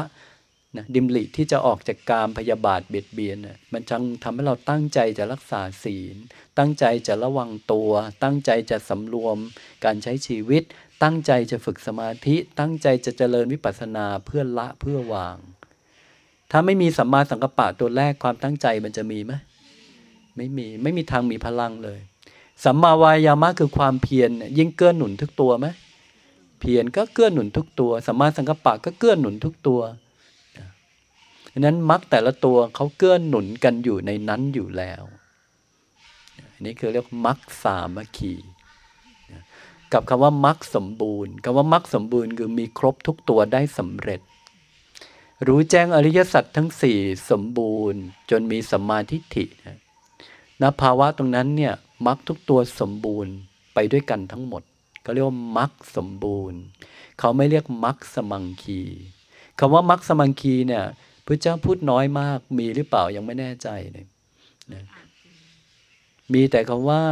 Speaker 1: นะดิมริที่จะออกจากกามพยาบาทเบียดเบียนนะมันจังทำให้เราตั้งใจจะรักษาศีล ตั้งใจจะระวังตัว ตั้งใจจะสำรวม การใช้ชีวิต ตั้งใจจะฝึกสมาธิ ตั้งใจจะเจริญวิปัสสนาเพื่อละเพื่อวาง ถ้าไม่มีสัมมาสังกัปปะตัวแรกความตั้งใจมันจะมีไหมไม่มีไม่มีทางมีพลังเลย สัมมาวายามะคือความเพียรเนี่ยยิ่งเกื้อหนุนทุกตัวไหมเพียรก็เกื้อหนุนทุกตัวสัมมาสังกัปปะก็เกื้อหนุนทุกตัวดังนั้นมรรคแต่ละตัวเขาเกื้อหนุนกันอยู่ในนั้นอยู่แล้วอันนี้คือเรียกมรรคสามัคคีกับคำว่ามรรคสมบูรณ์คำว่ามรรคสมบูรณ์คือมีครบทุกตัวได้สำเร็จ รู้แจ้งอริยสัจทั้งสี่สมบูรณ์ จนมีสัมมาทิฏฐินะณภาวะตรงนั้นเนี่ยมรรคทุกตัวสมบูรณ์ไปด้วยกันทั้งหมดเขาเรียกว่ามรรคสมบูรณ์ เขาไม่เรียกมรรคสมังคีคำว่ามรรคสมังคีเนี่ยพระเจ้าพูดน้อยมากมีหรือเปล่ายังไม่แน่ใจเลยนะมีแต่คำว่า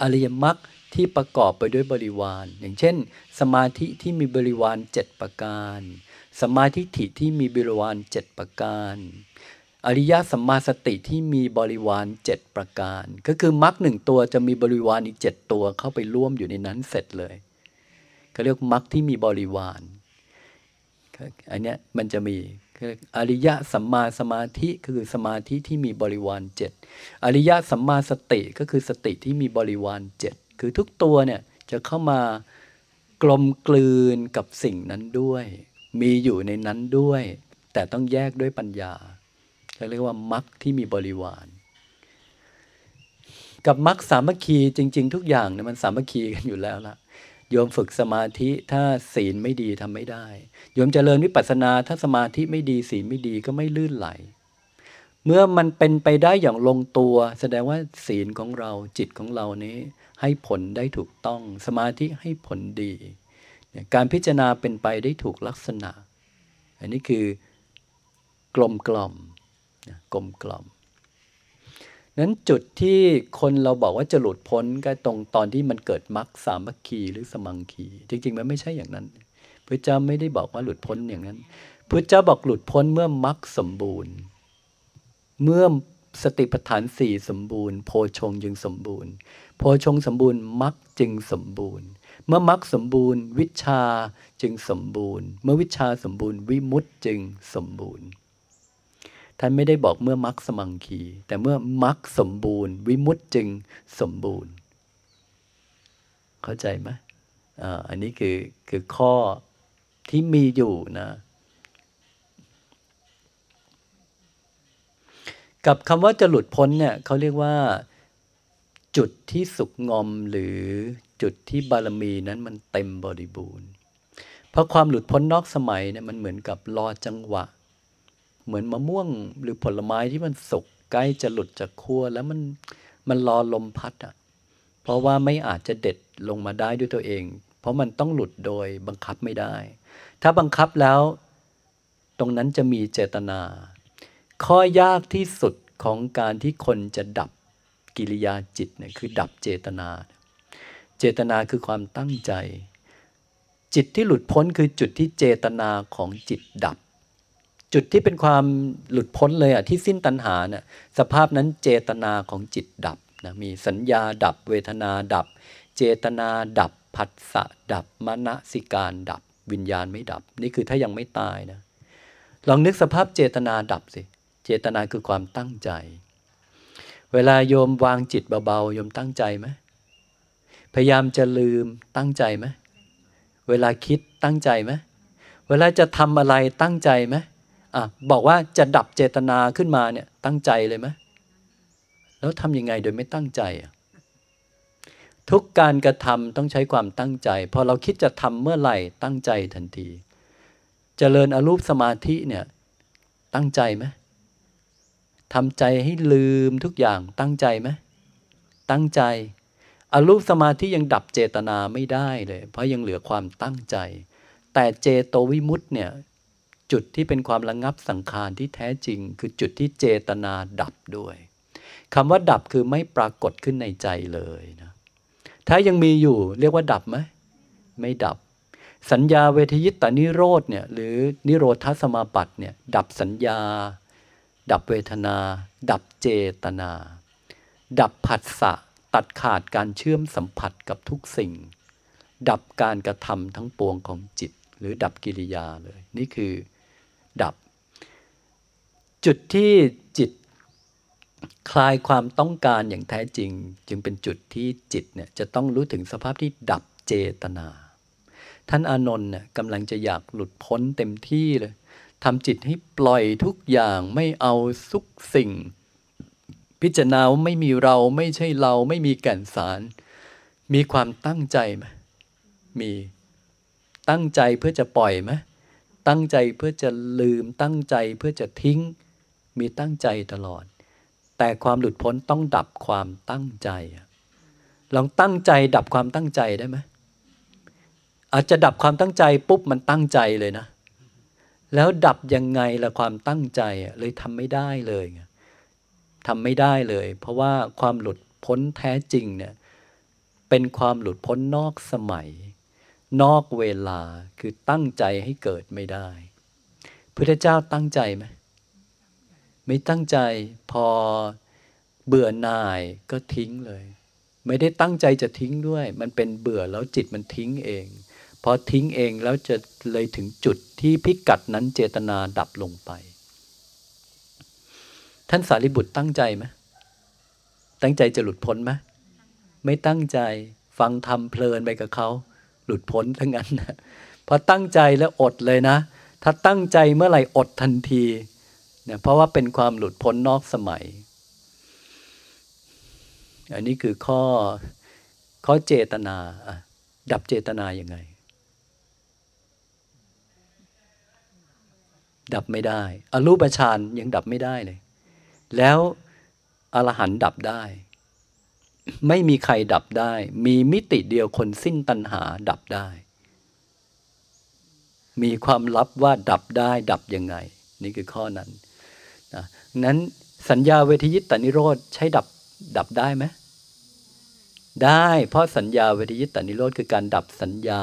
Speaker 1: อริยมรรคที่ประกอบไปด้วยบริวาร อย่างเช่น สมาธิที่มีบริวารเจ็ดประการ สมาธิฐิที่มีบริวารเจ็ดประการ อริยสัมมาสติที่มีบริวารเจ็ดประการ ก็คือมรรคหนึ่งตัวจะมีบริวารอีกเจ็ดตัวเข้าไปร่วมอยู่ในนั้นเสร็จเลยเขาเรียกมรรคที่มีบริวารอันเนี้ยมันจะมีอริยสัมมาสมาธิคือสมาธิที่มีบริวารเจ็ดอริยสัมมาสติก็คือสติที่มีบริวารเจ็ดคือทุกตัวเนี่ยจะเข้ามากลมกลืนกับสิ่งนั้นด้วย มีอยู่ในนั้นด้วย แต่ต้องแยกด้วยปัญญาเรียกว่ามรรคที่มีบริวาร กับมรรคสามัคคีจริง ๆ ทุกอย่างเนี่ยมันสามัคคีกันอยู่แล้วล่ะโยมฝึกสมาธิถ้าศีลไม่ดีทำไม่ได้ โยมเจริญวิปัสสนาถ้าสมาธิไม่ดีศีลไม่ดีก็ไม่ลื่นไหล เมื่อมันเป็นไปได้อย่างลงตัว แสดงว่าศีลของเราจิตของเรานี้ ให้ผลได้ถูกต้อง สมาธิให้ผลดี การพิจารณาเป็นไปได้ถูกลักษณะ อันนี้คือกลมกล่อมกลมกล่อมนั้นจุดที่คนเราบอกว่าจะหลุดพ้นก็ตรงตอนที่มันเกิดมรรคสามัคคีหรือสมังคี จริง ๆ มันไม่ใช่อย่างนั้นพระเจ้าไม่ได้บอกว่าหลุดพ้นอย่างนั้นพระเจ้าบอกหลุดพ้นเมื่อมรรคสมบูรณ์ เมื่อ สติปัฏฐานสี่สมบูรณ์ โพชงจึงสมบูรณ์ โพชงสมบูรณ์มรรคจึงสมบูรณ์ เมื่อมรรคสมบูรณ์ วิชาจึงสมบูรณ์ เมื่อวิชาสมบูรณ์ วิมุตจึงสมบูรณ์ ท่านไม่ได้บอกเมื่อมรรคสมังคี แต่เมื่อมรรคสมบูรณ์ วิมุตจึงสมบูรณ์ เข้าใจไหมอ่าอันนี้คือคือข้อที่มีอยู่นะ กับคำว่าจะหลุดพ้นเนี่ยเขาเรียกว่าจุดที่สุกงอมหรือจุดที่บารมีนั้นมันเต็มบริบูรณ์ เพราะความหลุดพ้นนอกสมัยเนี่ยมันเหมือนกับรอจังหวะ เหมือนมะม่วงหรือผลไม้ที่มันสุกใกล้จะหลุดจากขั้วแล้วมันมันรอลมพัดอะ เพราะว่าไม่อาจจะเด็ดลงมาได้ด้วยตัวเอง เพราะมันต้องหลุดโดยบังคับไม่ได้ ถ้าบังคับแล้ว ตรงนั้นจะมีเจตนา ข้อยากที่สุดของการที่คนจะดับกิริยาจิตเนี่ยคือดับเจตนา เจตนาคือความตั้งใจ จิตที่หลุดพ้นคือจุดที่เจตนาของจิตดับ จุดที่เป็นความหลุดพ้นเลยอะที่สิ้นตัณหาเนี่ยสภาพนั้นเจตนาของจิตดับนะมีสัญญาดับเวทนาดับ เจตนาดับผัสสะดับมณสิการดับวิญญาณไม่ดับ นี่คือถ้ายังไม่ตายนะลองนึกสภาพเจตนาดับสิเจตนาคือความตั้งใจ เวลาโยมวางจิตเบาๆโยมตั้งใจไหมพยายามจะลืมตั้งใจไหมเวลาคิดตั้งใจไหมเวลาจะทำอะไรตั้งใจไหมอะบอกว่าจะดับเจตนาขึ้นมาเนี่ยตั้งใจเลยไหมแล้วทำยังไงโดยไม่ตั้งใจอะทุกการกระทำต้องใช้ความตั้งใจ พอเราคิดจะทำเมื่อไหร่ตั้งใจทันทีจเจริญอรูปสมาธิเนี่ยตั้งใจไหม ทำใจให้ลืมทุกอย่างตั้งใจไหมตั้งใจอรูปสมาธิยังดับเจตนาไม่ได้เลย เพราะยังเหลือความตั้งใจ แต่เจโตวิมุตต์เนี่ยจุดที่เป็นความระงงับสังขารที่แท้จริง คือจุดที่เจตนาดับด้วยคำว่าดับคือไม่ปรากฏขึ้นในใจเลยนะถ้ายังมีอยู่เรียกว่าดับไหมไม่ดับ สัญญาเวทยิตานิโรธเนี่ยหรือนิโรธสมาบัติเนี่ยดับสัญญา ดับเวทนา ดับเจตนา ดับผัสสะตัดขาดการเชื่อมสัมผัสกับทุกสิ่ง ดับการกระทำทั้งปวงของจิต หรือดับกิริยาเลย นี่คือ ดับ จุดที่จิตคลายความต้องการอย่างแท้จริง จึงเป็นจุดที่จิตเนี่ยจะต้องรู้ถึงสภาพที่ดับเจตนา ท่านอานนท์เนี่ยกำลังจะอยากหลุดพ้นเต็มที่เลย ทำจิตให้ปล่อยทุกอย่างไม่เอาสุกสิ่ง พิจารณาว่าไม่มีเราไม่ใช่เราไม่มีแก่นสาร มีความตั้งใจไหมมีตั้งใจเพื่อจะปล่อยไหมตั้งใจเพื่อจะลืมตั้งใจเพื่อจะทิ้ง มีตั้งใจตลอด แต่ความหลุดพ้นต้องดับความตั้งใจลองตั้งใจดับความตั้งใจได้ไหมอาจจะดับความตั้งใจปุ๊บมันตั้งใจเลยนะ แล้วดับยังไงละความตั้งใจเลยทำไม่ได้เลยทำไม่ได้เลย เพราะว่าความหลุดพ้นแท้จริงเนี่ยเป็นความหลุดพ้นนอกสมัย นอกเวลาคือตั้งใจให้เกิดไม่ได้พุทธเจ้าตั้งใจไหมไม่ตั้งใจพอเบื่อหน่ายก็ทิ้งเลย ไม่ได้ตั้งใจจะทิ้งด้วย มันเป็นเบื่อแล้วจิตมันทิ้งเอง พอทิ้งเองแล้วจะเลยถึงจุดที่พิกัดนั้นเจตนาดับลงไป ท่านสารีบุตรตั้งใจไหมตั้งใจจะหลุดพ้นไหมไม่ตั้งใจฟังทำเพลินไปกับเขา หลุดพ้นทั้งนั้นนะพอตั้งใจแล้วอดเลยนะ ถ้าตั้งใจเมื่อไหร่อดทันทีเนี่ยเพราะว่าเป็นความหลุดพ้นนอกสมัย อันนี้คือข้อข้อเจตนาดับเจตนาอย่างไง ดับไม่ได้ อรูปฌานยังดับไม่ได้เลย แล้วอรหันดับได้ ไม่มีใครดับได้ มีมิติเดียวคนสิ้นตัณหาดับได้ มีความลับว่าดับได้ ดับยังไง นี่คือข้อนั้นนะนั้นสัญญาเวทยิตตนิโรธใช้ดับดับได้ไหมได้ เพราะสัญญาเวทยิตตนิโรธคือการดับสัญญา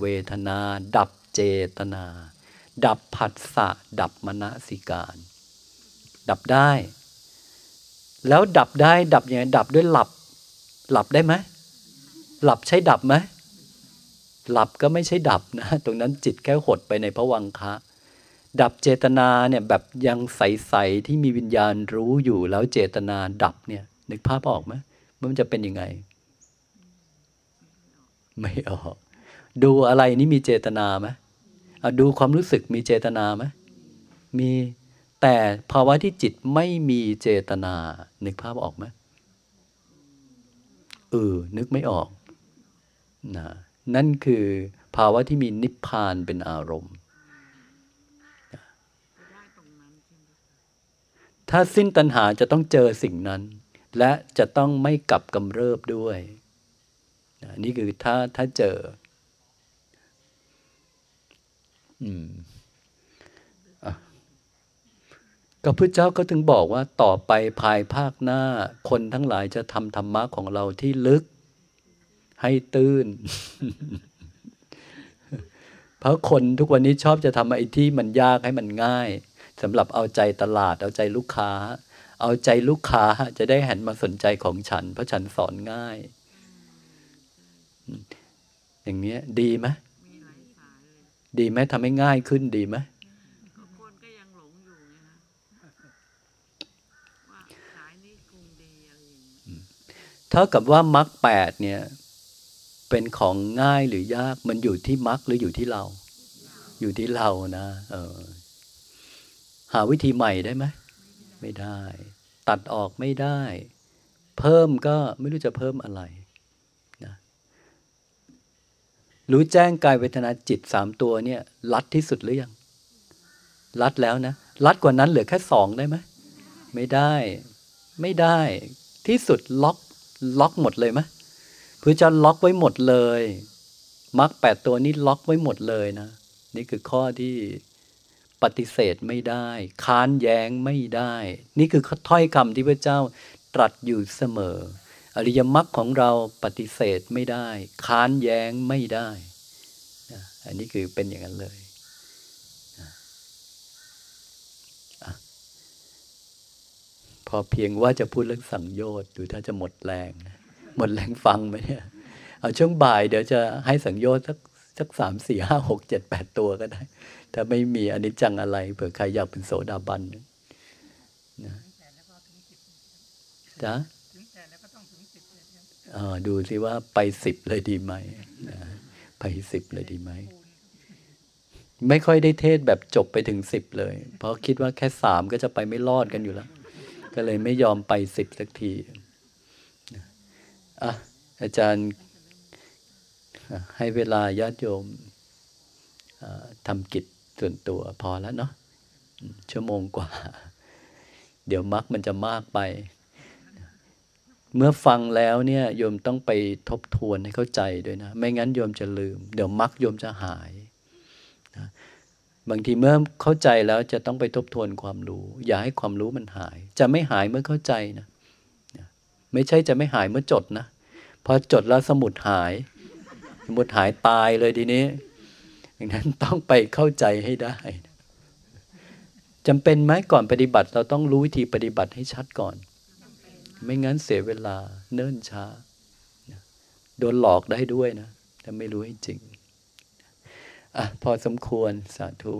Speaker 1: เวทนา ดับเจตนา ดับผัสสะดับมณสิการ ดับได้ แล้วดับได้ดับยังไงดับด้วยหลับ หลับได้ไหมหลับใช่ดับไหมหลับก็ไม่ใช่ดับนะ ตรงนั้นจิตแค่หดไปในพระวังคะ ดับเจตนาเนี่ยแบบยังใสๆที่มีวิญญาณรู้อยู่แล้วเจตนาดับเนี่ย นึกภาพออกไหมมันจะเป็นยังไง ไม่ออก ดูอะไรนี่มีเจตนาไหม ดูความรู้สึกมีเจตนาไหมมีแต่ภาวะที่จิตไม่มีเจตนา นึกภาพออกไหมเออ นึกไม่ออกนะนั่นคือภาวะที่มีนิพพานเป็นอารมณ์ ถ้าสิ้นตัณหาจะต้องเจอสิ่งนั้น และจะต้องไม่กลับกำเริบด้วยนะนี่คือถ้าถ้าเจอ อืมอะก็พระเจ้าก็ถึงบอกว่าต่อไปภายภาคหน้า คนทั้งหลายจะทำธรรมะของเราที่ลึก ให้ตื้น เพราะคนทุกวันนี้ชอบจะทำไอ้ที่มันยากให้มันง่ายสำหรับเอาใจตลาด เอาใจลูกค้า เอาใจลูกค้าจะได้หันมาสนใจของฉัน เพราะฉันสอนง่าย อย่างเนี้ยดีไหม
Speaker 2: มีหลายสายเลย
Speaker 1: ดีไหมทำให้ง่ายขึ้นดีไหม
Speaker 2: ก็คนก็ยังหลงอยู่ไงนะว่าสายนี้คงดีอะไรอย่างเงี้ย
Speaker 1: เท่ากับว่ามรรคแปดเนี่ย เป็นของง่ายหรือยากมันอยู่ที่มรรคหรืออยู่ที่เรา อยู่ที่เรานะเออหาวิธีใหม่ได้ไหมไม่ได้ ตัดออกไม่ได้ เพิ่มก็ไม่รู้จะเพิ่มอะไรนะ รู้แจ้งกายเวทนาจิตสามตัวเนี่ยรัดที่สุดหรือยังรัดแล้วนะรัดกว่านั้นเหลือแค่สองได้ไหมไม่ได้ ไม่ได้ที่สุดล็อกล็อกหมดเลยไหมพระเจ้าล็อกไว้หมดเลยมรรคแปดตัวนี้ล็อกไว้หมดเลยนะ นี่คือข้อที่ปฏิเสธไม่ได้ ค้านแย้งไม่ได้ นี่คือถ้อยคำที่พระเจ้าตรัสอยู่เสมอ อริยมรรคของเราปฏิเสธไม่ได้ ค้านแย้งไม่ได้นะอันนี้คือเป็นอย่างนั้นเลยนะอะพอเพียงว่าจะพูดเรื่องสังโยชน์ดูถ้าจะหมดแรงนะหมดแรงฟังไหมเนี่ยเอาช่วงบ่ายเดี๋ยวจะให้สังโยชน์สักสักสามสี่ห้าหกเจ็ดแปดตัวก็ได้ ถ้าไม่มีอนิจจังอะไรเผื่อใครอยากเป็นโสดาบันนะนะจ๊ะอ่า ดูสิว่าไปสิบเลยดีไหมไปสิบเลยดีไหม ไม่ค่อยได้เทศแบบจบไปถึงสิบเลย เพราะคิดว่าแค่สามก็จะไปไม่รอดกันอยู่แล้ว ก็เลยไม่ยอมไปสิบสักทีอะอาจารย์ให้เวลาญาติโยมทำกิจส่วนตัวพอแล้วเนาะชั่วโมงกว่า เดี๋ยวมักมันจะมากไป เมื่อฟังแล้วเนี่ยโยมต้องไปทบทวนให้เข้าใจด้วยนะ ไม่งั้นโยมจะลืม เดี๋ยวมักโยมจะหายนะบางทีเมื่อเข้าใจแล้วจะต้องไปทบทวนความรู้ อย่าให้ความรู้มันหาย จะไม่หายเมื่อเข้าใจนะไม่ใช่จะไม่หายเมื่อจดนะพอจดแล้วสมุดหาย สมุดหายตายเลยทีนี้ดังนั้นต้องไปเข้าใจให้ได้จำเป็นไหมก่อนปฏิบัติเราต้องรู้วิธีปฏิบัติให้ชัดก่อน ไม่งั้นเสียเวลาเนิ่นช้า โดนหลอกได้ด้วยนะ ถ้าไม่รู้ให้จริง อะ พอสมควรสาธุ